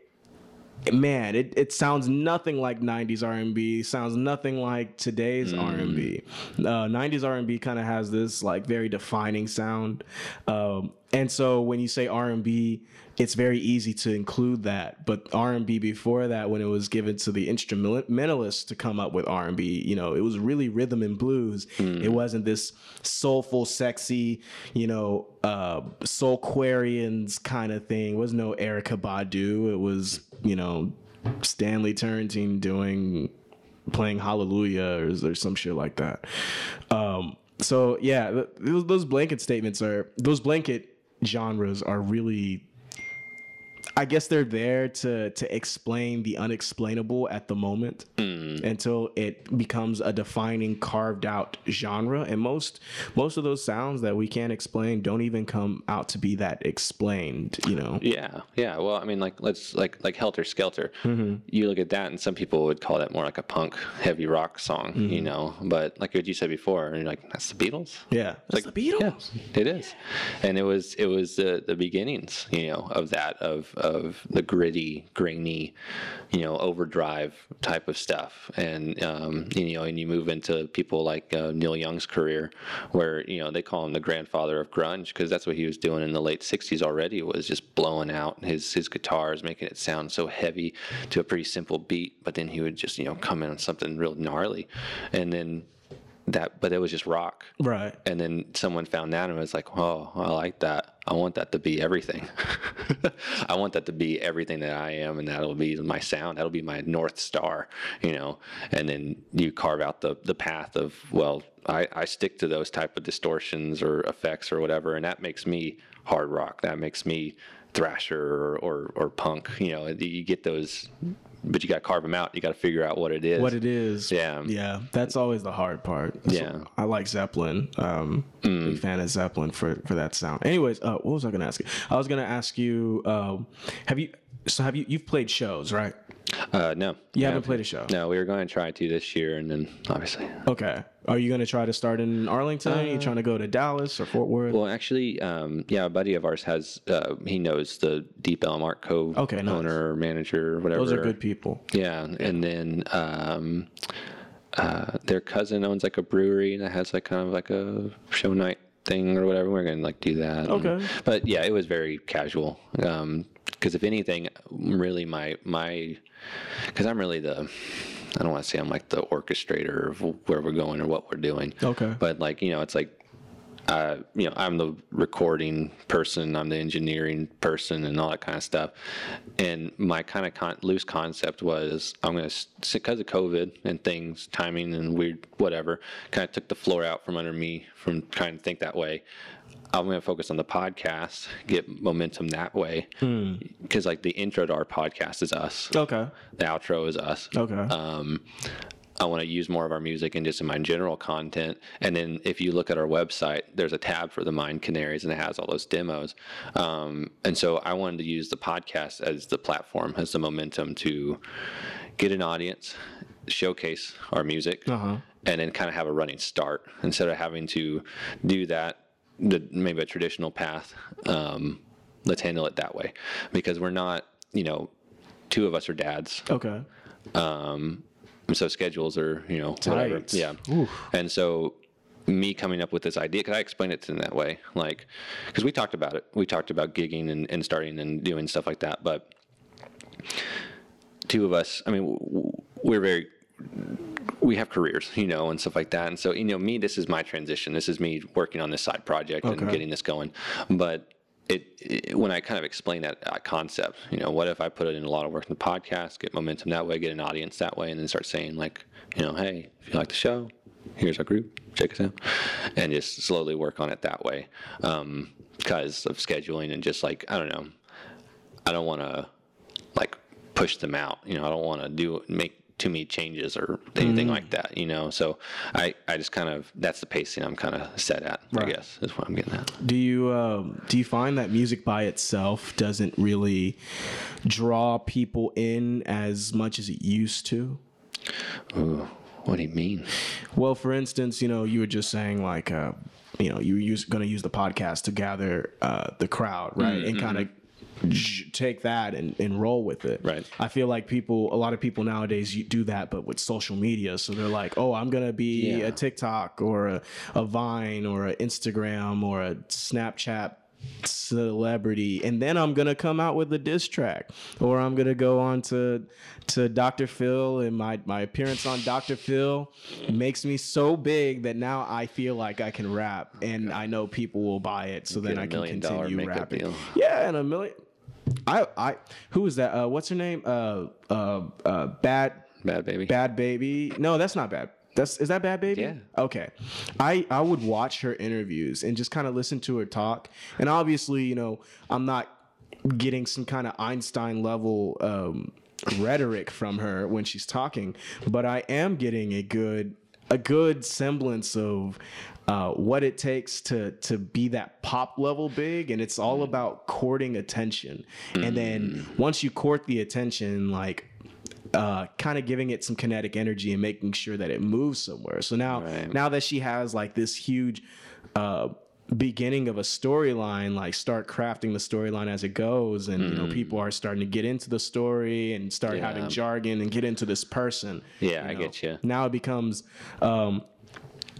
man, it, it sounds nothing like 90s R&B, sounds nothing like today's Mm. R&B. Uh, 90s R&B kind of has this like very defining sound. Um, and so when you say R&B, it's very easy to include that. But R&B before that, when it was given to the instrumentalists to come up with R&B, you know, it was really rhythm and blues. It wasn't this soulful, sexy, you know, uh, Soulquarians kind of thing. It was no Erykah Badu. It was, you know, Stanley Turrentine doing playing Hallelujah or, or some shit like that. Um, so yeah, those, those blanket statements are those blanket genres are really. I guess they're there to to explain the unexplainable at the moment mm. until it becomes a defining carved out genre and most most of those sounds that we can't explain don't even come out to be that explained you know Yeah, yeah. Well, I mean, like let's like like Helter Skelter. Mm-hmm. You look at that, and some people would call that more like a punk, heavy rock song, you mm-hmm. know. But like what you said before, and you're like, that's the Beatles. yeah that's Like, the Beatles Yeah, it is, and it was it was the the beginnings, you know, of that of of the gritty, grainy, you know, overdrive type of stuff, and um, you know, and you move into people like uh, Neil Young's career, where you know they call him the grandfather of grunge because that's what he was doing in the late '60s already was just blowing out his his guitars, making it sound so heavy to a pretty simple beat, but then he would just you know come in on something real gnarly, and then that, but it was just rock right and then someone found that and was like, "Oh, I like that. I want that to be everything. [laughs] I want that to be everything that I am, and that'll be my sound. That'll be my north star, you know." And then you carve out the the path of, well, I, I stick to those type of distortions or effects or whatever, and that makes me hard rock. That makes me thrasher or, or or punk. You know, you get those, but you got to carve them out. You got to figure out what it is. what it is. Yeah. yeah. That's always the hard part. That's Yeah. what- I like Zeppelin. Um, big fan of Zeppelin for for that sound. Anyways, uh, what was I gonna ask you? I was gonna ask you, um, have you? So have you? You've played shows, right? Uh, no, You haven't played a show. No, we were going to try to this year, and then obviously. Okay. Are you gonna try to start in Arlington? Are you trying to go to Dallas or Fort Worth? Well, actually, um, yeah, a buddy of ours has. Uh, he knows the Deep Ellum Art Co Okay, nice. owner, manager, whatever. Those are good people. Yeah, and then um, uh, their cousin owns like a brewery that has like kind of like a show night thing or whatever. We're gonna like do that. and- Okay. but yeah, it was very casual. Because if anything, really my my, because I'm really the. I don't want to say I'm like the orchestrator of where we're going or what we're doing. Okay. But like you know, it's like uh, you know, I'm the recording person, I'm the engineering person, and all that kind of stuff. And my kind of con- loose concept was I'm going to, because of COVID and things, timing and weird, whatever, kind of took the floor out from under me from trying to think that way. I'm going to focus on the podcast, [laughs] get momentum that way. Because, like, the intro to our podcast is us, Okay. the outro is us. Okay. Um, I want to use more of our music and just in my general content. And then if you look at our website, there's a tab for the Mind Canaries and it has all those demos. Um, and so I wanted to use the podcast as the platform, as the momentum to get an audience, showcase our music, Uh-huh. and then kind of have a running start instead of having to do that, the, maybe a traditional path. Um, let's handle it that way because we're not, you know, two of us are dads okay. Um, so schedules are you know whatever Tight. yeah and so me coming up with this idea because i explained it to them that way like because we talked about it we talked about gigging and, and starting and doing stuff like that but two of us i mean we're very we have careers, you know, and stuff like that. And so, you know, me, this is my transition. This is me working on this side project and getting this going. But it, it when I kind of explain that uh, concept, you know, what if I put it in a lot of work in the podcast, get momentum that way, get an audience that way, and then start saying like, you know, hey, if you like the show, here's our group, check us out, and just slowly work on it that way, um, because of scheduling and just like I don't know, I don't want to like push them out. You know, I don't want to do make too many changes or anything like that. You know, so I I just kind of that's the pacing I'm kind of set at. I Right. guess is what I'm getting at. Do you um, do you find that music by itself doesn't really draw people in as much as it used to? Ooh, what do you mean? Well, for instance, you know, you were just saying like, uh, you know, you were going to use the podcast to gather uh, the crowd, right, and kind of take that and, and roll with it. Right. I feel like people, a lot of people nowadays, do that, but with social media. So they're like, oh, I'm gonna be Yeah. a TikTok or a, a Vine or an Instagram or a Snapchat celebrity and then i'm gonna come out with a diss track or i'm gonna go on to to dr phil and my my appearance on dr phil makes me so big that now i feel like i can rap and i know people will buy it so then i can continue rapping deal. yeah and a million i i who is that uh what's her name uh uh uh bad Bhad Bhabie. Bhad Bhabie. No, that's not bad. That's is that Bhad Bhabie? Yeah. Okay. I I would watch her interviews and just kind of listen to her talk. And obviously, you know, I'm not getting some kind of Einstein level um, rhetoric from her when she's talking, but I am getting a good a good semblance of uh, what it takes to to be that pop level big, and it's all about courting attention. And then once you court the attention, like uh, kind of giving it some kinetic energy and making sure that it moves somewhere. So now, Right. now that she has like this huge uh, beginning of a storyline, like start crafting the storyline as it goes, and you know people are starting to get into the story and start Yeah. having jargon and get into this person. Yeah, you I get you. Now it becomes. Um,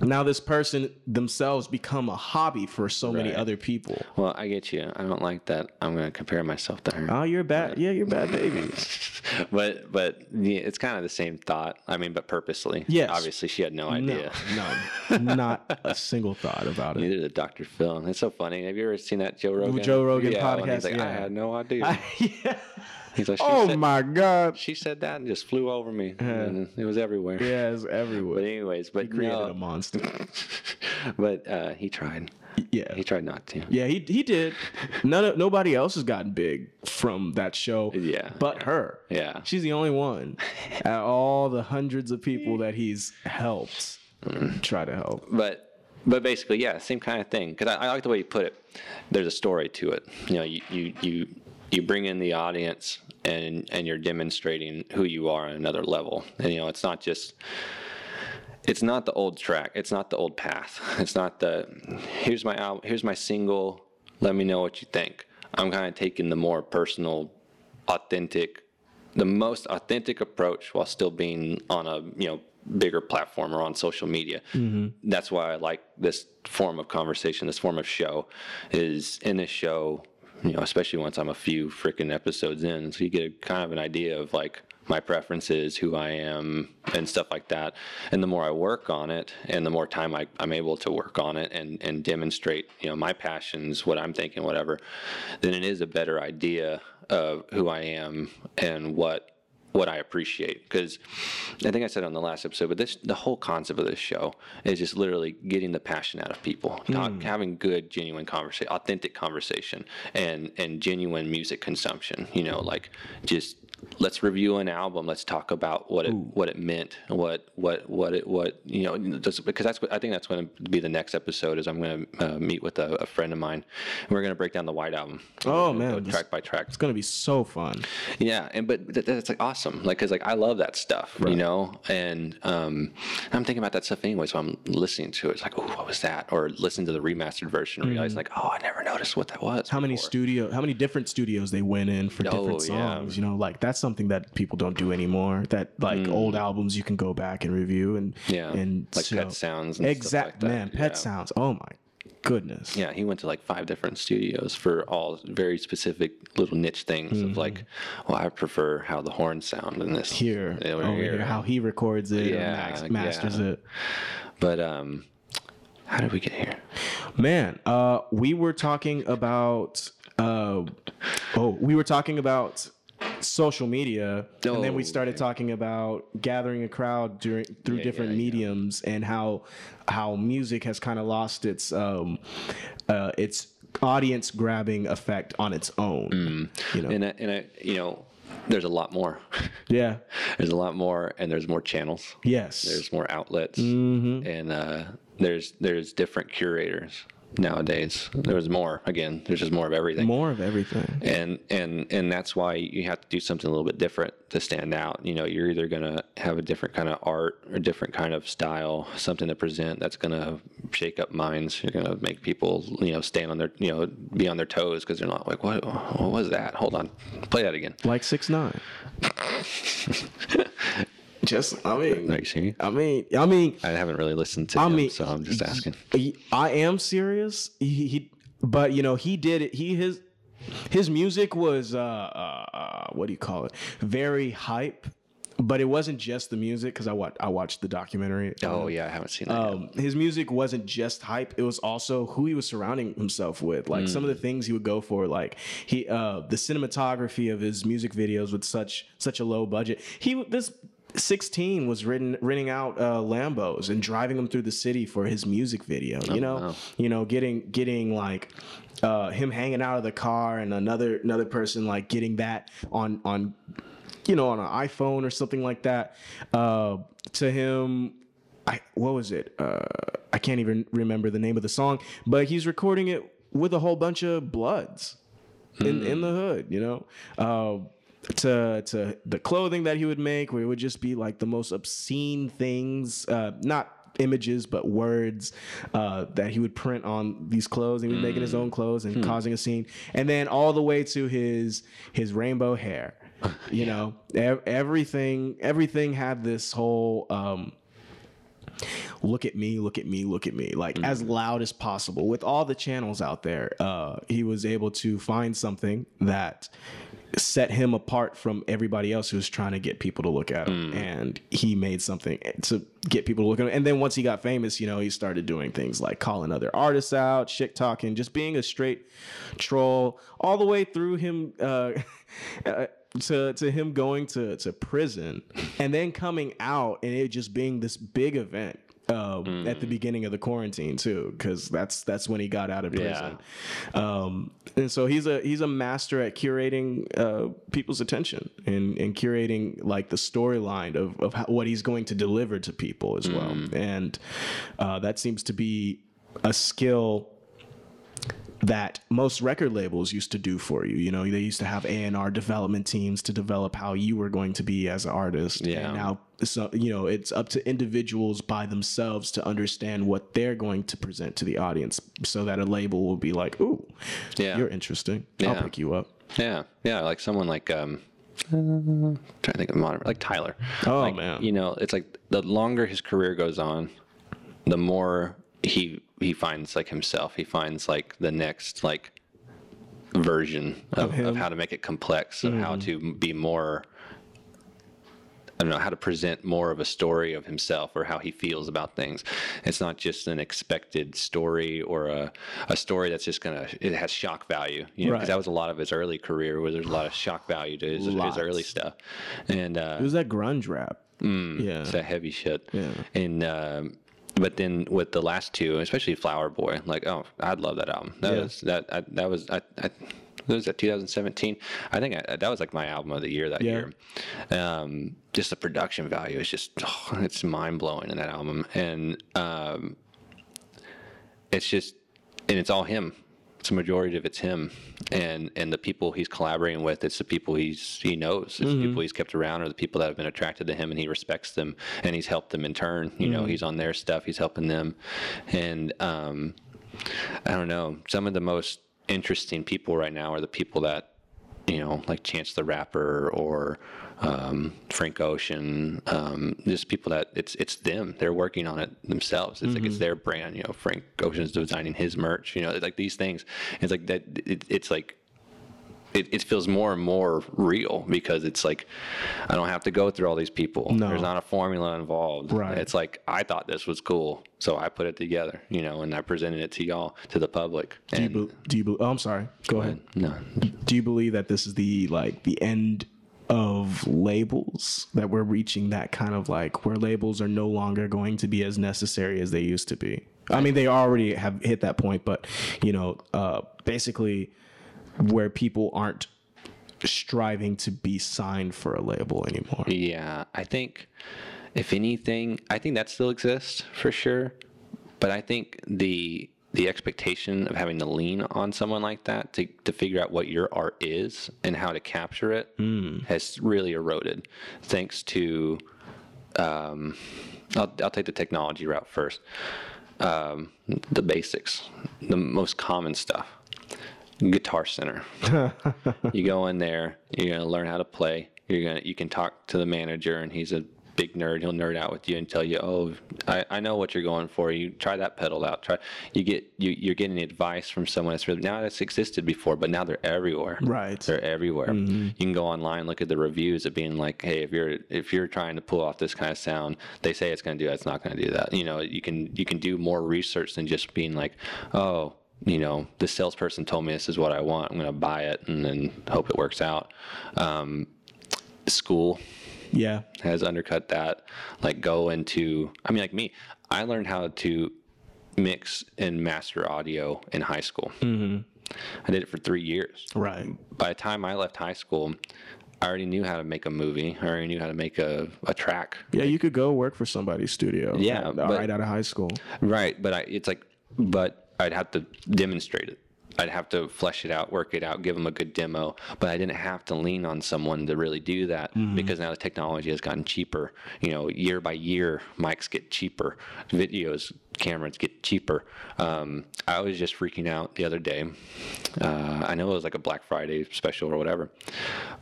now this person themselves become a hobby for so many other people. Well, I get you. I don't like that. I'm going to compare myself to her. Oh, you're bad. Yeah, you're bad, baby. [laughs] but but yeah, it's kind of the same thought. I mean, but purposely. Yes. Obviously, she had no idea. No, no, [laughs] not a single thought about it. Neither did Dr. Phil. It's so funny. Have you ever seen that Joe Rogan? Joe Rogan yeah, podcast, like, I had no idea. [laughs] yeah. He's like, Oh said, my god. She said that and just flew over me. And it was everywhere. Yeah, it's But everywhere. But anyways, but He created no, a monster. [laughs] but uh, he tried. Yeah. He tried not to. Yeah, he he did. None of, nobody else has gotten big from that show. Yeah. But her. Yeah. She's the only one. [laughs] At all the hundreds of people that he's helped try to help. but but basically, yeah, same kind of thing. Because I, I like the way you put it. There's a story to it. You know, you you you, you bring in the audience and and you're demonstrating who you are on another level. And you know, it's not just. It's not the old track. It's not the old path. It's not the here's my album. Here's my single. Let me know what you think. I'm kind of taking the more personal, authentic the most authentic approach while still being on a you know bigger platform or on social media. Mm-hmm. That's why I like this form of conversation, this form of show. Is in this show, you know, especially once I'm a few freaking episodes in, so you get a, kind of an idea of like my preferences, who I am, and stuff like that. And the more I work on it, and the more time I, I'm able to work on it and, and demonstrate, you know, my passions, what I'm thinking, whatever, then it is a better idea of who I am and what what I appreciate. Because I think I said on the last episode, but this the whole concept of this show is just literally getting the passion out of people, talk, hmm. having good, genuine conversation, authentic conversation, and and genuine music consumption. You know, like just let's review an album. Let's talk about what it what it meant, what what what it what you know. Just, because that's what I think that's going to be the next episode. Is I'm going to uh, meet with a, a friend of mine, and we're going to break down the White Album. Oh, man, track by track. It's gonna be so fun. Yeah, and but th- that's like awesome, like because like I love that stuff, you know, and um, I'm thinking about that stuff anyway. So I'm listening to it. It's like, oh, what was that? Or listen to the remastered version, and realize like, oh, I never noticed what that was. How many studio how many different studios they went in for different Oh, yeah. songs, you know, like that's something that people don't do anymore. That like old albums you can go back and review and Mm. Yeah, and like so- Pet Sounds and stuff exact like man, pet Yeah. sounds. Oh my goodness. Yeah, he went to like five different studios for all very specific little niche things of like, well, I prefer how the horns sound in this Here, over over here, how he records it, or Yeah, max, masters yeah. it. But um, how did we get here? Man, uh, we were talking about uh, oh, we were talking about social media, and then we Oh, started talking about gathering a crowd during through Yeah, different yeah, yeah. mediums and how how music has kind of lost its um, uh, its audience grabbing effect on its own. You know, And I, and I, you know, there's a lot more. [laughs] yeah, there's a lot more, and there's more channels. yes, There's more outlets, Mm-hmm. and uh, there's there's different curators nowadays. There's more. Again, there's just more of everything. more of everything. and and and that's why you have to do something a little bit different to stand out you know you're either to have a different kind of art or different kind of style something to present that's to shake up minds you're to make people you know stand on their you know be on their toes because they're not like what what was that hold on play that again Like 6ix9ine. [laughs] [laughs] Just, I mean, are you serious I mean, I mean, i haven't really listened to I him mean, so i'm just asking I am serious. He, he but you know, he did it. He his his music was uh, uh, uh what do you call it? Very hype. But it wasn't just the music because I watched I watched the documentary. oh yeah i haven't seen that. Um, his music wasn't just hype; it was also who he was surrounding himself with. Like some of the things he would go for, like he, uh, the cinematography of his music videos with such such a low budget. He this 16 was written renting out uh, Lambos and driving them through the city for his music video. You know, wow. you know, getting getting like uh, him hanging out of the car and another another person like getting that on on you know on an iPhone or something like that. Uh, to him, I what was it? Uh, I can't even remember the name of the song, but he's recording it with a whole bunch of bloods in in the hood. You know. To to the clothing that he would make, where it would just be like the most obscene things, uh, not images but words uh, that he would print on these clothes. And he was making his own clothes and causing a scene, and then all the way to his his rainbow hair. [laughs] You know, ev- everything everything had this whole. Um, look at me, look at me, look at me, like as loud as possible. With all the channels out there, uh, he was able to find something that set him apart from everybody else who was trying to get people to look at him. And he made something to get people to look at him. And then once he got famous, you know, he started doing things like calling other artists out, shit talking, just being a straight troll, all the way through him. Uh, [laughs] uh, to to him going to to prison and then coming out and it just being this big event um, at the beginning of the quarantine too, because that's that's when he got out of prison. Um, and so he's a he's a master at curating uh, people's attention and and curating like the storyline of of how, what he's going to deliver to people as well. And uh, that seems to be a skill that most record labels used to do for you. You know, they used to have A and R development teams to develop how you were going to be as an artist. Yeah. And now, so you know, it's up to individuals by themselves to understand what they're going to present to the audience, so that a label will be like, "Ooh, Yeah. you're interesting. I'll Yeah. pick you up." Yeah, yeah, like someone like um, uh, trying to think of modern, like Tyler. Oh, Like, man. you know, it's like the longer his career goes on, the more he he finds like himself. He finds like the next like version of, of. Mm-hmm. how to make it complex, of how to be more. I don't know how to present more of a story of himself or how he feels about things. It's not just an expected story or a, a story that's just gonna it has shock value. You know, because Right. that was a lot of his early career where there's a lot of shock value to his, his early stuff, and uh, It was that grunge rap. yeah. it's that heavy shit. Yeah. And um, but then with the last two, especially Flower Boy, like oh, I'd love that album. That Yeah. was that I, that was I. I was that 2017? I think I, that was like my album of the year that Yeah. year. Um, just the production value is just oh, it's mind blowing in that album, and um, it's just and it's all him. It's a majority of it's him, and and the people he's collaborating with. It's the people he's he knows. It's the people he's kept around, or the people that have been attracted to him, and he respects them, and he's helped them in turn. You know, he's on their stuff, he's helping them, and um, I don't know. Some of the most interesting people right now are the people that you know, like Chance the Rapper or um, Frank Ocean, um, just people that it's it's them. They're working on it themselves. It's like it's their brand. You know, Frank Ocean's designing his merch. You know, like these things. It's like that. It, it's like. It, it feels more and more real because it's like I don't have to go through all these people. No. There's not a formula involved. Right. It's like I thought this was cool, so I put it together, you know, and I presented it to y'all, to the public. Do you, be, do you? Be, oh, I'm sorry. Go ahead. no, do you believe that this is the like the end of labels that we're reaching that kind of like where labels are no longer going to be as necessary as they used to be i mean they already have hit that point but you know uh basically where people aren't striving to be signed for a label anymore Yeah, I think if anything, I think that still exists for sure. But I think the the expectation of having to lean on someone like that to, to figure out what your art is and how to capture it has really eroded thanks to um, I'll, I'll take the technology route first. Um, the basics the most common stuff guitar center. [laughs] You go in there you're going to learn how to play you're going to you can talk to the manager and he's a big nerd he'll nerd out with you and tell you oh I, I know what you're going for you try that pedal out try you get you, you're getting advice from someone that's really now that's existed before but now they're everywhere Right. they're everywhere you can go online look at the reviews of being like hey if you're if you're trying to pull off this kind of sound they say it's going to do that it's not going to do that you know you can you can do more research than just being like oh you know, the salesperson told me this is what I want. I'm going to buy it and then hope it works out. Um, school yeah has undercut that. Like, go into, I mean, like me, I learned how to mix and master audio in high school. Mm-hmm. I did it for three years. right By the time I left high school, I already knew how to make a movie. I already knew how to make a, a track. yeah you could go work for somebody's studio Yeah, uh, but- right out of high school Right, but I, it's like, but I'd have to demonstrate it. I'd have to flesh it out, work it out, give them a good demo. But I didn't have to lean on someone to really do that because now the technology has gotten cheaper. You know, year by year, mics get cheaper, videos, cameras get cheaper. Um, I was just freaking out the other day. Uh, I know it was like a Black Friday special or whatever,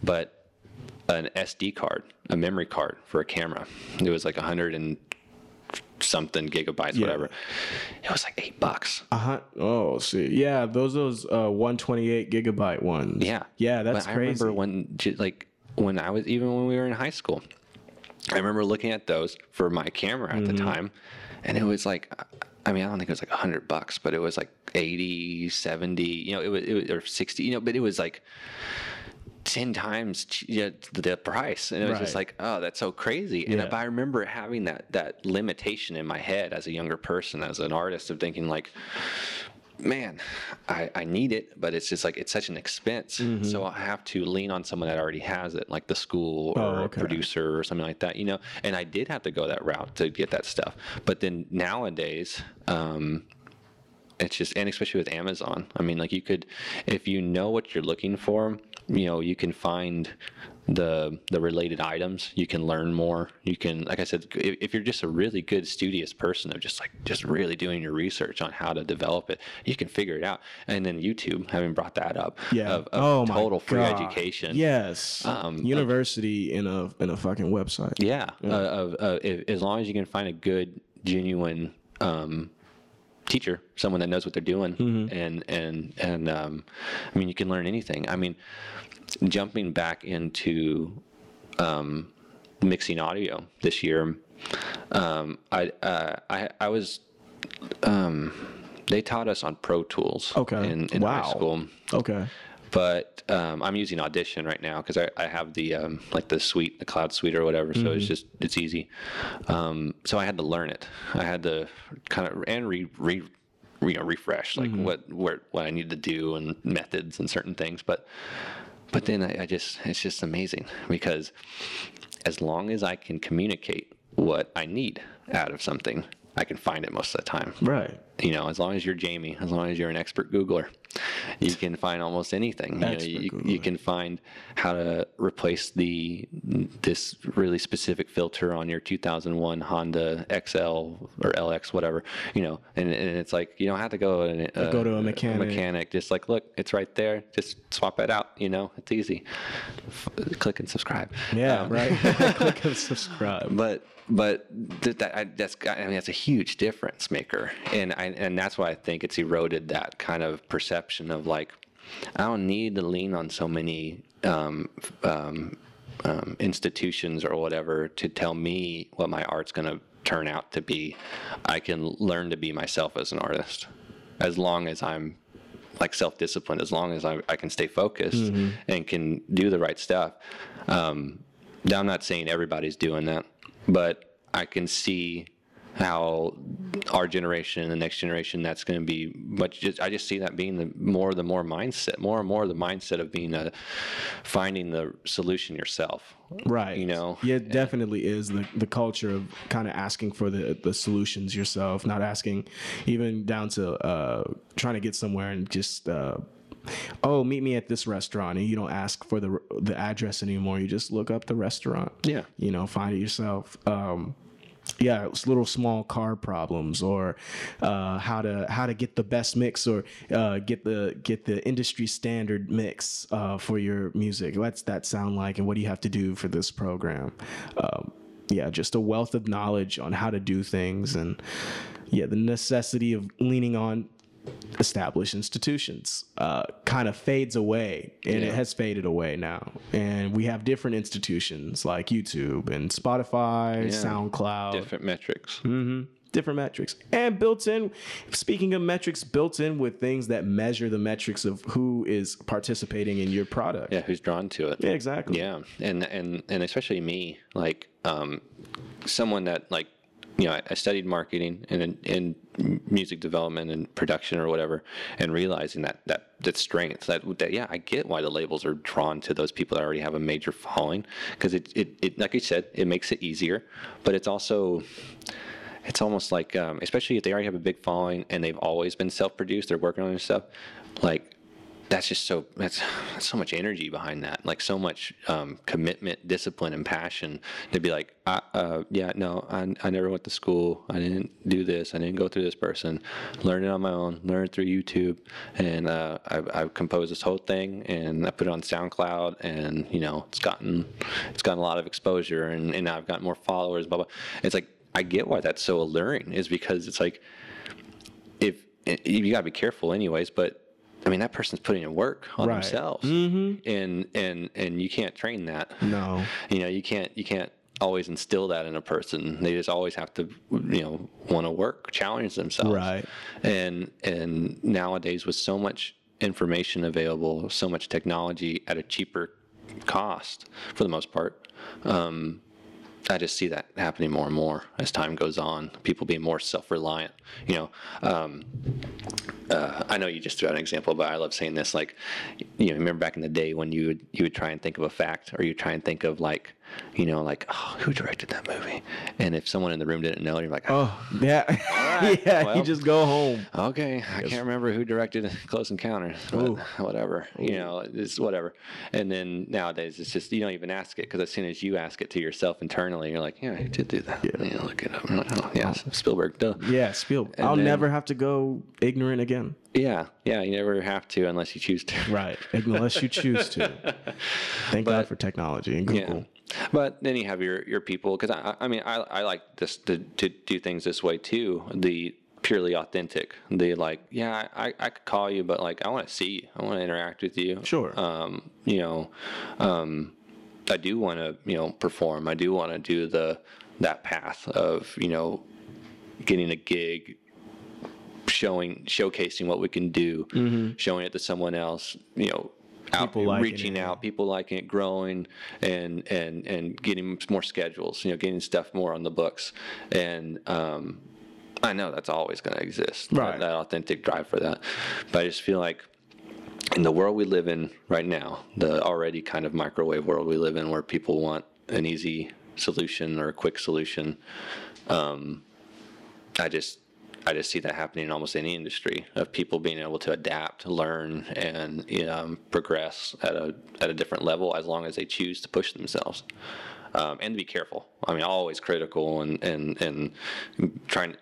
but an SD card, a memory card for a camera, it was like a hundred and something gigabytes, Yeah. whatever. It was like eight bucks. uh-huh oh see yeah those those uh 128 gigabyte ones Yeah, yeah that's but crazy I remember when, like, when I was even when we were in high school, I remember looking at those for my camera at the Mm-hmm. time, and it was like, I mean, I don't think it was like hundred bucks, but it was like 80, 70, you know, it was, it was or sixty, you know, but it was like. 10 times the, price. And it was just like oh that's so crazy. And Yeah. if i remember having that that limitation in my head as a younger person as an artist of thinking like man i i need it but it's just like it's such an expense. Mm-hmm. so i have to lean on someone that already has it like the school or Oh, a producer or something like that you know? And i did have to go that route to get that stuff. But then nowadays um it's just and especially with amazon i mean like you could if you know what you're looking for you know you can find the the related items you can learn more you can like i said if, if you're just a really good studious person of just like just really doing your research on how to develop it you can figure it out and then youtube having brought that up Yeah. of, of oh my total free God. education Yes. Um, University in a in a fucking website. Yeah, Uh, of, uh, if, as long as you can find a good, genuine um, teacher, someone that knows what they're doing, and and and um, I mean, you can learn anything. I mean, jumping back into um, mixing audio this year, um, I, uh, I I was. Um, they taught us on Pro Tools Okay. in, in Wow. high school Okay. But um, I'm using Audition right now because I, I have the um, like the suite, the cloud suite or whatever. So it's just it's easy. Um, so I had to learn it. I had to kind of and re, re you know refresh like what where what I need to do and methods and certain things. But but then I, I just it's just amazing because as long as I can communicate what I need out of something, I can find it most of the time Right. You know, as long as you're Jamie, as long as you're an expert Googler, you can find almost anything. You, know, you, you can find how to replace the this really specific filter on your 2001 Honda XL or LX, whatever. You know, and, and it's like you don't have to go and, uh, Go to a mechanic. mechanic. Just like look, it's right there. Just swap it out. You know, it's easy. F- click and subscribe. Yeah. Um, right. [laughs] [laughs] Click and subscribe. but but th- that I, that's I mean that's a huge difference maker, and I, and that's why I think it's eroded that kind of perception of like I don't need to lean on so many um, um, um, institutions or whatever to tell me what my art's going to turn out to be. I can learn to be myself as an artist, as long as I'm like self-disciplined as long as I, I can stay focused and can do the right stuff. Um, now i'm not saying everybody's doing that but i can see how our generation and the next generation that's going to be much just i just see that being the more the more mindset more and more the mindset of being a finding the solution yourself Right. you know Yeah, it definitely is the, the culture of kind of asking for the, the solutions yourself, not asking even down to uh, trying to get somewhere and just, uh, oh, meet me at this restaurant. And you don't ask for the, the address anymore. You just look up the restaurant. Yeah. You know, find it yourself. Um, yeah, little small car problems, or uh, how to how to get the best mix, or uh, get the get the industry standard mix uh, for your music. What's that sound like, and what do you have to do for this program? Um, yeah, just a wealth of knowledge on how to do things, and yeah, the necessity of leaning on established institutions uh, kind of fades away and it has faded away now. And we have different institutions like youtube and spotify soundcloud. Different metrics. Hmm different metrics. And built in speaking of metrics built in with things that measure the metrics of who is participating in your product. Yeah who's drawn to it. Yeah, exactly. Yeah, and and and especially me, like um, someone that like you know I, I studied marketing and in music development and production or whatever, and realizing that that that strength that that yeah I get why the labels are drawn to those people that already have a major following because it, it it like you said it makes it easier, but it's also it's almost like um, especially if they already have a big following and they've always been self-produced they're working on their stuff like that's just so that's, that's so much energy behind that like so much um, commitment discipline and passion to be like uh, uh, yeah no I, I never went to school. I didn't do this. I didn't go through this person. Learned it on my own. Learned it through youtube. And uh, I, I composed this whole thing and i put it on soundcloud and you know it's gotten it's gotten a lot of exposure and, and i've got more followers blah blah. It's like i get why that's so alluring is because it's like if you gotta be careful anyways but i mean that person's putting in work on Right. themselves and and and you can't train that no you know you can't you can't always instill that in a person they just always have to you know want to work challenge themselves Right. and and nowadays with so much information available so much technology at a cheaper cost for the most part. Um, I just see that happening more and more as time goes on. People being more self-reliant. You know, um, uh, I know you just threw out an example, but I love saying this. Like, you know, remember back in the day when you would you would try and think of a fact, or you try and think of like, you know, like, oh, who directed that movie? And if someone in the room didn't know, you're like, oh, Oh yeah, [laughs] [laughs] yeah. well. you just go home. okay, I can't remember who directed [laughs] Close Encounters, but Ooh. whatever, you know, it's whatever. And then nowadays, it's just you don't even ask it because as soon as you ask it to yourself internally, you're like, yeah, I did do that. Yeah, you know, look it up. Like, oh, yeah, Spielberg. Duh. Yeah, Spiel. And I'll then- never have to go ignorant again. Yeah, yeah. You never have to unless you choose to. Right, unless you choose to. Thank God for technology and Yeah. But then you have your, your people, because I, I mean, I, I like this to, to do things this way too. The purely authentic, the like, yeah, I, I could call you, but like, I want to see you. I want to interact with you. Sure. Um, you know, um, I do want to, you know, perform. I do want to do the, that path of, you know, getting a gig, showing, showcasing what we can do, showing it to someone else, you know, out, People liking reaching it. out, people liking it, growing, and and and getting more schedules. You know, getting stuff more on the books, and um, I know that's always going to exist. that- Right. That, authentic drive for that, but I just feel like in the world we live in right now, the already kind of microwave world we live in, where people want an easy solution or a quick solution, um, I just I just see that happening in almost any industry of people being able to adapt, learn, and um, progress at a at a different level as long as they choose to push themselves. Um, and to be careful. I mean, always critical and and and trying,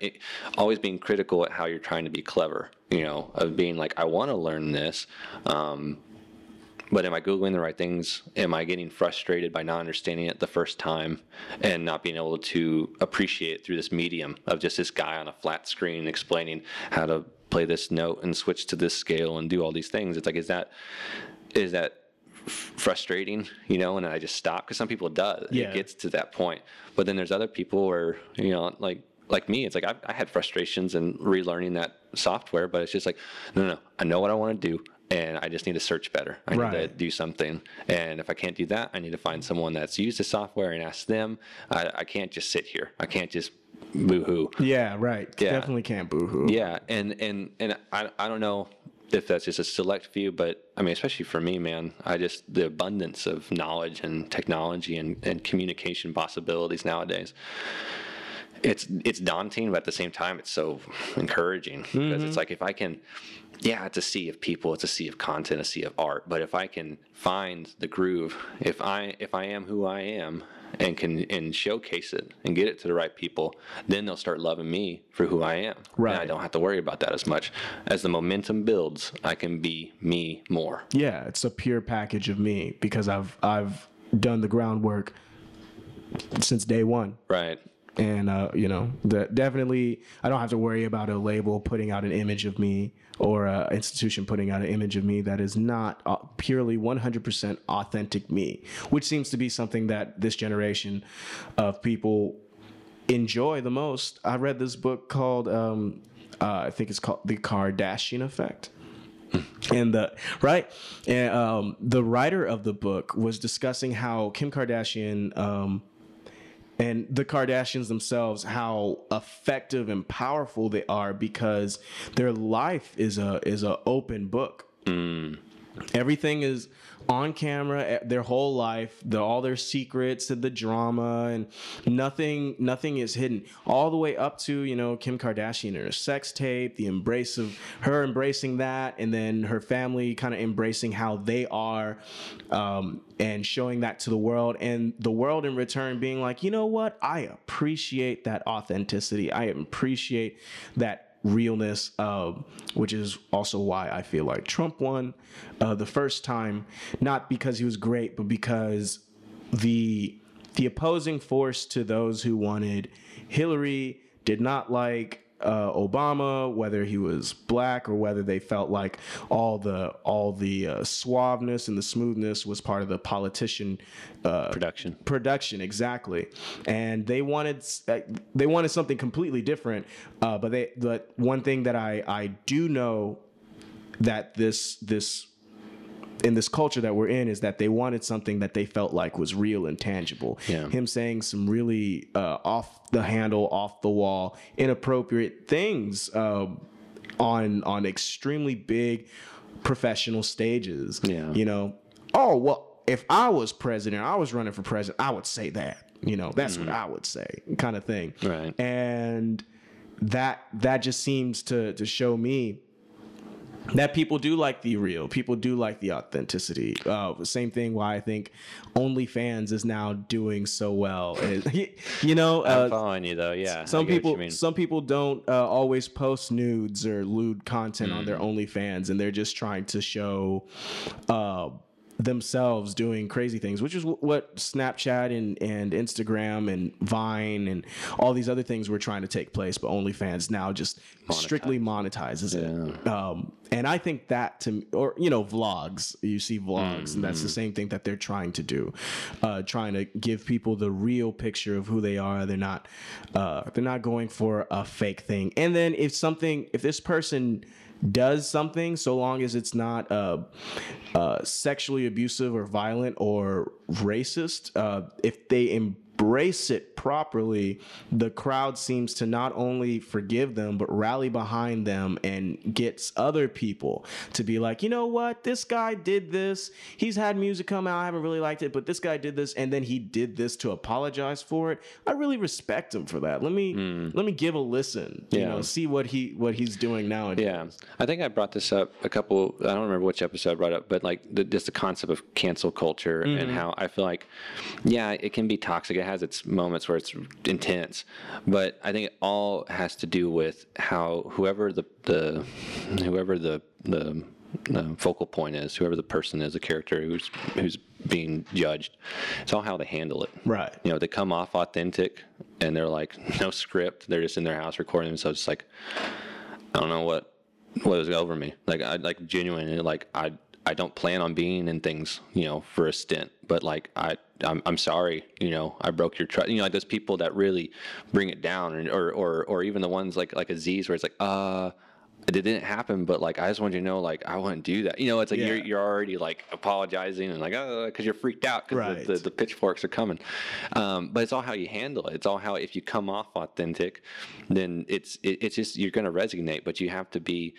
always being critical at how you're trying to be clever. You know, of being like, I want to learn this, um, but am I Googling the right things? Am I getting frustrated by not understanding it the first time and not being able to appreciate through this medium of just this guy on a flat screen explaining how to play this note and switch to this scale and do all these things? It's like, is that, is that frustrating, you know? And I just stop because some people it does. Yeah. It gets to that point. But then there's other people where, you know, like, like me, it's like I, I had frustrations in relearning that software, but it's just like, no, no, I know what I want to do, and I just need to search better. I need to do something, and if I can't do that, I need to find someone that's used the software and ask them. I, I can't just sit here. I can't just boo-hoo. Yeah, right. Yeah. Definitely can't boohoo. Yeah, and and and I I don't know if that's just a select few, but I mean, especially for me, man, I just the abundance of knowledge and technology and, and communication possibilities nowadays. It's it's daunting, but at the same time, it's so encouraging because it's mm-hmm. like if I can, yeah, it's a sea of people, it's a sea of content, a sea of art. But if I can find the groove, if I if I am who I am and can and showcase it and get it to the right people, then they'll start loving me for who I am. And I don't have to worry about that as much. As the momentum builds, I can be me more. Yeah, it's a pure package of me because I've I've done the groundwork since day one. Right. And uh, you know the, definitely i don't have to worry about a label putting out an image of me or an institution putting out an image of me that is not uh, purely 100% authentic me which seems to be something that this generation of people enjoy the most. I read this book called um, uh, i think it's called the kardashian effect. And the right? And um, the writer of the book was discussing how kim kardashian um, and the Kardashians themselves how effective and powerful they are because their life is a is a open book. Mm. Everything is on camera. eh, Their whole life, the, all their secrets and the drama, and nothing nothing is hidden. All the way up to you know Kim Kardashian and her sex tape, the embrace of her embracing that, and then her family kind of embracing how they are, um, and showing that to the world, and the world in return being like, you know what, I appreciate that authenticity. I appreciate that realness, uh, which is also why I feel like Trump won uh, the first time, not because he was great, but because the the opposing force to those who wanted Hillary did not like uh, Obama, whether he was black or whether they felt like all the all the uh, suaveness and the smoothness was part of the politician uh, Production. production exactly and they wanted uh, they wanted something completely different uh, but they but one thing that i i do know that this this in this culture that we're in is that they wanted something that they felt like was real and tangible. Yeah. Him saying some really uh, off the handle, off the wall, inappropriate things uh, on on extremely big professional stages. Yeah. You know, oh well, if I was president, I was running for president, I would say that. You know, that's what I would say, kind of thing. Right. And that that just seems to to show me that people do like the real. People do like the authenticity. Uh, same thing why I think OnlyFans is now doing so well. [laughs] You know, I'm uh, following you though. Yeah. Some people some people don't uh, always post nudes or lewd content on their Mm. OnlyFans, and they're just trying to show uh, themselves doing crazy things, which is wh- what Snapchat and, and Instagram and Vine and all these other things were trying to take place, but OnlyFans now just strictly monetizes it. Um, and I think that to me, or you know, vlogs. You see vlogs, and that's the same thing that they're trying to do, uh, trying to give people the real picture of who they are. They're not, uh, they're not going for a fake thing. And then if something, if this person does something, so long as it's not uh, uh, sexually abusive or violent or racist, uh, if they embrace it properly, the crowd seems to not only forgive them but rally behind them and gets other people to be like, you know what, this guy did this. He's had music come out. I haven't really liked it, but this guy did this, and then he did this to apologize for it. I really respect him for that. Let me let me give a listen. You Yeah. know, see what he what he's doing nowadays. Yeah, I think I brought this up a couple. I don't remember which episode I brought up, but like the, just the concept of cancel culture Mm-hmm. and how I feel like, yeah, it can be toxic. It has its moments where it's intense, but I think it all has to do with how whoever the the whoever the the the focal point is, whoever the person is, the character who's who's being judged, it's all how they handle it. Right. You know, they come off authentic and they're like [laughs] no script. They're just in their house recording themselves. Just like I don't know what what was over me. Like I like genuinely like I I don't plan on being in things you know for a stint, but like I I'm, I'm sorry you know I broke your trust. You know like those people that really bring it down, and, or or or even the ones like like Aziz where it's like uh. It didn't happen, but like I just wanted you to know, like I wouldn't do that. You know, it's like you're you're already like apologizing and like oh, because you're freaked out because Right. the, the, the pitchforks are coming. Um, but it's all how you handle it. It's all how if you come off authentic, then it's it, it's just you're going to resonate. But you have to be.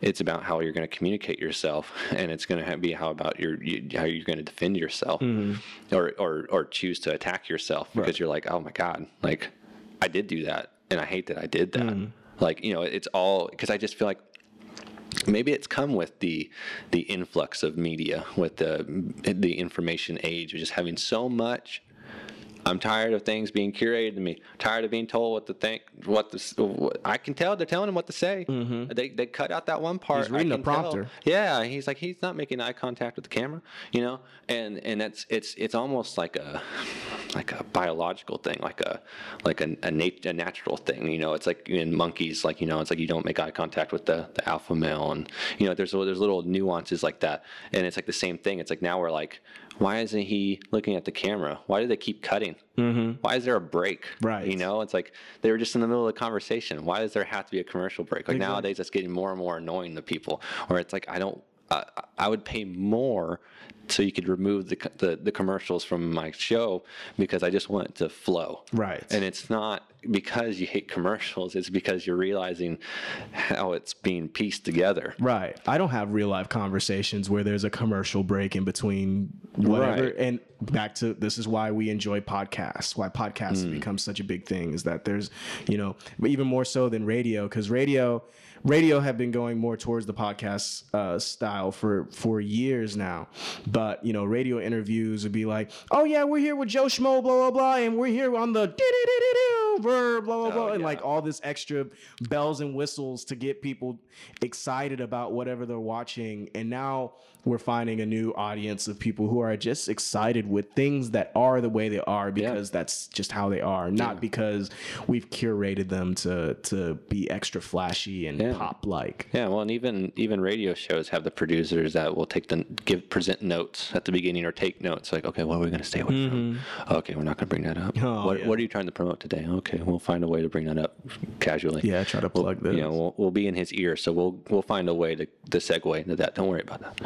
It's about how you're going to communicate yourself, [laughs] and it's going to be how about your you, how you're going to defend yourself, mm-hmm. or or or choose to attack yourself because you're like, oh my god, like I did do that, and I hate that I did that. Mm-hmm. Like you know, it's all because I just feel like maybe it's come with the the influx of media with the the information age of just having so much I'm tired of things being curated to me. Tired of being told what to think, what What, I can tell they're telling him what to say. They they cut out that one part. Mm-hmm. He's reading a can tell. prompter. Yeah, he's like he's not making eye contact with the camera, you know, and and that's it's it's almost like a like a biological thing, like a like a a, nat- a natural thing, you know. It's like in monkeys, like you know, it's like you don't make eye contact with the, the alpha male, and you know, there's there's little nuances like that, and it's like the same thing. It's like now we're like, why isn't he looking at the camera? Why do they keep cutting? Mm-hmm. Why is there a break? Right. You know, it's like they were just in the middle of the conversation. Why does there have to be a commercial break? Like nowadays, it's getting more and more annoying to people. Or it's like I don't. Uh, I would pay more so you could remove the, the the commercials from my show because I just want it to flow. Right. And it's not because you hate commercials. It's because you're realizing how it's being pieced together. Right. I don't have real life conversations where there's a commercial break in between whatever. Right. And back to this is why we enjoy podcasts, why podcasts have become such a big thing is that there's, you know, even more so than radio, because radio, radio have been going more towards the podcast uh, style for for years now. But you know, radio interviews would be like, "Oh yeah, we're here with Joe Schmo, blah blah blah, and we're here on the blah blah blah," and yeah. like all this extra bells and whistles to get people excited about whatever they're watching. And now we're finding a new audience of people who are just excited with things that are the way they are because that's just how they are, not because we've curated them to to be extra flashy and Yeah. pop like. Yeah, well, and even even radio shows have the producers that will take the give present notes at the beginning or take notes like, okay, what are we going to stay away from? Mm-hmm. Okay, we're not going to bring that up. Oh, what yeah. what are you trying to promote today? Okay, we'll find a way to bring that up casually. Yeah, try to plug this. You know, we'll, we'll be in his ear, so we'll we'll find a way to, to segue into that. Don't worry about that.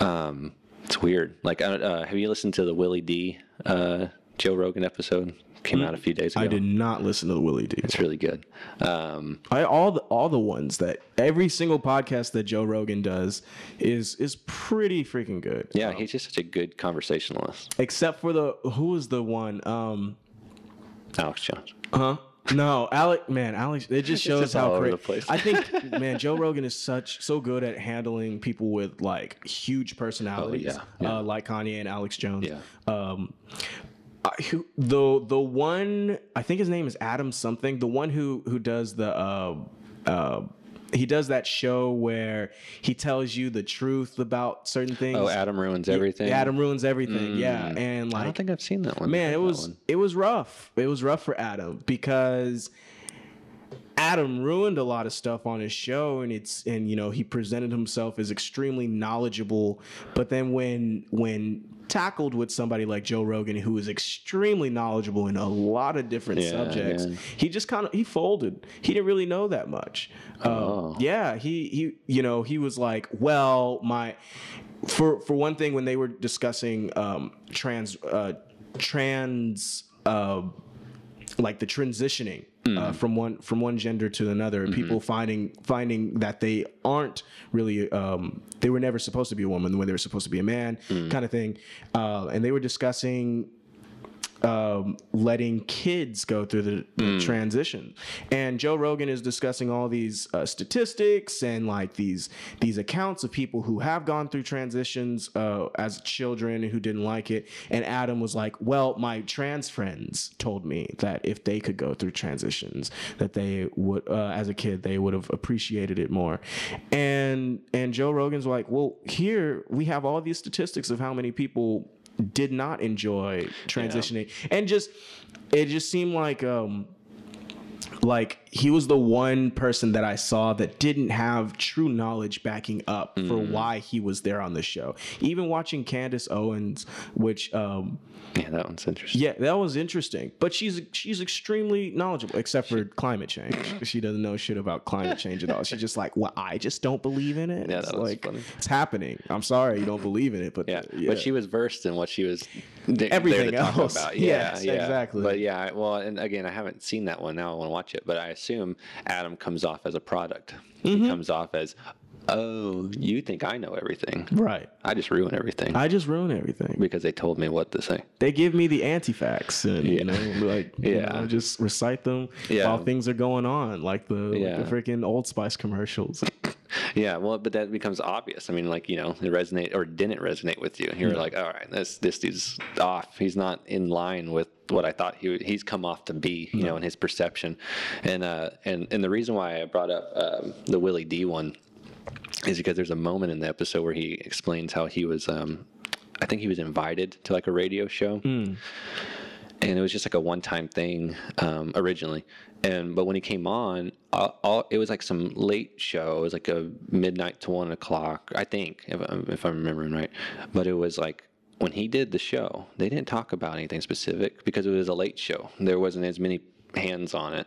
Um, it's weird. Like, uh, have you listened to the Willie D uh, Joe Rogan episode? Came out a few days ago. Mm, I did not listen to the Willie D. It's really good. Um, I all the all the ones that every single podcast that Joe Rogan does is is pretty freaking good. yeah, he's just such a good conversationalist. Except for the who was the one? Um, Alex Jones. huh? No, Alex. Man, Alex. It just [laughs] shows how over cra- the place. I think, [laughs] man, Joe Rogan is such so good at handling people with like huge personalities, Oh, yeah, Uh, like Kanye and Alex Jones. Yeah. Um, I, who, the the one I think his name is Adam something. The one who who does the uh, uh, he does that show where he tells you the truth about certain oh, things. Oh, Adam ruins everything. Yeah, Adam ruins everything. Yeah, and like I don't think I've seen that one. man, it was it was rough. It was rough for Adam because Adam ruined a lot of stuff on his show and it's and you know he presented himself as extremely knowledgeable but then when when tackled with somebody like Joe Rogan who is extremely knowledgeable in a lot of different Yeah, subjects yeah. he just kind of he folded he didn't really know that much Uh, Oh. yeah he he you know he was like well my for for one thing when they were discussing um trans uh trans uh like the transitioning uh, from one from one gender to another people finding finding that they aren't really um, they were never supposed to be a woman when they were supposed to be a man kind of thing. Uh, and they were discussing um, letting kids go through the, the transition. And Joe Rogan is discussing all these uh, statistics and like these these accounts of people who have gone through transitions uh, as children who didn't like it. And Adam was like, "Well, my trans friends told me that if they could go through transitions, that they would, uh, as a kid, they would have appreciated it more." And and Joe Rogan's like, "Well, here we have all these statistics of how many people." Did not enjoy transitioning. And just it just seemed like um like he was the one person that I saw that didn't have true knowledge backing up for why he was there on the show. Even watching Candace Owens, which um Yeah, that one's interesting. yeah, that was interesting. But she's she's extremely knowledgeable, except for climate change. [laughs] She doesn't know shit about climate change at all. She's just like, well, I just don't believe in it. Yeah, it's that was like funny. it's happening. I'm sorry you don't believe in it, but Yeah. yeah. but she was versed in what she was th- Everything there to talk else. about. [laughs] Yes, yeah, yeah. exactly. But yeah, well, and again, I haven't seen that one. Now I want to watch it, but I assume Adam comes off as a product. Mm-hmm. He comes off as, oh, you think I know everything? right. I just ruin everything I just ruin everything. because they told me what to say. they give me the anti-facts and you know like [laughs] you Yeah. know, just recite them Yeah. while things are going on like the, like the freaking old spice commercials [laughs] Yeah, well, but that becomes obvious. I mean, like you know, it resonate or didn't resonate with you. You're like, all right, this this dude's off. He's not in line with what I thought he would, he's come off to be. You know, in his perception, and uh, and and the reason why I brought up um, the Willie D one is because there's a moment in the episode where he explains how he was. Um, I think he was invited to like a radio show and it was just like a one-time thing um, originally. And but when he came on, all, all, it was like some late show. It was like a midnight to one o'clock, I think, if, if I'm remembering right. But it was like when he did the show, they didn't talk about anything specific because it was a late show. There wasn't as many hands on it.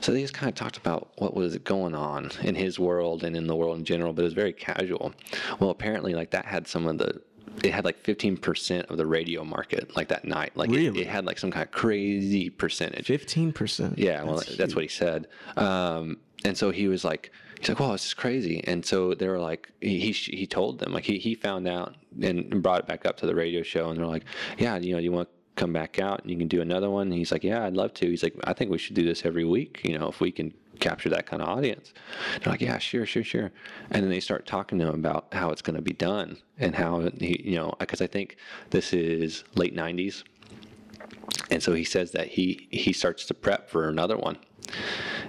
So they just kind of talked about what was going on in his world and in the world in general, but it was very casual. Well, apparently, like that had some of the, it had like 15% of the radio market, like that night. Like it- Really? it, had like some kind of crazy percentage. 15% Yeah, well, that's, what he said. Um, and so he was like, he's like, "Wow, this is crazy." And so they were like, he he, he told them like he, he found out and brought it back up to the radio show, and they're like, "Yeah, you know, you want come back out and you can do another one?" And he's like, "Yeah, I'd love to." He's like, "I think we should do this every week. You know, if we can." capture that kind of audience they're like yeah sure sure sure and then they start talking to him about how it's going to be done and how he you know because i think this is late 90s and so he says that he he starts to prep for another one.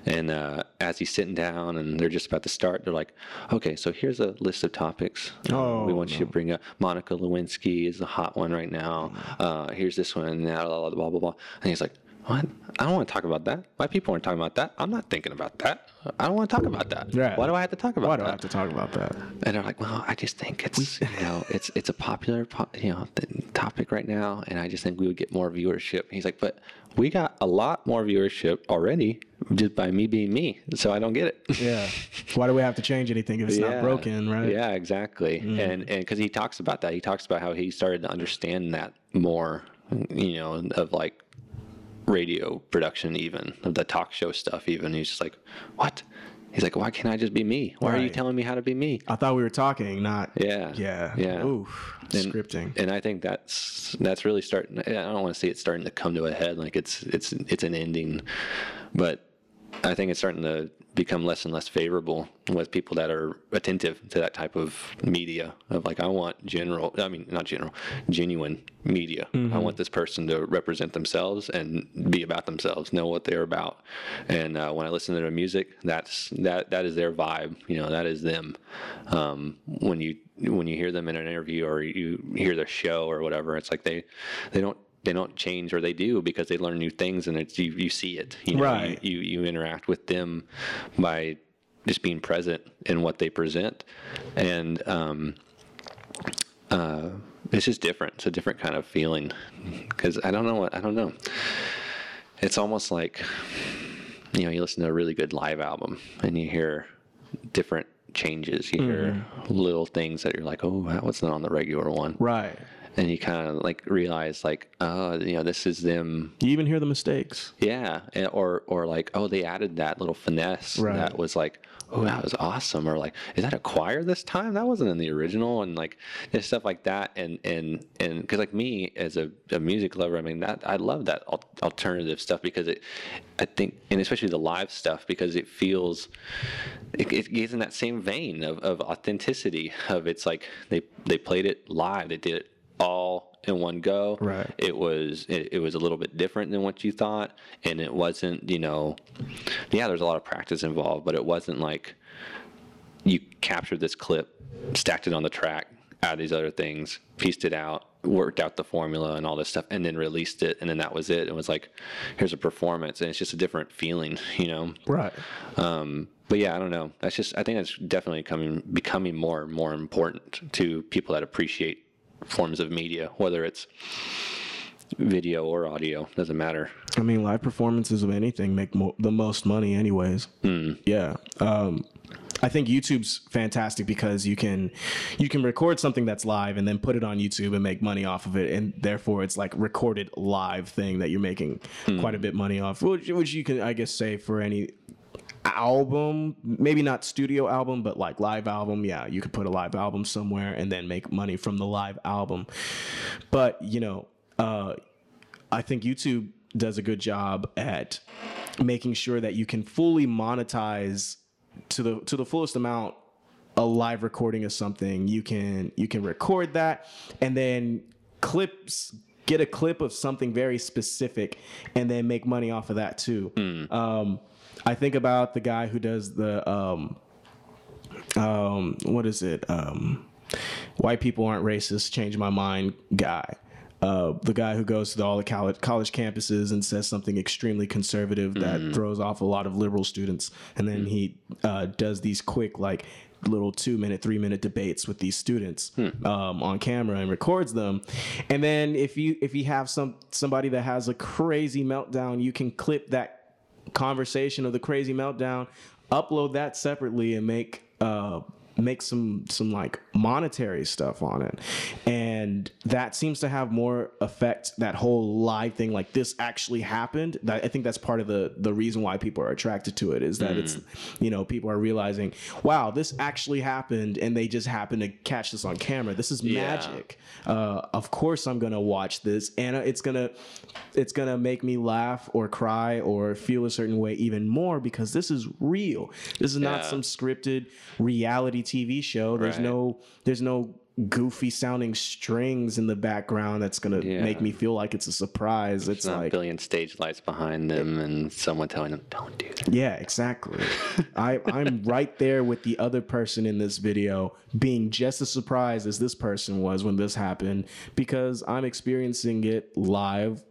And uh, as he's sitting down and they're just about to start they're like okay so here's a list of topics uh, Oh, we want you to bring up. Monica lewinsky is a hot one right now. Uh, here's this one and that, blah blah blah blah. And he's like what? I don't want to talk about that. My people aren't talking about that. I'm not thinking about that. I don't want to talk about that. Right. Why do I have to talk about that? Why that? do I have to talk about that? And they're like, well, I just think it's you know it's it's a popular po- you know th- topic right now, and I just think we would get more viewership. He's like, but we got a lot more viewership already just by me being me, so I don't get it. Yeah. Why do we have to change anything if it's not broken, right? Yeah, exactly. Mm. And and because he talks about that, he talks about how he started to understand that more, you know, of like radio production, even of the talk show stuff. Even he's just like, what? He's like, why can't I just be me? Why are you telling me how to be me? I thought we were talking, not Yeah, yeah. yeah. Oof. And- Scripting. and I think that's that's really starting. I don't want to say it's starting to come to a head, like it's it's it's an ending, but I think it's starting to become less and less favorable with people that are attentive to that type of media. Of like, I want general, I mean, not general, genuine media. I want this person to represent themselves and be about themselves, know what they're about. And uh, when I listen to their music, that's that that is their vibe. You know, that is them. Um, when you when you hear them in an interview or you hear their show or whatever, it's like they they don't they don't change or they do because they learn new things and it's you, you see it. You know, Right. You, you you interact with them by just being present in what they present, and um, uh, it's just different. It's a different kind of feeling because I don't know what I don't know. It's almost like you know you listen to a really good live album and you hear different changes. You hear little things that you're like, oh, that was not on the regular one, Right. And you kind of like realize like, oh, you know, this is them You even hear the mistakes. yeah, and- or or like, oh, they added that little finesse Right. that was like, oh, that was awesome, or like, is that a choir this time? That wasn't in the original, and like, just stuff like that, and and and because like me as a, a music lover, I mean that I love that al- alternative stuff because it, I think, and especially the live stuff because it feels, it, it gets in that same vein of, of authenticity of it's like they they played it live, they did it all in one go Right. it was it, it was a little bit different than what you thought and it wasn't you know yeah there's a lot of practice involved but it wasn't like you captured this clip stacked it on the track add these other things pieced it out worked out the formula and all this stuff and then released it and then that was it it was like here's a performance and it's just a different feeling [laughs] you know Right. um, but yeah, I don't know. That's just I think that's definitely coming becoming more and more important to people that appreciate forms of media, whether it's video or audio, doesn't matter. I mean, live performances of anything make mo- the most money, anyways. Yeah. Um, I think YouTube's fantastic because you can you can record something that's live and then put it on YouTube and make money off of it, and therefore it's like recorded live thing that you're making quite a bit money off, which, which you can I guess say for any album maybe not studio album but like live album yeah you could put a live album somewhere and then make money from the live album but you know uh I think YouTube does a good job at making sure that you can fully monetize to the to the fullest amount a live recording of something. You can you can record that and then clips get a clip of something very specific and then make money off of that too. Um, I think about the guy who does the um, um, what is it? Um, white people aren't racist. Change my mind, guy. Uh, the guy who goes to all the college college campuses and says something extremely conservative that throws off a lot of liberal students, and then he uh, does these quick like little two minute, three minute debates with these students um, on camera and records them. And then if you if you have some somebody that has a crazy meltdown, you can clip that conversation of the crazy meltdown, upload that separately, and make uh, make some some like monetary stuff on it, and that seems to have more effect. That whole live thing, like this actually happened. That I think that's part of the the reason why people are attracted to it is that it's you know people are realizing, wow, this actually happened, and they just happen to catch this on camera. This is Yeah. magic. Uh, of course, I'm gonna watch this, and it's gonna it's gonna make me laugh or cry or feel a certain way even more because this is real. This is not Yeah. some scripted reality TV show. There's Right. no there's no goofy sounding strings in the background that's gonna Yeah. make me feel like it's a surprise. It's, It's not a billion stage lights behind them and someone telling them, don't do that. yeah, exactly. [laughs] I, I'm right there with the other person in this video, being just as surprised as this person was when this happened because I'm experiencing it live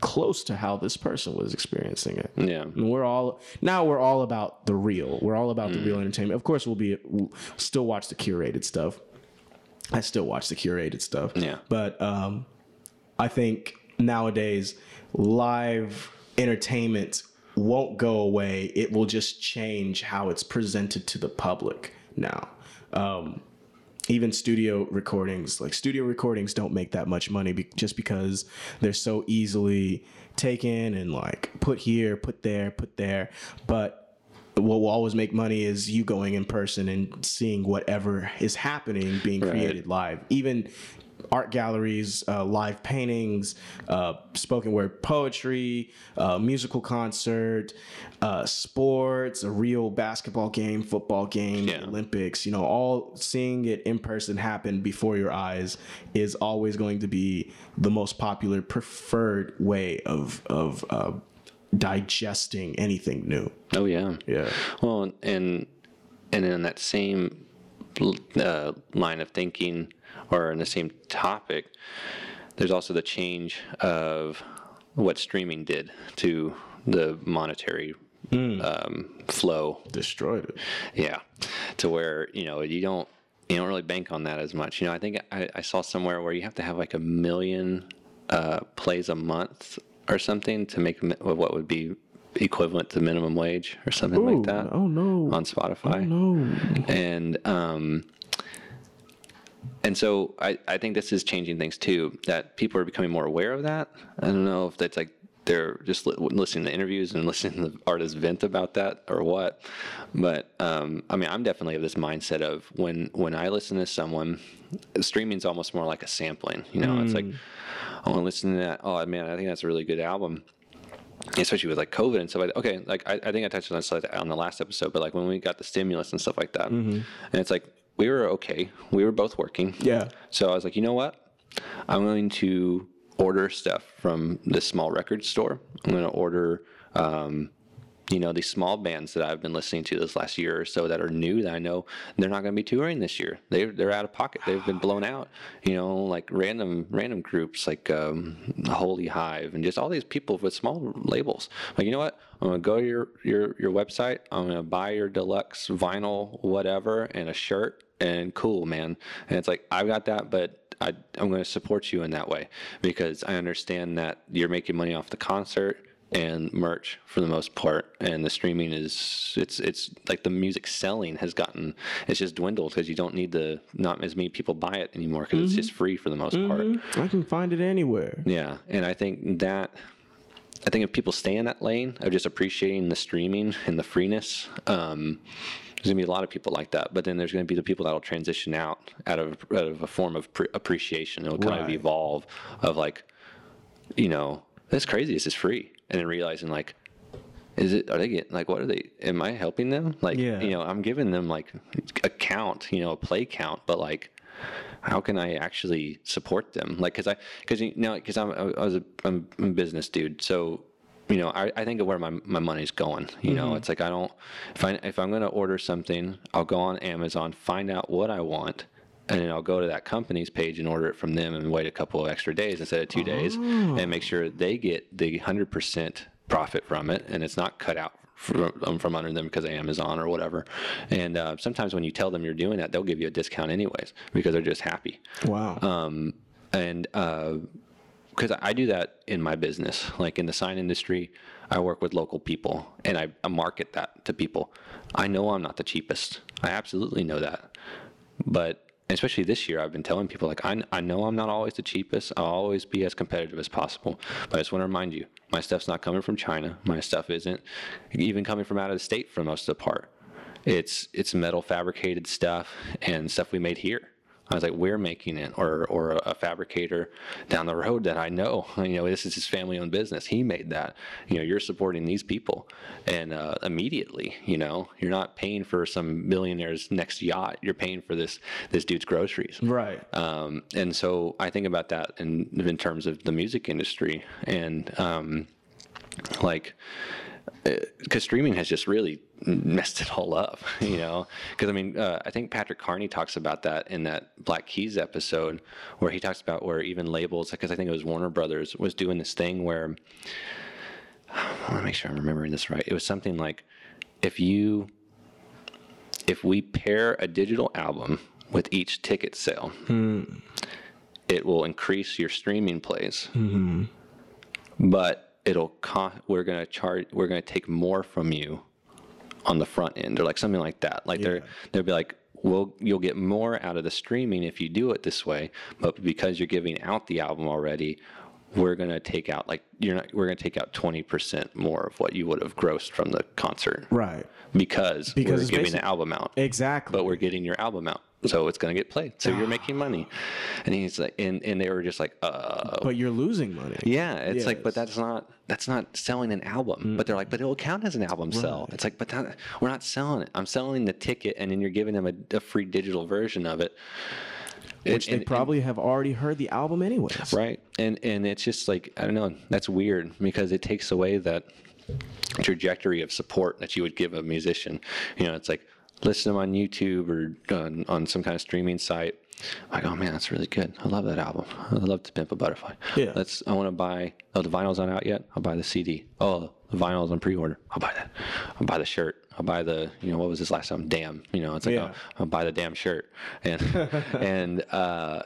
close to how this person was experiencing it. Yeah. And we're all now we're all about the real. We're all about the real entertainment. Of course, we'll be we'll still watch the curated stuff. I still watch the curated stuff. Yeah. But um, I think nowadays live entertainment won't go away. It will just change how it's presented to the public now. Um, even studio recordings, like studio recordings, don't make that much money be- just because they're so easily taken and like put here, put there, put there. But what will always make money is you going in person and seeing whatever is happening being created live. Even art galleries, uh, live paintings, uh, spoken word poetry, uh, musical concert, uh, sports, a real basketball game, football game, Yeah. Olympics. You know, all seeing it in person happen before your eyes is always going to be the most popular, preferred way of of uh, digesting anything new. Oh yeah. Yeah. Well, and and in that same uh, line of thinking, or in the same topic, there's also the change of what streaming did to the monetary um, flow. Destroyed it. Yeah, to where you know you don't you don't really bank on that as much. You know, I think I, I saw somewhere where you have to have like a million uh, plays a month or something to make what would be equivalent to minimum wage or something like that Oh no. on Spotify. Oh No. And um, and so I, I think this is changing things too. That people are becoming more aware of that. I don't know if that's like they're just li- listening to interviews and [laughs] listening to the artists vent about that or what. But um, I mean, I'm definitely of this mindset of when when I listen to someone, streaming's almost more like a sampling. You know, it's like I want to listen to that. Oh man, I think that's a really good album especially with like COVID and stuff like that. Okay, like I, I think I touched on this on the last episode, but like when we got the stimulus and stuff like that, and it's like we were okay. We were both working. Yeah. So I was like, you know what? I'm going to order stuff from this small record store. I'm going to order, um, you know, these small bands that I've been listening to this last year or so that are new that I know they're not going to be touring this year. They they're out of pocket. They've been blown out. You know, like random random groups like um, Holy Hive and just all these people with small labels. Like, you know what? I'm gonna go to your your your website. I'm gonna buy your deluxe vinyl, whatever, and a shirt. And cool, man. And it's like I've got that, but I, I'm going to support you in that way because I understand that you're making money off the concert and merch for the most part, and the streaming is it's it's like the music selling has gotten it's just dwindled because you don't need the not as many people buy it anymore because it's just free for the most part. I can find it anywhere. Yeah, and I think that I think if people stay in that lane of just appreciating the streaming and the freeness, um, there's gonna be a lot of people like that. But then there's gonna be the people that'll transition out out of out of a form of pre- appreciation. It'll kind of evolve of like, you know, that's crazy. This is free, and then realizing like. Is it? Are they getting like? What are they? Am I helping them? Like, Yeah. you know, I'm giving them like a count, you know, a play count, but like, how can I actually support them? Like, cause I, cause you know, cause I'm, I was a, I'm a business dude. So, you know, I, I think of where my, my money's going, you know, mm-hmm. it's like, I don't, if I, if I'm going to order something, I'll go on Amazon, find out what I want. And then I'll go to that company's page and order it from them and wait a couple of extra days instead of two days and make sure they get the 100% profit from it and it's not cut out from, um, from under them because of Amazon or whatever. And uh, sometimes when you tell them you're doing that, they'll give you a discount anyways because they're just happy. Wow. Um, and because I do that in my business, like in the sign industry, I work with local people and I, I market that to people. I know I'm not the cheapest. I absolutely know that. But especially this year, I've been telling people like I, I know I'm not always the cheapest. I'll always be as competitive as possible. But I just want to remind you, my stuff's not coming from China. My stuff isn't even coming from out of the state for most of the part. It's it's metal fabricated stuff and stuff we made here. I was like, we're making it, or or a fabricator down the road that I know. [laughs] You know, this is his family-owned business. He made that. You know, you're supporting these people, and uh, immediately, you know, you're not paying for some millionaire's next yacht. You're paying for this this dude's groceries. right. Um, and so I think about that in in terms of the music industry and um, like because streaming has just really messed it all up, [laughs] you know. Because I mean, uh, I think Patrick Carney talks about that in that Black Keys episode, where he talks about where even labels, because I think it was Warner Brothers, was doing this thing where. I want to make sure I'm remembering this right. It was something like, if you, if we pair a digital album with each ticket sale, it will increase your streaming plays. But it'll cost. We're gonna charge. We're gonna take more from you on the front end, or like something like that. Like they're they'll be like, well, you'll get more out of the streaming if you do it this way, but because you're giving out the album already. We're gonna take out like you're not. We're gonna take out twenty percent more of what you would have grossed from the concert, Right. Because, Because we're giving the album out Exactly. but we're getting your album out. So it's going to get played. So you're making money. And he's like, and, and they were just like, uh, but you're losing money. yeah, it's like, but that's not, that's not selling an album. But they're like, but it'll count as an album sell. It's like, but that, we're not selling it. I'm selling the ticket and then you're giving them a, a free digital version of it. Which And- they and- probably have already heard the album anyways. Right. And and it's just like I don't know, that's weird because it takes away that trajectory of support that you would give a musician. You know, it's like listen to them on YouTube or on, on some kind of streaming site. Like, oh man, that's really good. I love that album. I love to pimp a butterfly. Yeah. Let's. I want to buy. Oh, the vinyl's not out yet. I'll buy the CD. Oh, the vinyl's on pre-order. I'll buy that. I'll buy the shirt. I'll buy the. You know, what was this last time? Damn. You know, it's like Yeah. oh, I'll buy the damn shirt. And [laughs] and uh,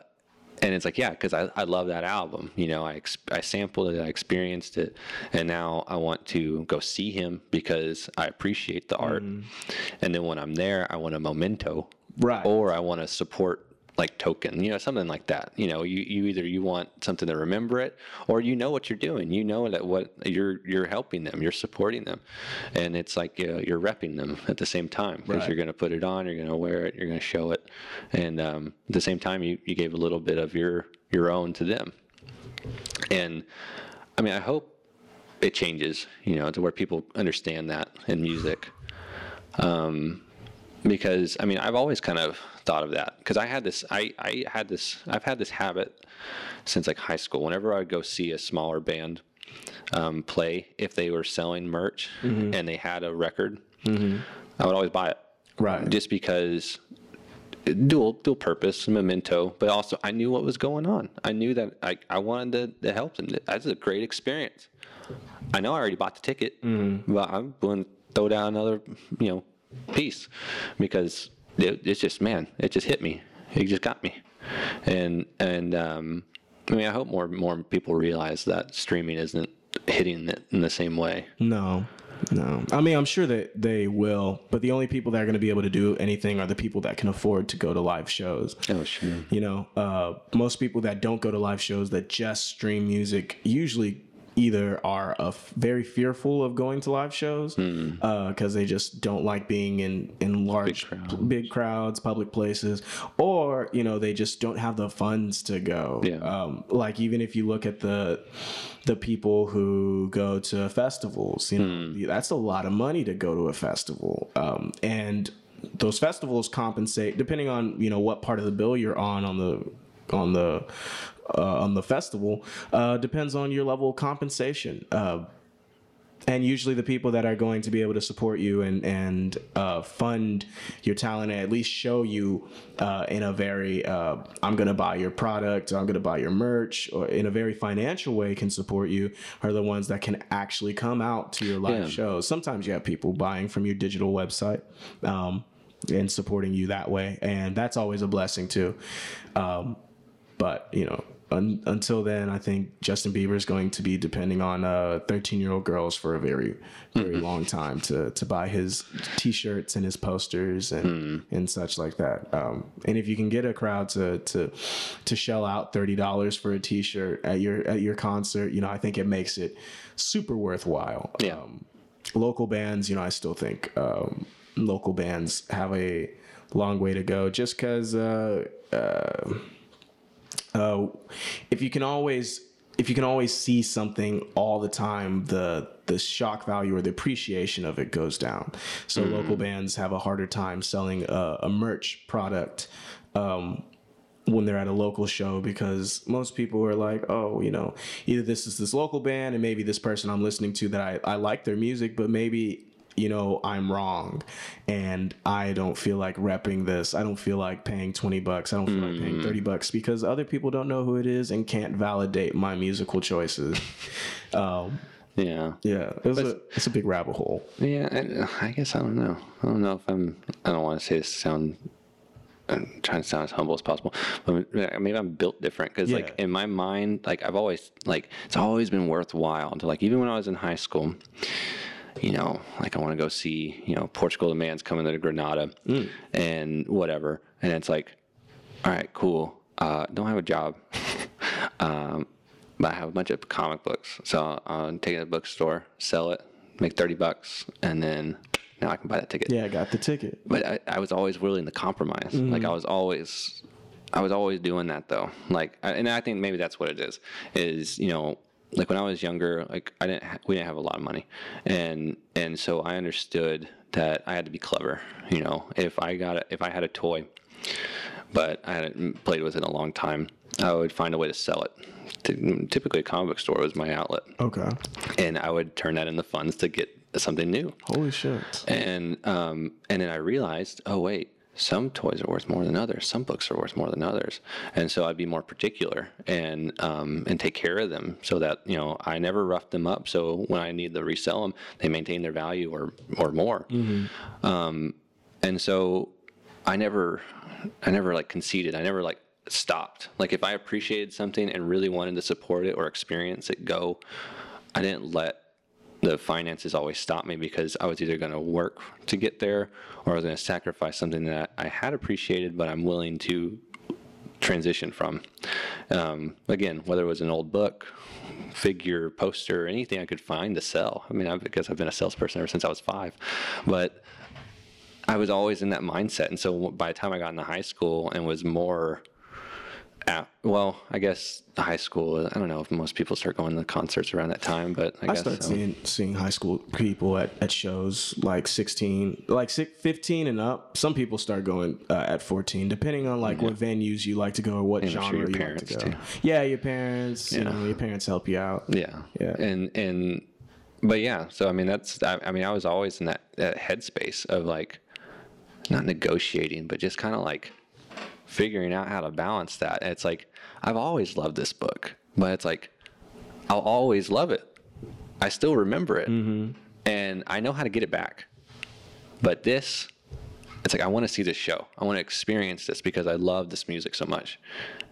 and it's like yeah because I, I love that album you know I, I sampled it i experienced it and now i want to go see him because i appreciate the art. Mm-hmm. And then when i'm there i want a memento. Right. or i want to support like token you know something like that. You know you, you either you want something to remember it or you know what you're doing. You know that what you're you're helping them you're supporting them. And it's like uh, you're repping them at the same time because Right. you're going to put it on you're going to wear it you're going to show it. And um, at the same time you, you gave a little bit of your your own to them. And i mean i hope it changes you know to where people understand that in music. Um, because I mean I've always kind of thought of that because I had this I, I had this I've had this habit since like high school. Whenever I would go see a smaller band um, play if they were selling merch mm-hmm. and they had a record mm-hmm. I would always buy it. Right. just because dual dual purpose memento but also I knew what was going on. I knew that I, I wanted to, to help them. That's a great experience. I know I already bought the ticket, mm-hmm. but I'm going to throw down another, you know, piece because it, it's just man, it just hit me. It just got me, and and um, I mean, I hope more more people realize that streaming isn't hitting it in the same way. No, no. I mean, I'm sure that they will, but the only people that are going to be able to do anything are the people that can afford to go to live shows. Oh sure. You know, uh, most people that don't go to live shows that just stream music usually either are uh, very fearful of going to live shows because they just don't like being in in large crowds. big crowds, public places, or you know they just don't have the funds to go. Yeah. Um, like even if you look at the the people who go to festivals, you know, that's a lot of money to go to a festival, um, and those festivals compensate depending on you know what part of the bill you're on on the on the uh, on the festival uh, depends on your level of compensation. Uh, and usually the people that are going to be able to support you and and uh, fund your talent and at least show you uh, in a very uh, I'm gonna buy your product or I'm gonna buy your merch or in a very financial way can support you are the ones that can actually come out to your live Yeah. shows. Sometimes you have people buying from your digital website. Um, and supporting you that way, and that's always a blessing too. Um, but you know un, until then i think justin bieber is going to be depending on uh 13 year old girls for a very very long time to to buy his t-shirts and his posters and and such like that. Um and if you can get a crowd to to to shell out $30 for a t-shirt at your at your concert you know i think it makes it super worthwhile. Yeah. um local bands you know i still think um local bands have a long way to go just because uh uh uh, if you can always if you can always see something all the time, the the shock value or the appreciation of it goes down. So local bands have a harder time selling a, a merch product um, when they're at a local show because most people are like, oh, you know, either this is this local band and maybe this person I'm listening to that I, I like their music, but maybe you know, I'm wrong and I don't feel like repping this. I don't feel like paying 20 bucks. I don't feel like paying 30 bucks because other people don't know who it is and can't validate my musical choices. [laughs] um, Yeah. yeah, it's a, it's a big rabbit hole. Yeah, and uh, I guess I don't know. I don't know if I'm. I don't want to say this sound. I'm trying to sound as humble as possible, but maybe I'm built different because, like, in my mind, like I've always like it's always been worthwhile to like even when I was in high school. You know, like I want to go see you know Portugal the Man's coming to Granada, and whatever, and it's like, all right, cool. Uh, don't have a job. [laughs] um, but I have a bunch of comic books. So I'll take it to the bookstore, sell it, make 30 bucks, and then now I can buy that ticket. Yeah, I got the ticket. But I, I was always willing to compromise. Like I was always, I was always doing that though. Like, I- and I think maybe that's what it is, is, you know, like when I was younger, like I didn't, ha- we didn't have a lot of money. And, and so I understood that I had to be clever. You know, if I got, a, if I had a toy, but I hadn't played with it in a long time, I would find a way to sell it. Ty- Typically, a comic book store was my outlet, Okay. and I would turn that into funds to get something new. Holy shit. And um, and then I realized, oh wait, some toys are worth more than others. Some books are worth more than others, and so I'd be more particular and um, and take care of them so that you know I never rough them up. So when I need to resell them, they maintain their value or or more. Um, and so I never I never like conceded. I never like stopped. Like if I appreciated something and really wanted to support it or experience it go, I didn't let the finances always stopped me because I was either going to work to get there or I was going to sacrifice something that I had appreciated but I'm willing to transition from. Um, again, whether it was an old book, figure, poster, anything I could find to sell. I mean, I because I've been a salesperson ever since I was five, but I was always in that mindset. And so by the time I got into high school and was more at, well, I guess high school, I don't know if most people start going to concerts around that time, but I, I guess started so. seeing seeing high school people at, at shows like 16, like six, 15 and up. Some people start going uh, at 14, depending on like what venues you like to go or what sure genre your you like to go. too. Yeah, your parents. You know, your parents help you out. Yeah. Yeah. And and but yeah, so I mean that's I, I mean I was always in that, that headspace of like not negotiating, but just kind of like figuring out how to balance that. And it's like I've always loved this book, but it's like I'll always love it. I still remember it, mm-hmm. and I know how to get it back. But this, it's like I want to see this show. I want to experience this because I love this music so much,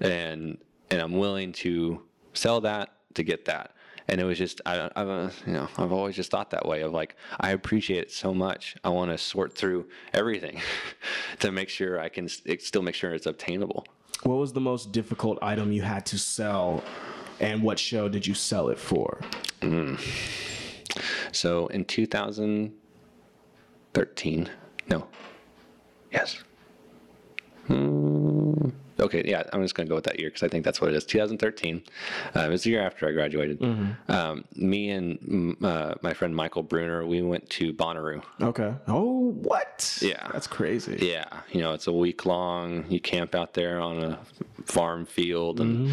and and I'm willing to sell that to get that. And it was just I, I've uh, you know I've always just thought that way of like I appreciate it so much. I want to sort through everything [laughs] to make sure I can st- still make sure it's obtainable. What was the most difficult item you had to sell, and what show did you sell it for? So in 2013, no, yes. Hmm, okay, yeah, I'm just gonna go with that year because I think that's what it is. 2013. Uh, it was the year after I graduated. Um, me and uh, my friend Michael Bruner, we went to Bonnaroo. Okay. Oh, what? Yeah. That's crazy. Yeah, you know, it's a week long. You camp out there on a farm field, and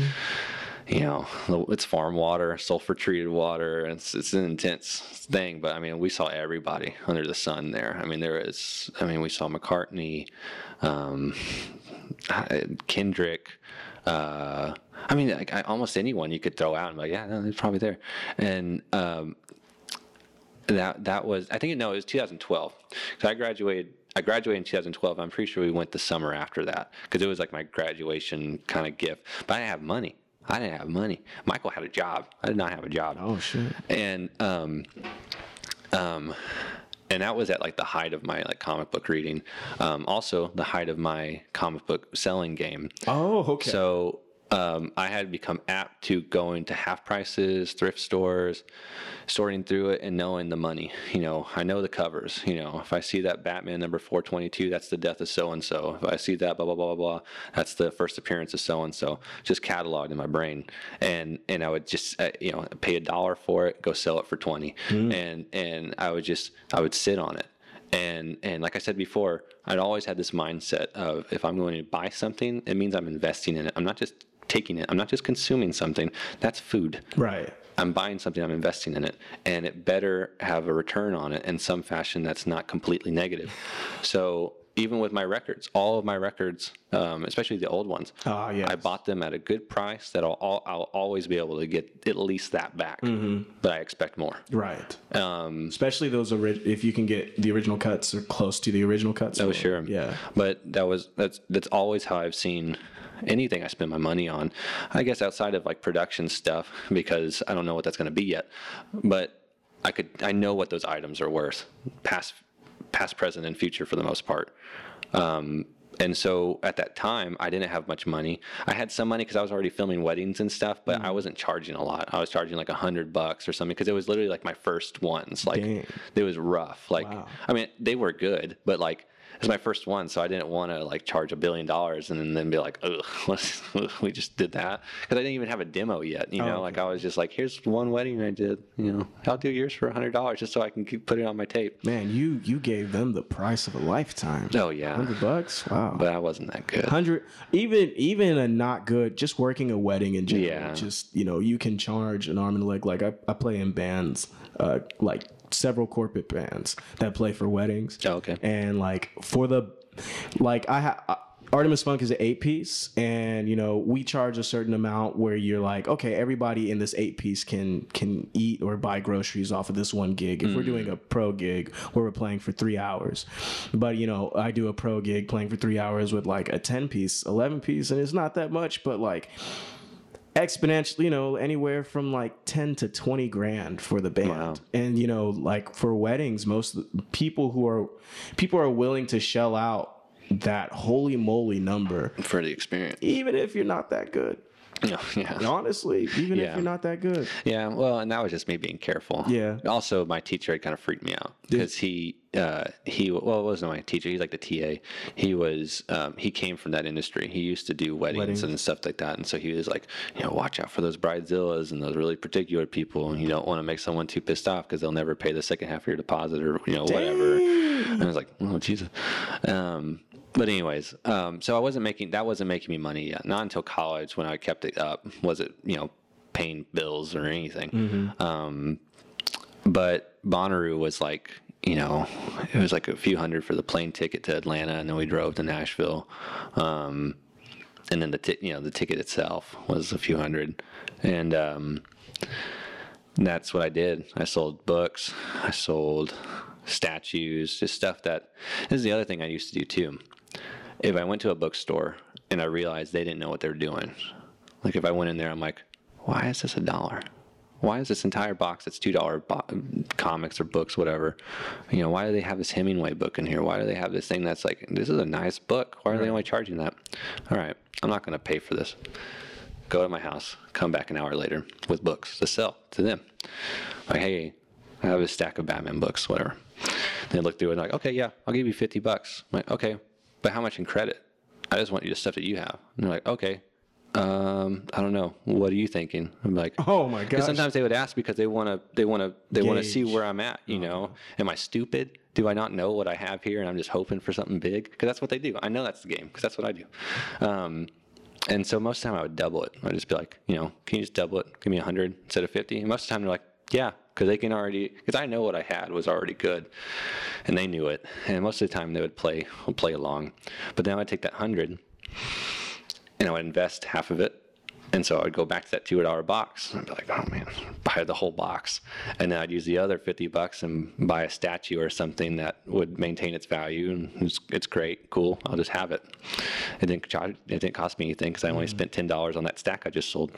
you know, it's farm water, sulfur treated water. and It's it's an intense thing, but I mean, we saw everybody under the sun there. I mean, there is. I mean, we saw McCartney, um, Kendrick. Uh, I mean, like, I, almost anyone you could throw out and be like, yeah, no, they're probably there. And um, that that was I think no, it was 2012. Because I graduated. I graduated in 2012. I'm pretty sure we went the summer after that because it was like my graduation kind of gift. But I didn't have money. I didn't have money. Michael had a job. I did not have a job. Oh shit. And um, um, and that was at like the height of my like comic book reading. Um, also the height of my comic book selling game. Oh, okay. So um, I had become apt to going to half prices, thrift stores, sorting through it, and knowing the money. You know, I know the covers. You know, if I see that Batman number 422, that's the death of so and so. If I see that blah blah blah blah blah, that's the first appearance of so and so. Just cataloged in my brain, and and I would just uh, you know pay a dollar for it, go sell it for 20, and and I would just I would sit on it And and like I said before, I'd always had this mindset of if I'm going to buy something, it means I'm investing in it. I'm not just taking it. I'm not just consuming something. That's food. Right. I'm buying something, I'm investing in it, and it better have a return on it in some fashion that's not completely negative. So even with my records, all of my records, um, especially the old ones, Ah, yes. I bought them at a good price that I'll, I'll, I'll always be able to get at least that back, but I expect more. Right. Um, Especially those ori- if you can get the original cuts or close to the original cuts. Oh, sure. Yeah. But that was that's that's always how I've seen anything I spend my money on. I guess outside of like production stuff because I don't know what that's going to be yet. But I could I know what those items are worth, past past, present, and future for the most part. Um, and so at that time, I didn't have much money. I had some money because I was already filming weddings and stuff, but I wasn't charging a lot. I was charging like a hundred bucks or something because it was literally like my first ones. Like Dang. it was rough. Like Wow. I mean, they were good, but like it was my first one, so I didn't want to like charge a billion dollars and then, be like, ugh, [laughs] [laughs] we just did that because I didn't even have a demo yet. You know, Oh, like I was just like, here's one wedding I did. You know, I'll do yours for a hundred dollars just so I can keep put it on my tape. Man, you you gave them the price of a lifetime. Oh yeah, Hundred bucks. Wow. but I wasn't that good. hundred even even a not good just working a wedding in general Yeah. just you know you can charge an arm and a leg like i, I play in bands uh like several corporate bands that play for weddings Oh, okay. and like for the like i have. Artemis Funk is an eight piece, and you know we charge a certain amount where you're like, okay, everybody in this eight piece can can eat or buy groceries off of this one gig. If we're doing mm. a pro gig where we're playing for three hours, but you know I do a pro gig playing for three hours with like a ten piece, eleven piece, and it's not that much, but like exponentially, you know, anywhere from like 10 to 20 grand for the band. Wow. And, you know, like for weddings, most people who are, people are willing to shell out that holy moly number, for the experience. even if you're not that good. Yeah, [laughs] yeah. Honestly, even if you're not that good. Yeah, well, and that was just me being careful. Yeah. Also, my teacher had kind of freaked me out because he, uh, he, well, it wasn't my teacher. He's like the TA. He was, um, he came from that industry. He used to do weddings, Weddings. and stuff like that. And so he was like, you know, watch out for those bridezillas and those really particular people. And you don't want to make someone too pissed off because they'll never pay the second half of your deposit or you know whatever. And I was like, oh Jesus. Um, but anyways, um, so I wasn't making that wasn't making me money yet. Not until college when I kept it up was it you know paying bills or anything. Um, but Bonnaroo was like you know it was like a few hundred for the plane ticket to Atlanta, and then we drove to Nashville. Um, and then the ti- you know the ticket itself was a few hundred, and um, and that's what I did. I sold books. I sold statues, just stuff that. This is the other thing I used to do too. If I went to a bookstore and I realized they didn't know what they're doing, like if I went in there, I'm like, why is this a dollar? Why is this entire box that's two dollar bo- comics or books, whatever? You know, why do they have this Hemingway book in here? Why do they have this thing that's like, this is a nice book? Why are they only charging that? All right, I'm not going to pay for this go to my house, come back an hour later with books to sell to them. Like, hey, I have a stack of Batman books, whatever. They look through it and like, okay, yeah, I'll give you 50 bucks. I'm like, okay, but how much in credit? I just want you the stuff that you have. And they're like, okay, um, I don't know. What are you thinking? I'm like, [laughs] Oh my because gosh. sometimes they would ask because they want to, they want to, they want to see where I'm at. You know, am I stupid? Do I not know what I have here and I'm just hoping for something big? Because that's what they do. I know that's the game because that's what I do. Um, and so most of the time I would double it. I'd just be like, you know, can you just double it? Give me 100 instead of 50. And most of the time they're like, yeah, because they can already, because I know what I had was already good, and they knew it. And most of the time they would play, play along. But then I would take that 100 and I would invest half of it. And so I would go back to that two dollar box. And I'd be like, oh man, buy the whole box. And then I'd use the other fifty bucks and buy a statue or something that would maintain its value. And it's, it's great, cool. I'll just have it. It didn't charge, it didn't cost me anything because I only spent ten dollars on that stack I just sold.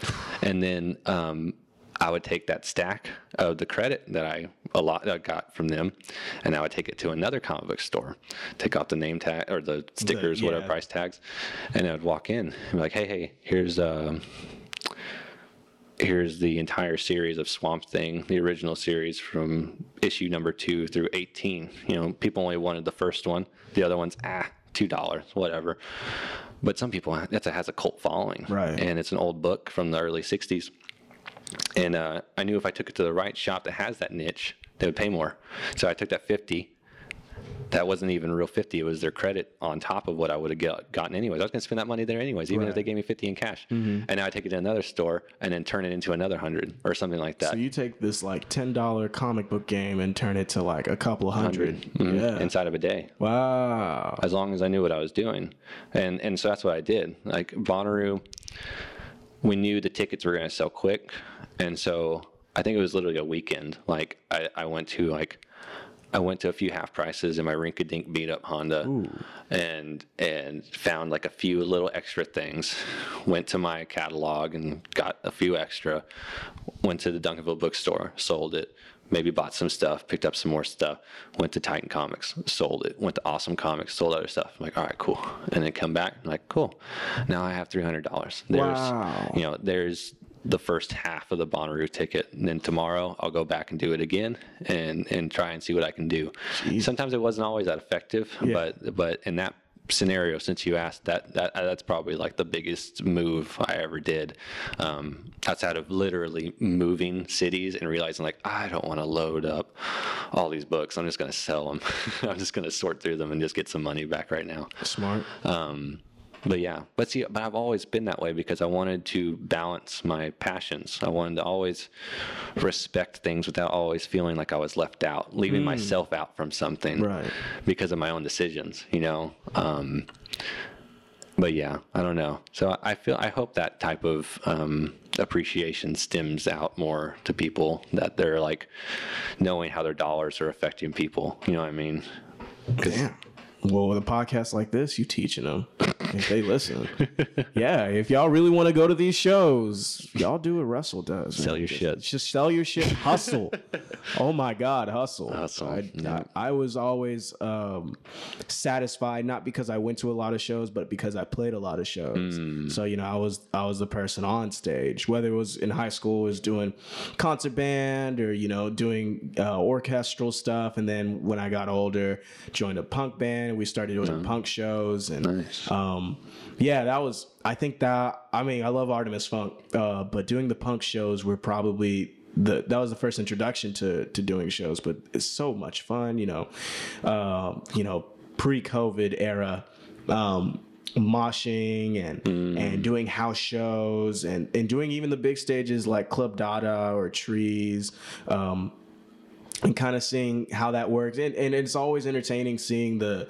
And then um, I would take that stack of the credit that I a lot I got from them, and I would take it to another comic book store, take off the name tag or the stickers, whatever yeah. price tags, and I would walk in and be like, "Hey, hey, here's um, here's the entire series of Swamp Thing, the original series from issue number two through 18. You know, people only wanted the first one. The other one's ah, two dollars, whatever. But some people that's a, has a cult following, Right. And it's an old book from the early 60s. And uh, I knew if I took it to the right shop that has that niche, they would pay more. So I took that 50 that wasn't even real 50 it was their credit on top of what i would have gotten anyways i was going to spend that money there anyways even if they gave me 50 in cash and now i take it to another store and then turn it into another 100 or something like that So you take this like ten dollar comic book game and turn it to like a couple of 100 Mhm. Yeah. inside of a day wow. as long as I knew what I was doing. And and so that's what I did. Like Bonnaroo, we knew the tickets were going to sell quick, and so I think it was literally a weekend. Like I, I went to like I went to a few half prices in my rink-a-dink beat-up Honda, and and found like a few little extra things. Went to my catalog and got a few extra. Went to the Duncanville bookstore, sold it. Maybe bought some stuff, picked up some more stuff. Went to Titan Comics, sold it. Went to Awesome Comics, sold other stuff. I'm like, all right, cool. And then come back, I'm like, cool. Now I have three hundred dollars. There's, Wow. you know, there's the first half of the Bonnaroo ticket, and then tomorrow I'll go back and do it again and and try and see what I can do. Sometimes it wasn't always that effective, Yeah. but but in that scenario, since you asked, that that that's probably like the biggest move I ever did, um, outside of literally moving cities and realizing like I don't want to load up all these books. I'm just gonna sell them. [laughs] I'm just gonna sort through them and just get some money back right now. Smart. Um, but yeah, but see, but I've always been that way because I wanted to balance my passions. I wanted to always respect things without always feeling like I was left out, leaving myself out from something Right. because of my own decisions, you know? Um, but yeah, I don't know. So I feel, I hope that type of um, appreciation stems out more to people that they're like knowing how their dollars are affecting people. You know what I mean? 'Cause- Damn. Well, with a podcast like this, you teaching them if they listen. [laughs] yeah, if y'all really want to go to these shows, y'all do what Russell does. Sell man. your Just- shit. Just sell your shit. Hustle. [laughs] oh my God, hustle. Hustle, I, yeah. I, I was always um, satisfied not because I went to a lot of shows, but because I played a lot of shows. Mm. So you know, I was I was the person on stage, whether it was in high school, was doing concert band or you know doing uh, orchestral stuff, and then when I got older, joined a punk band. We started doing punk shows, and Nice. um, yeah, that was. I think that I mean I love Artemis Funk, uh, but doing the punk shows were probably the that was the first introduction to to doing shows. But it's so much fun, you know, uh, you know, pre-COVID era. Um, moshing and and doing house shows and and doing even the big stages like Club Dada or Trees um and kind of seeing how that works. And, and it's always entertaining seeing the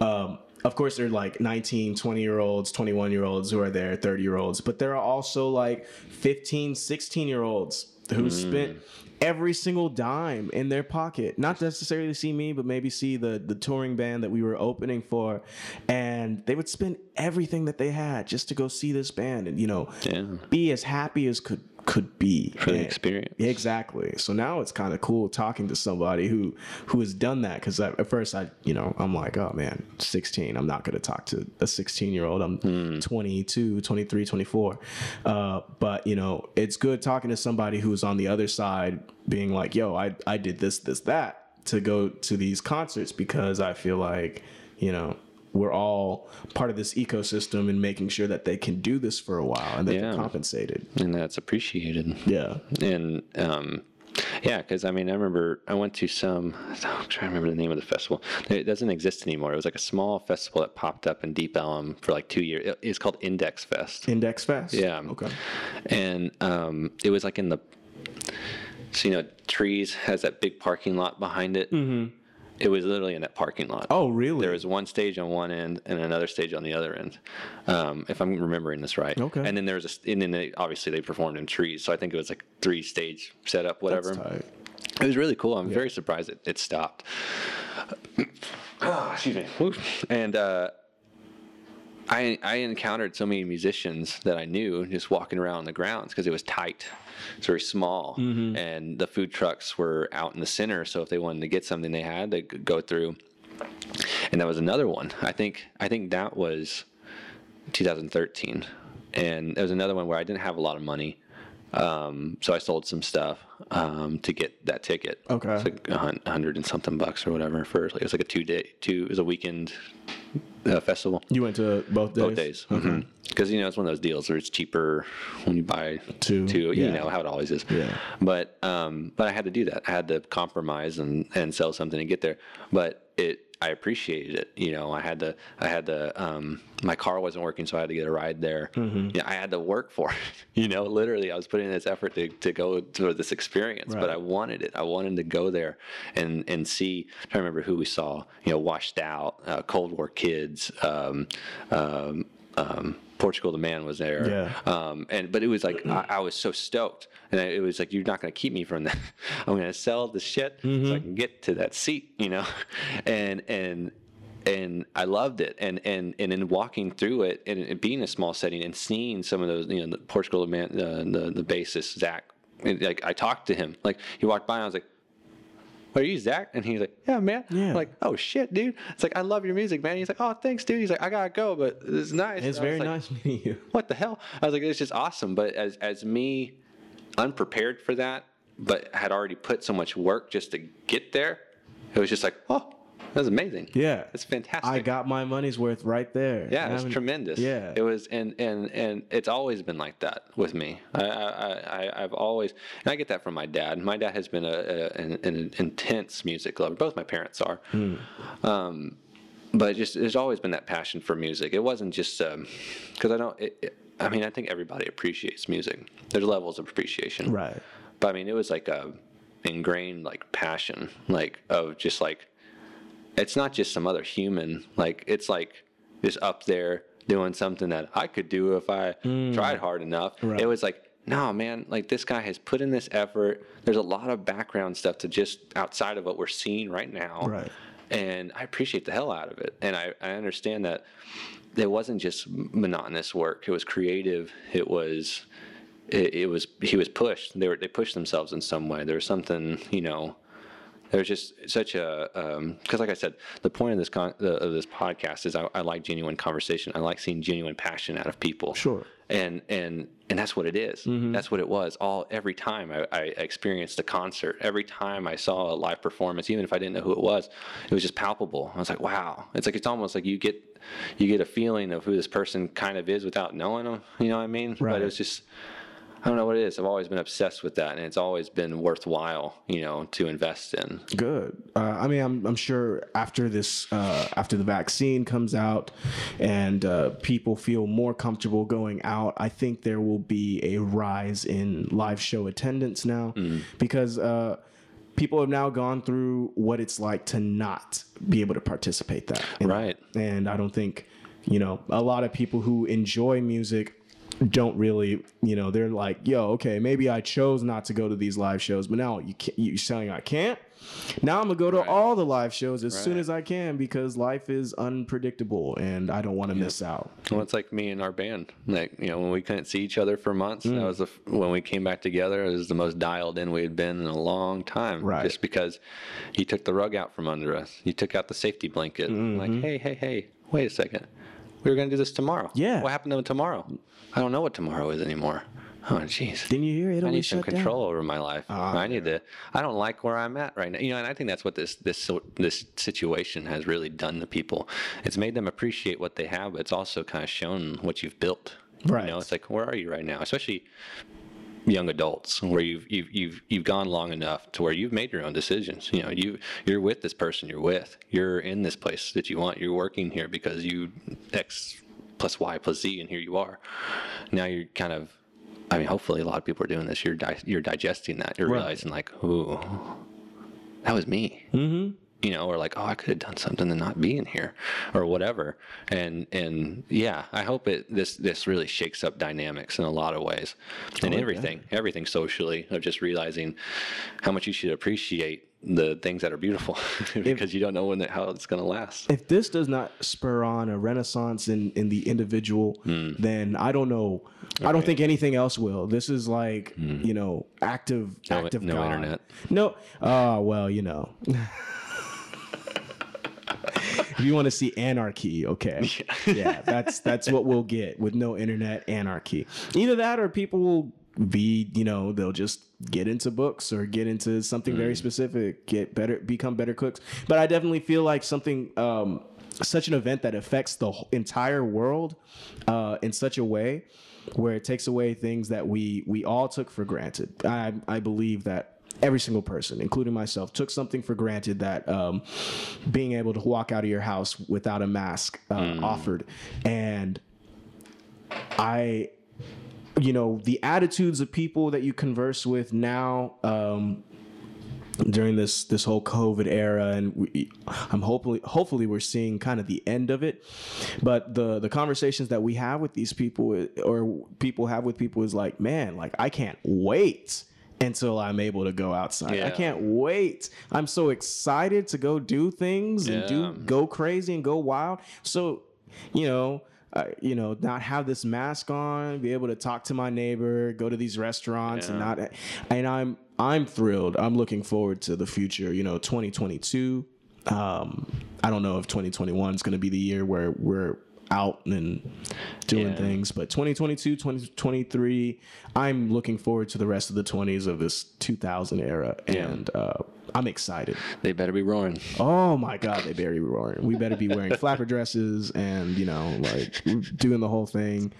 um of course they're like 19 20 year olds 21 year olds who are there 30 year olds but there are also like 15 16 year olds who spent every single dime in their pocket. Not necessarily to see me but maybe see the the touring band that we were opening for and they would spend everything that they had just to go see this band and you know Yeah. be as happy as could could be For the experience. exactly. So now it's kind of cool talking to somebody who who has done that because at first I, you know, I'm like, oh man, 16. I'm not going to talk to a 16 year old. I'm 22, 23, 24. Uh, but you know, it's good talking to somebody who's on the other side, being like, yo, I I did this, this, that to go to these concerts because I feel like, you know. We're all part of this ecosystem and making sure that they can do this for a while and Yeah. can compensated. And that's appreciated. Yeah. and um, yeah, because I mean, I remember I went to some. [sighs] I'm trying to remember the name of the festival. It doesn't exist anymore. It was like a small festival that popped up in Deep Ellum for like two years. It's called Index Fest, Index Fest? Yeah. Okay. and um, it was like in the. So you know, trees has that big parking lot behind it. Mm-hmm. It was literally in that parking lot. Oh, really? There was one stage on one end and another stage on the other end, um, if I'm remembering this right. Okay. And then there was a, and then they, obviously they performed in trees, so I think it was like three stage setup, whatever. That's tight. It was really cool. I'm very surprised it, it stopped. oh, [coughs] excuse me. And uh, I I encountered so many musicians that I knew just walking around the grounds because it was tight. It's very small, mm-hmm. and the food trucks were out in the center. So if they wanted to get something they had, they could go through. And that was another one. I think I think that was 2013, and there was another one where I didn't have a lot of money. Um, so I sold some stuff um, to get that ticket. Okay. It's like a hundred and something bucks or whatever. For it was like a two day, two. It was a weekend uh, festival. You went to both days? Both days. Because you know it's one of those deals where it's cheaper when you buy Two, Two. yeah. You know how it always is. Yeah. But um, but I had to do that. I had to compromise and and sell something to get there. But it I appreciated it. You know, I had to I had to um, my car wasn't working, so I had to get a ride there. Mm-hmm. Yeah, I had to work for it. [laughs] You know, literally, I was putting in this effort to, to go to this experience, but I wanted it. I wanted to go there and and see. I remember who we saw. You know, washed out, uh, Cold War kids. Um, um, um, Portugal the man was there. Yeah. Um, and but it was like I, I was so stoked, and it was like you're not going to keep me from that. [laughs] I'm going to sell the shit so I can get to that seat, you know, [laughs] and and and I loved it. And and and in walking through it and it being a small setting and seeing some of those, you know, the Portugal the man, uh, the the bassist Zach, and, like I talked to him, like he walked by and I was like. Are you Zach? And he's like, Yeah, man. Yeah. I'm like, oh shit, dude. It's like I love your music, man. He's like, Oh, thanks, dude. He's like, I gotta go, but it's nice. It's very like, nice meeting you. what the hell? I was like, it's just awesome. But as as me, unprepared for that, but had already put so much work just to get there, it was just like, oh, that was amazing. Yeah. it's fantastic. I got my money's worth right there. Yeah, I it was haven't- tremendous. Yeah. it was, and and and it's always been like that with me. I I, I I've always, and I get that from my dad. My dad has been a, a an, an intense music lover. Both my parents are. Hmm. Um, but just there's always been that passion for music. It wasn't just because I don't. It, it, I mean, I think everybody appreciates music. There's levels of appreciation. Right. But I mean, it was like a ingrained like passion, like of just like it's not just some other human. Like it's like just up there doing something that I could do if I hmm. tried hard enough. Right. It was like, no, man, like this guy has put in this effort. There's a lot of background stuff to just outside of what we're seeing right now. Right. And I appreciate the hell out of it. And I, I understand that it wasn't just monotonous work. It was creative. It was it, it was he was pushed. They were they pushed themselves in some way. There was something you know. There was just such a um, because, like I said, the point of this con- the, of this podcast is I, I like genuine conversation. I like seeing genuine passion out of people. Sure. And and and that's what it is. Mm-hmm. That's what it was. All every time I, I experienced a concert, every time I saw a live performance, even if I didn't know who it was, it was just palpable. I was like, wow. It's like it's almost like you get you get a feeling of who this person kind of is without knowing them. You know what I mean? Right. But it was just I don't know what it is. I've always been obsessed with that, and it's always been worthwhile, you know, to invest in. Good. Uh, I mean, I'm, I'm sure after this, uh, after the vaccine comes out, and uh, people feel more comfortable going out, I think there will be a rise in live show attendance now, because uh, people have now gone through what it's like to not be able to participate that. Right. And I don't think, you know, a lot of people who enjoy music don't really, you know, they're like, yo, okay, maybe I chose not to go to these live shows, but now you can't, you saying I can't. Now I'm gonna go to all the live shows as soon as I can because life is unpredictable and I don't want to miss out. Well, it's like me and our band. Like you know, when we couldn't see each other for months, Mm. that was the, when we came back together. It was the most dialed in we had been in a long time. Right. Just because you took the rug out from under us, you took out the safety blanket. Mm-hmm. Like, hey, hey, hey, wait a second. We were gonna do this tomorrow. Yeah. What happened to tomorrow? I don't know what tomorrow is anymore. Oh, jeez. Didn't you hear it? I need some shut down? control over my life. Ah, I need to. I don't like where I'm at right now. You know, and I think that's what this this this situation has really done to people. It's made them appreciate what they have, but it's also kind of shown what you've built. Right. You know, it's like where are you right now? Especially young adults, where you've you've you've you've gone long enough to where you've made your own decisions. You know, you you're with this person you're with. You're in this place that you want. You're working here because you X plus Y plus Z, and here you are. Now you're kind of I mean, hopefully, a lot of people are doing this. You're di- you're digesting that. You're Right. realizing like, ooh, that was me. Mm-hmm. You know, or like, oh, I could have done something to not be in here, or whatever. And and yeah, I hope it this this really shakes up dynamics in a lot of ways, and oh, everything, everything socially of just realizing how much you should appreciate the things that are beautiful [laughs] because you don't know when the, how it's going to last. If this does not spur on a renaissance in, in the individual, hmm. then I don't know. I don't think anything else will. This is like hmm. you know active No- active no God. internet. No. Oh well, you know. [laughs] if you want to see anarchy, okay, yeah, that's that's what we'll get with no internet anarchy. Either that, or people will be, you know, they'll just get into books or get into something very specific, get better, become better cooks. But I definitely feel like something. Um, such an event that affects the entire world uh, in such a way where it takes away things that we we all took for granted. I I believe that every single person, including myself, took something for granted that um, being able to walk out of your house without a mask uh, offered. And I, you know, the attitudes of people that you converse with now, um, during this this whole COVID era, and we, I'm hopefully hopefully we're seeing kind of the end of it. But the the conversations that we have with these people, or people have with people, is like, man, like I can't wait until I'm able to go outside. I can't wait. I'm so excited to go do things and Yeah. do go crazy and go wild. So, you know. Uh, you know, not have this mask on, be able to talk to my neighbor, go to these restaurants, and Yeah. not. And I'm I'm thrilled. I'm looking forward to the future. You know, 2022. Um, I don't know if 2021 is going to be the year where we're out and doing Yeah. things, but 2022, 2023, I'm looking forward to the rest of the 20s of this 2000 era, Yeah. and uh, I'm excited. They better be roaring. Oh my God, they better be roaring. We better be wearing flapper dresses and you know, like doing the whole thing.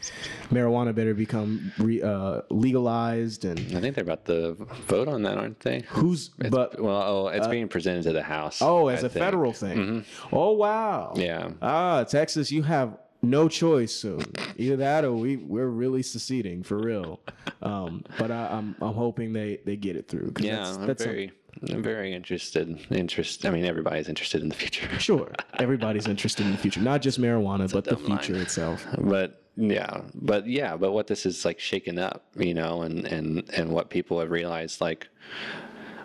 Marijuana better become re, uh, legalized and I think they're about to vote on that, aren't they? who's It's, but well, oh, it's being presented to the House. oh, as a a federal thing. Oh wow. Yeah. Ah, Texas, you have no choice soon. Either that or we we're really seceding for real. Um, but I, I'm I'm hoping they they get it through. Yeah, that's- I'm that's a- very, I'm very interested. Interest. I mean, everybody's interested in the future. [laughs] sure. Everybody's interested in the future, not just marijuana, but the dumb line. future itself. but yeah but yeah but what this is like shaken up you know and and and what people have realized like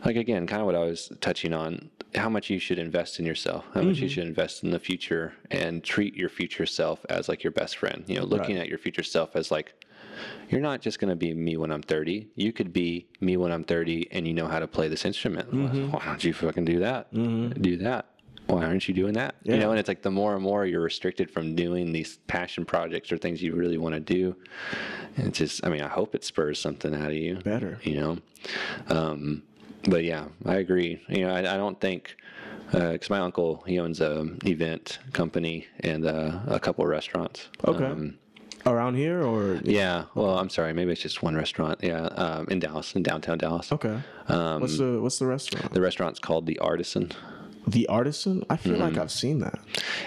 like again kind of what i was touching on how much you should invest in yourself how much you mm-hmm. should invest in the future and treat your future self as like your best friend you know looking at your future self as like you're not just going to be me when I'm 30. You could be me when I'm 30 and you know how to play this instrument. Why don't you fucking do that? Do that. Why aren't you doing that? You know, and it's like the more and more you're restricted from doing these passion projects or things you really want to do. And it's just, I mean, I hope it spurs something out of you. Better. You know? Um, but yeah, I agree. You know, I, I don't think, because my uncle, he owns a event company and uh, a couple of restaurants. Okay. Um, Around here or yeah. Well, I'm sorry. Maybe it's just one restaurant. Yeah. Um, in Dallas, in downtown Dallas. okay. Um, what's the what's the restaurant? the restaurant's called The Artisan. The Artisan. I feel Mm-hmm. like I've seen that.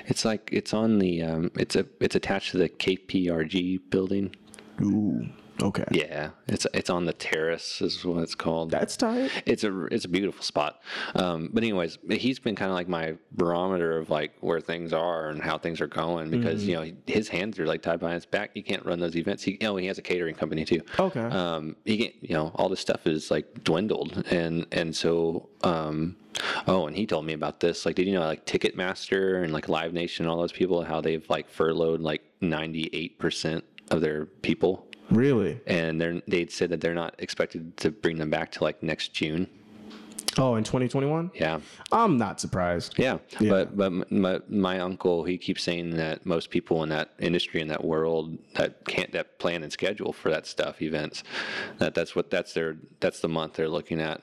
It's like it's on the um, it's a it's attached to the KPMG building. Ooh. Okay. Yeah, it's it's on the terrace is what it's called. That's tight. it's a it's a beautiful spot. Um, but anyways, he's been kind of like my barometer of like where things are and how things are going because you know his hands are like tied behind his back. He can't run those events. He you know he has a catering company too. Okay. Um, he can't, you know all this stuff is like dwindled and and so um, oh and he told me about this like did you know like Ticketmaster and like Live Nation and all those people how they've like furloughed like ninety eight percent of their people Really? and they're they said that they're not expected to bring them back to like next June. Oh, in 2021? Yeah, I'm not surprised. yeah. Yeah. But but my, my uncle he keeps saying that most people in that industry in that world that can't that plan and schedule for that stuff events that that's what that's their that's the month they're looking at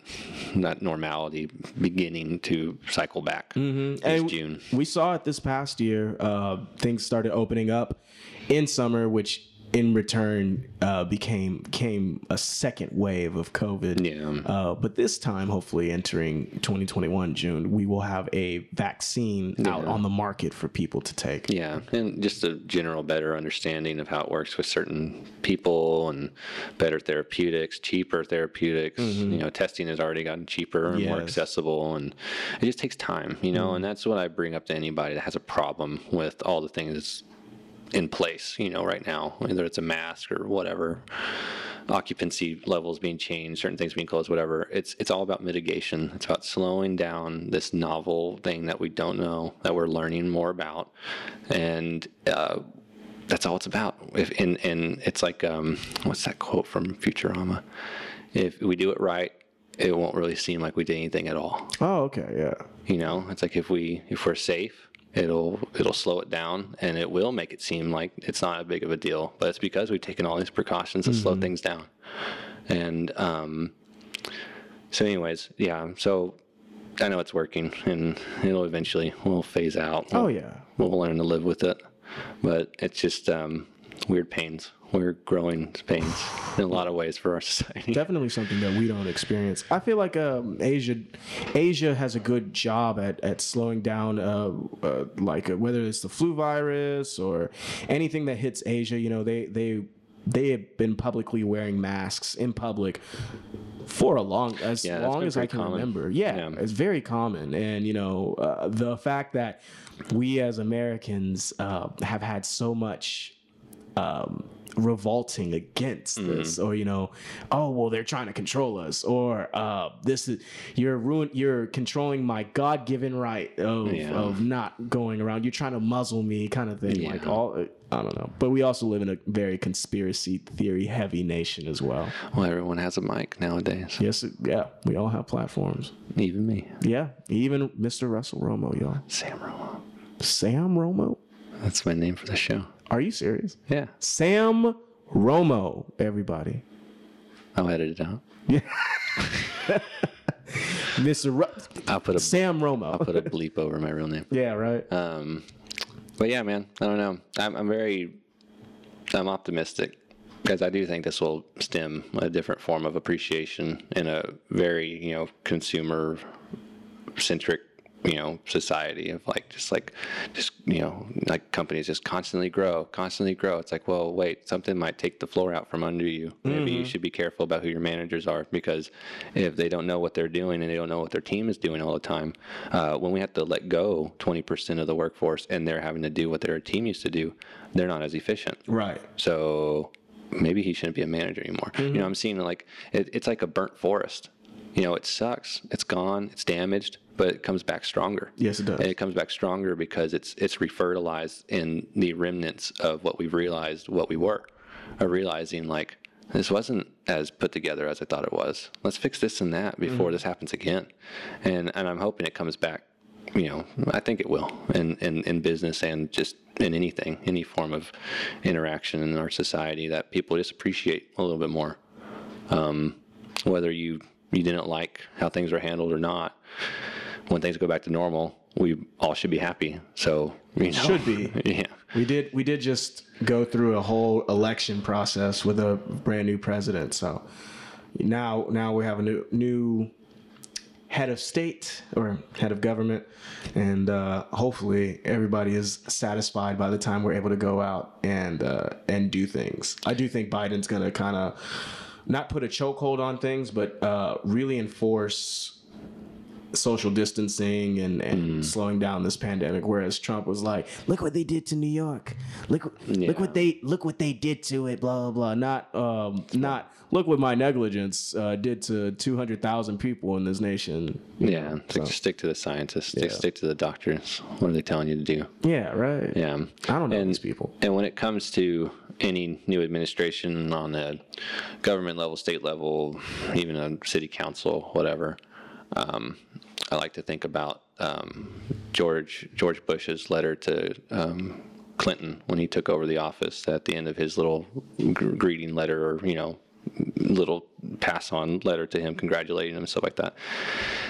that normality beginning to cycle back. Mm-hmm. And June. We saw it this past year. Uh, things started opening up in summer, which in return uh, became came a second wave of COVID. Yeah. Uh, but this time, hopefully, entering 2021 June, we will have a vaccine out on the market for people to take. Yeah, and just a general better understanding of how it works with certain people and better therapeutics, cheaper therapeutics. You know, testing has already gotten cheaper and more accessible, and it just takes time. You know, and that's what I bring up to anybody that has a problem with all the things in place. You know, right now, whether it's a mask or whatever. Occupancy levels being changed, certain things being closed, whatever. It's it's all about mitigation. It's about slowing down this novel thing that we don't know that we're learning more about, and uh, that's all it's about. If and and it's like um, what's that quote from Futurama? If we do it right, it won't really seem like we did anything at all. Oh, okay, yeah. You know, it's like if we if we're safe, it'll it'll slow it down and it will make it seem like it's not a big of a deal. But it's because we've taken all these precautions to slow things down. And um, so, anyways, yeah. So I know it's working, and it'll eventually will phase out. Oh, yeah. we'll learn to live with it. But it's just um, weird pains we're growing pains in a lot of ways for our society. definitely something that we don't experience. I feel like um, Asia, Asia has a good job at, at slowing down, uh, uh, like uh, whether it's the flu virus or anything that hits Asia. You know, they they they have been publicly wearing masks in public for a long as Yeah, long as I can common. remember. Yeah, Yeah. it's very common, and you know uh, the fact that we as Americans uh, have had so much um, revolting against Mm-hmm. this, or you know, oh well, they're trying to control us, or uh, this is you're ruin, you're controlling my God given right of Yeah. of not going around. You're trying to muzzle me, kind of thing. Like all, I don't know. But we also live in a very conspiracy theory heavy nation as well. Well, everyone has a mic nowadays, Yes, yeah, we all have platforms. even me, Yeah, even Mr. Russell Romo, y'all. Sam Romo. Sam Romo? That's my name for the show. Are you serious? Yeah, Sam Romo, everybody. I'll edit it out. [laughs] Mr. Ru- I'll put a Sam Romo. I'll put a bleep over my real name. yeah, right. Um, but yeah, man, I don't know. I'm, I'm very, I'm optimistic because I do think this will stem a different form of appreciation in a very, you know, consumer centric, you know, society of like, just like, just, you know, like companies just constantly grow, constantly grow. It's like, well, wait, something might take the floor out from under you. Maybe you should be careful about who your managers are because if they don't know what they're doing and they don't know what their team is doing all the time, uh, when we have to let go 20% of the workforce and they're having to do what their team used to do, they're not as efficient. right. So maybe he shouldn't be a manager anymore. You know, I'm seeing like it, it's like a burnt forest. You know, it sucks. It's gone. It's damaged, but it comes back stronger. Yes, it does. And it comes back stronger because it's it's refertilized in the remnants of what we've realized what we were, of realizing like this wasn't as put together as I thought it was. Let's fix this and that before Mm-hmm. this happens again, and and I'm hoping it comes back. You know, I think it will in, in, in business and just in anything, any form of interaction in our society that people just appreciate a little bit more. Um, whether you you didn't like how things were handled or not, when things go back to normal, we all should be happy. So you know, Should be. [laughs] yeah. We did we did just go through a whole election process with a brand new president. So now now we have a new new head of state or head of government and uh, hopefully everybody is satisfied by the time we're able to go out and uh, and do things. I do think Biden's going to kind of not put a chokehold on things, but uh, really enforce social distancing and, and slowing down this pandemic whereas Trump was like look what they did to New York. Look look what they look what they did to it blah blah blah. Not um not look what my negligence uh, did to 200,000 people in this nation. Yeah, stick, stick to the scientists. Stick, Yeah. stick to the doctors. What are they telling you to do? yeah right. Yeah, I don't know And- these people. And when it comes to any new administration on a government level, state level, even a city council, whatever, um, I like to think about um, George George Bush's letter to um, Clinton when he took over the office. At the end of his little gr- greeting letter, or you know, little pass on letter to him, congratulating him, stuff like that.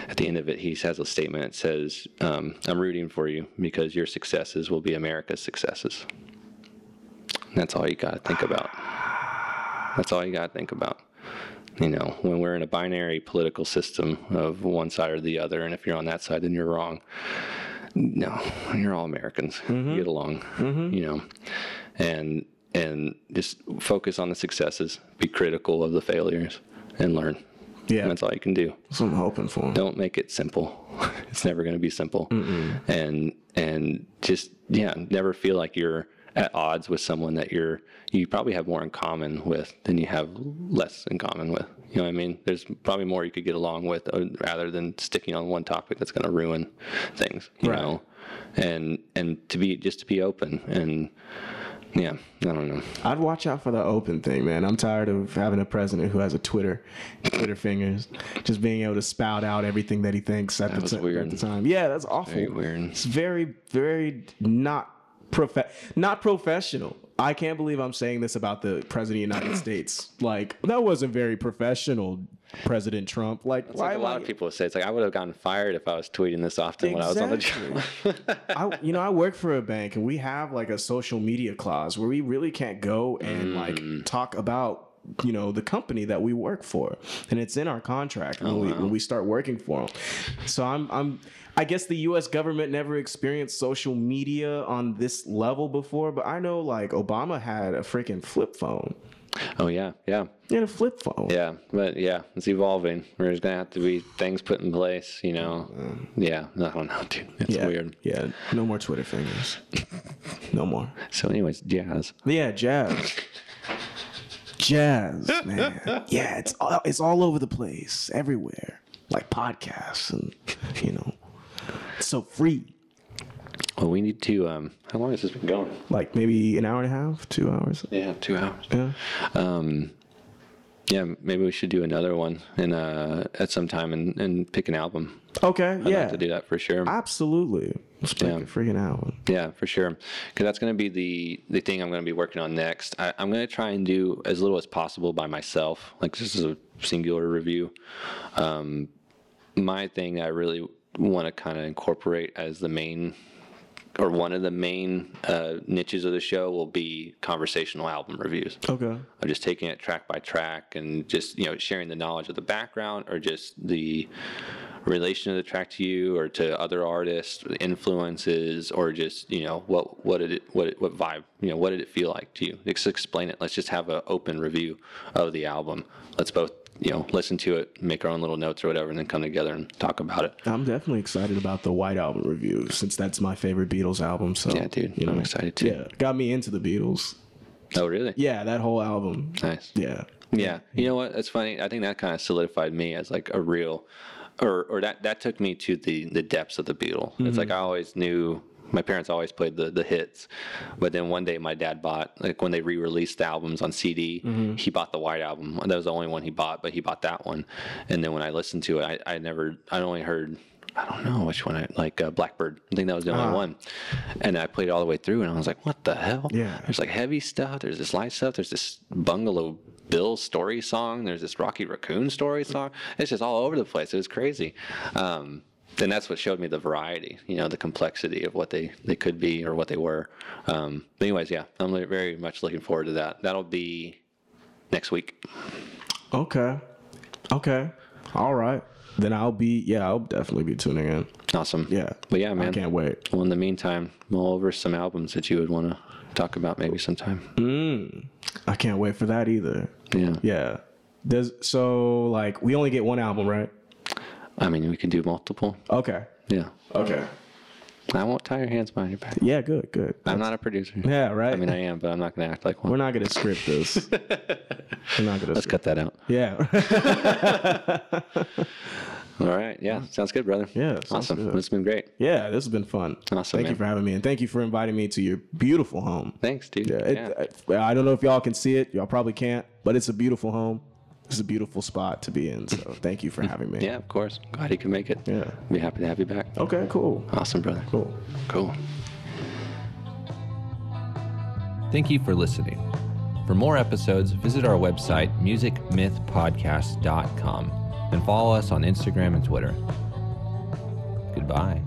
At the end of it, he has a statement. that says, um, "I'm rooting for you because your successes will be America's successes." And that's all you got to think about. That's all you got to think about. You know, when we're in a binary political system of one side or the other, and if you're on that side, then you're wrong. No, you're all Americans. Mm-hmm. Get along. Mm-hmm. You know, and and just focus on the successes. Be critical of the failures, and learn. Yeah. And that's all you can do that's what I'm hoping for don't make it simple. [laughs] it's never going to be simple. And and just yeah, never feel like you're at odds with someone that you're you probably have more in common with than you have less in common with. You know what I mean? There's probably more you could get along with uh, rather than sticking on one topic that's going to ruin things. You Right. know, and and to be just to be open and yeah, I don't know. I'd watch out for the open thing, man. I'm tired of having a president who has a Twitter, Twitter fingers, just being able to spout out everything that he thinks at, the, was ti- weird. at the time. Yeah, that's awful. Very weird. It's very, very not prof- not professional. I can't believe I'm saying this about the president of the United States. Like that wasn't very professional, President Trump. Like It's why like a lot I- of people say it's like I would have gotten fired if I was tweeting this often when I was on the job. I, you know, I work for a bank and we have like a social media clause where we really can't go and Mm. like talk about you know the company that we work for and it's in our contract when, we, when we start working for them so i'm i'm i guess the us government never experienced social media on this level before but i know like obama had a freaking flip phone oh yeah, yeah, he had a flip phone yeah. But yeah, it's evolving. There's gonna have to be things put in place. You know. Yeah, I don't know, dude. It's yeah weird. yeah no more twitter fingers [laughs] no more So, anyways, jazz. Yeah, jazz. Jazz, man. Yeah, it's all, it's all over the place, everywhere. Like podcasts and you know, it's so free. Well, we need to. Um, how long has this been going? Like maybe an hour and a half, two hours. Yeah, two hours. Yeah. Um, yeah, maybe we should do another one in uh at some time and, and pick an album. Okay. I'd yeah. like to do that for sure. Absolutely. Let's pick Yeah. a freaking album. Yeah, for sure. Because that's going to be the the thing I'm going to be working on next. I, I'm going to try and do as little as possible by myself. Like this is a singular review. Um, my thing I really want to kind of incorporate as the main or one of the main uh, niches of the show will be conversational album reviews. Okay. of just taking it track by track and just you know sharing the knowledge of the background or just the relation of the track to you or to other artists influences or just you know what what did it what it, what vibe you know what did it feel like to you just explain it let's just have an open review of the album let's both you know listen to it make our own little notes or whatever and then come together and talk about it I'm definitely excited about the White Album review since that's my favorite Beatles album. So Yeah, dude, you know, I'm excited too. Yeah, got me into the Beatles. oh really Yeah, that whole album. nice Yeah. Yeah, you know what? That's funny. I think that kind of solidified me as like a real, or or that that took me to the the depths of the Beatle. It's mm-hmm. like I always knew. My parents always played the the hits, but then one day my dad bought like when they re-released the albums on CD, he bought the White album. That was the only one he bought, but he bought that one. And then when I listened to it, I, I never I only heard I don't know which one I like uh, Blackbird. I think that was the only one. And I played it all the way through, and I was like, "What the hell?" Yeah. There's like heavy stuff. There's this light stuff. There's this Bungalow Bill story song. There's this Rocky Raccoon story song. It's just all over the place. It was crazy. Um, and that's what showed me the variety, you know, the complexity of what they, they could be or what they were. Um, but anyways, yeah, I'm very much looking forward to that. That'll be next week. Okay. Okay. All right. Then I'll be yeah, I'll definitely be tuning in. Awesome. Yeah. But yeah, man. I can't wait. Well, in the meantime, mull over some albums that you would want to talk about maybe sometime. Mm. I can't wait for that either. Yeah. Yeah. There's so like we only get one album, right? I mean, we can do multiple. Okay. Yeah. Okay. I won't tie your hands behind your back. Yeah, good, good. I'm not a producer. Yeah, right. I mean, I am, but I'm not going to act like one. We're not gonna script this. [laughs] We're not gonna Let's script. cut that out. Yeah. [laughs] All right. Yeah. Sounds good, brother. Yeah, Awesome. good. It's been great. yeah, this has been fun. Awesome, Thank you for having me, and thank you for inviting me to your beautiful home. Thanks, dude. Yeah, it, Yeah. it- well, I don't know if y'all can see it. Y'all probably can't, but it's a beautiful home. It's a beautiful spot to be in. So thank you for having me. Yeah, of course. Glad you can make it. Yeah. Be happy to have you back. Okay. Cool. Awesome, brother. Cool. Cool. Thank you for listening. For more episodes, visit our website, musicmythpodcast.com, and follow us on Instagram and Twitter. Goodbye.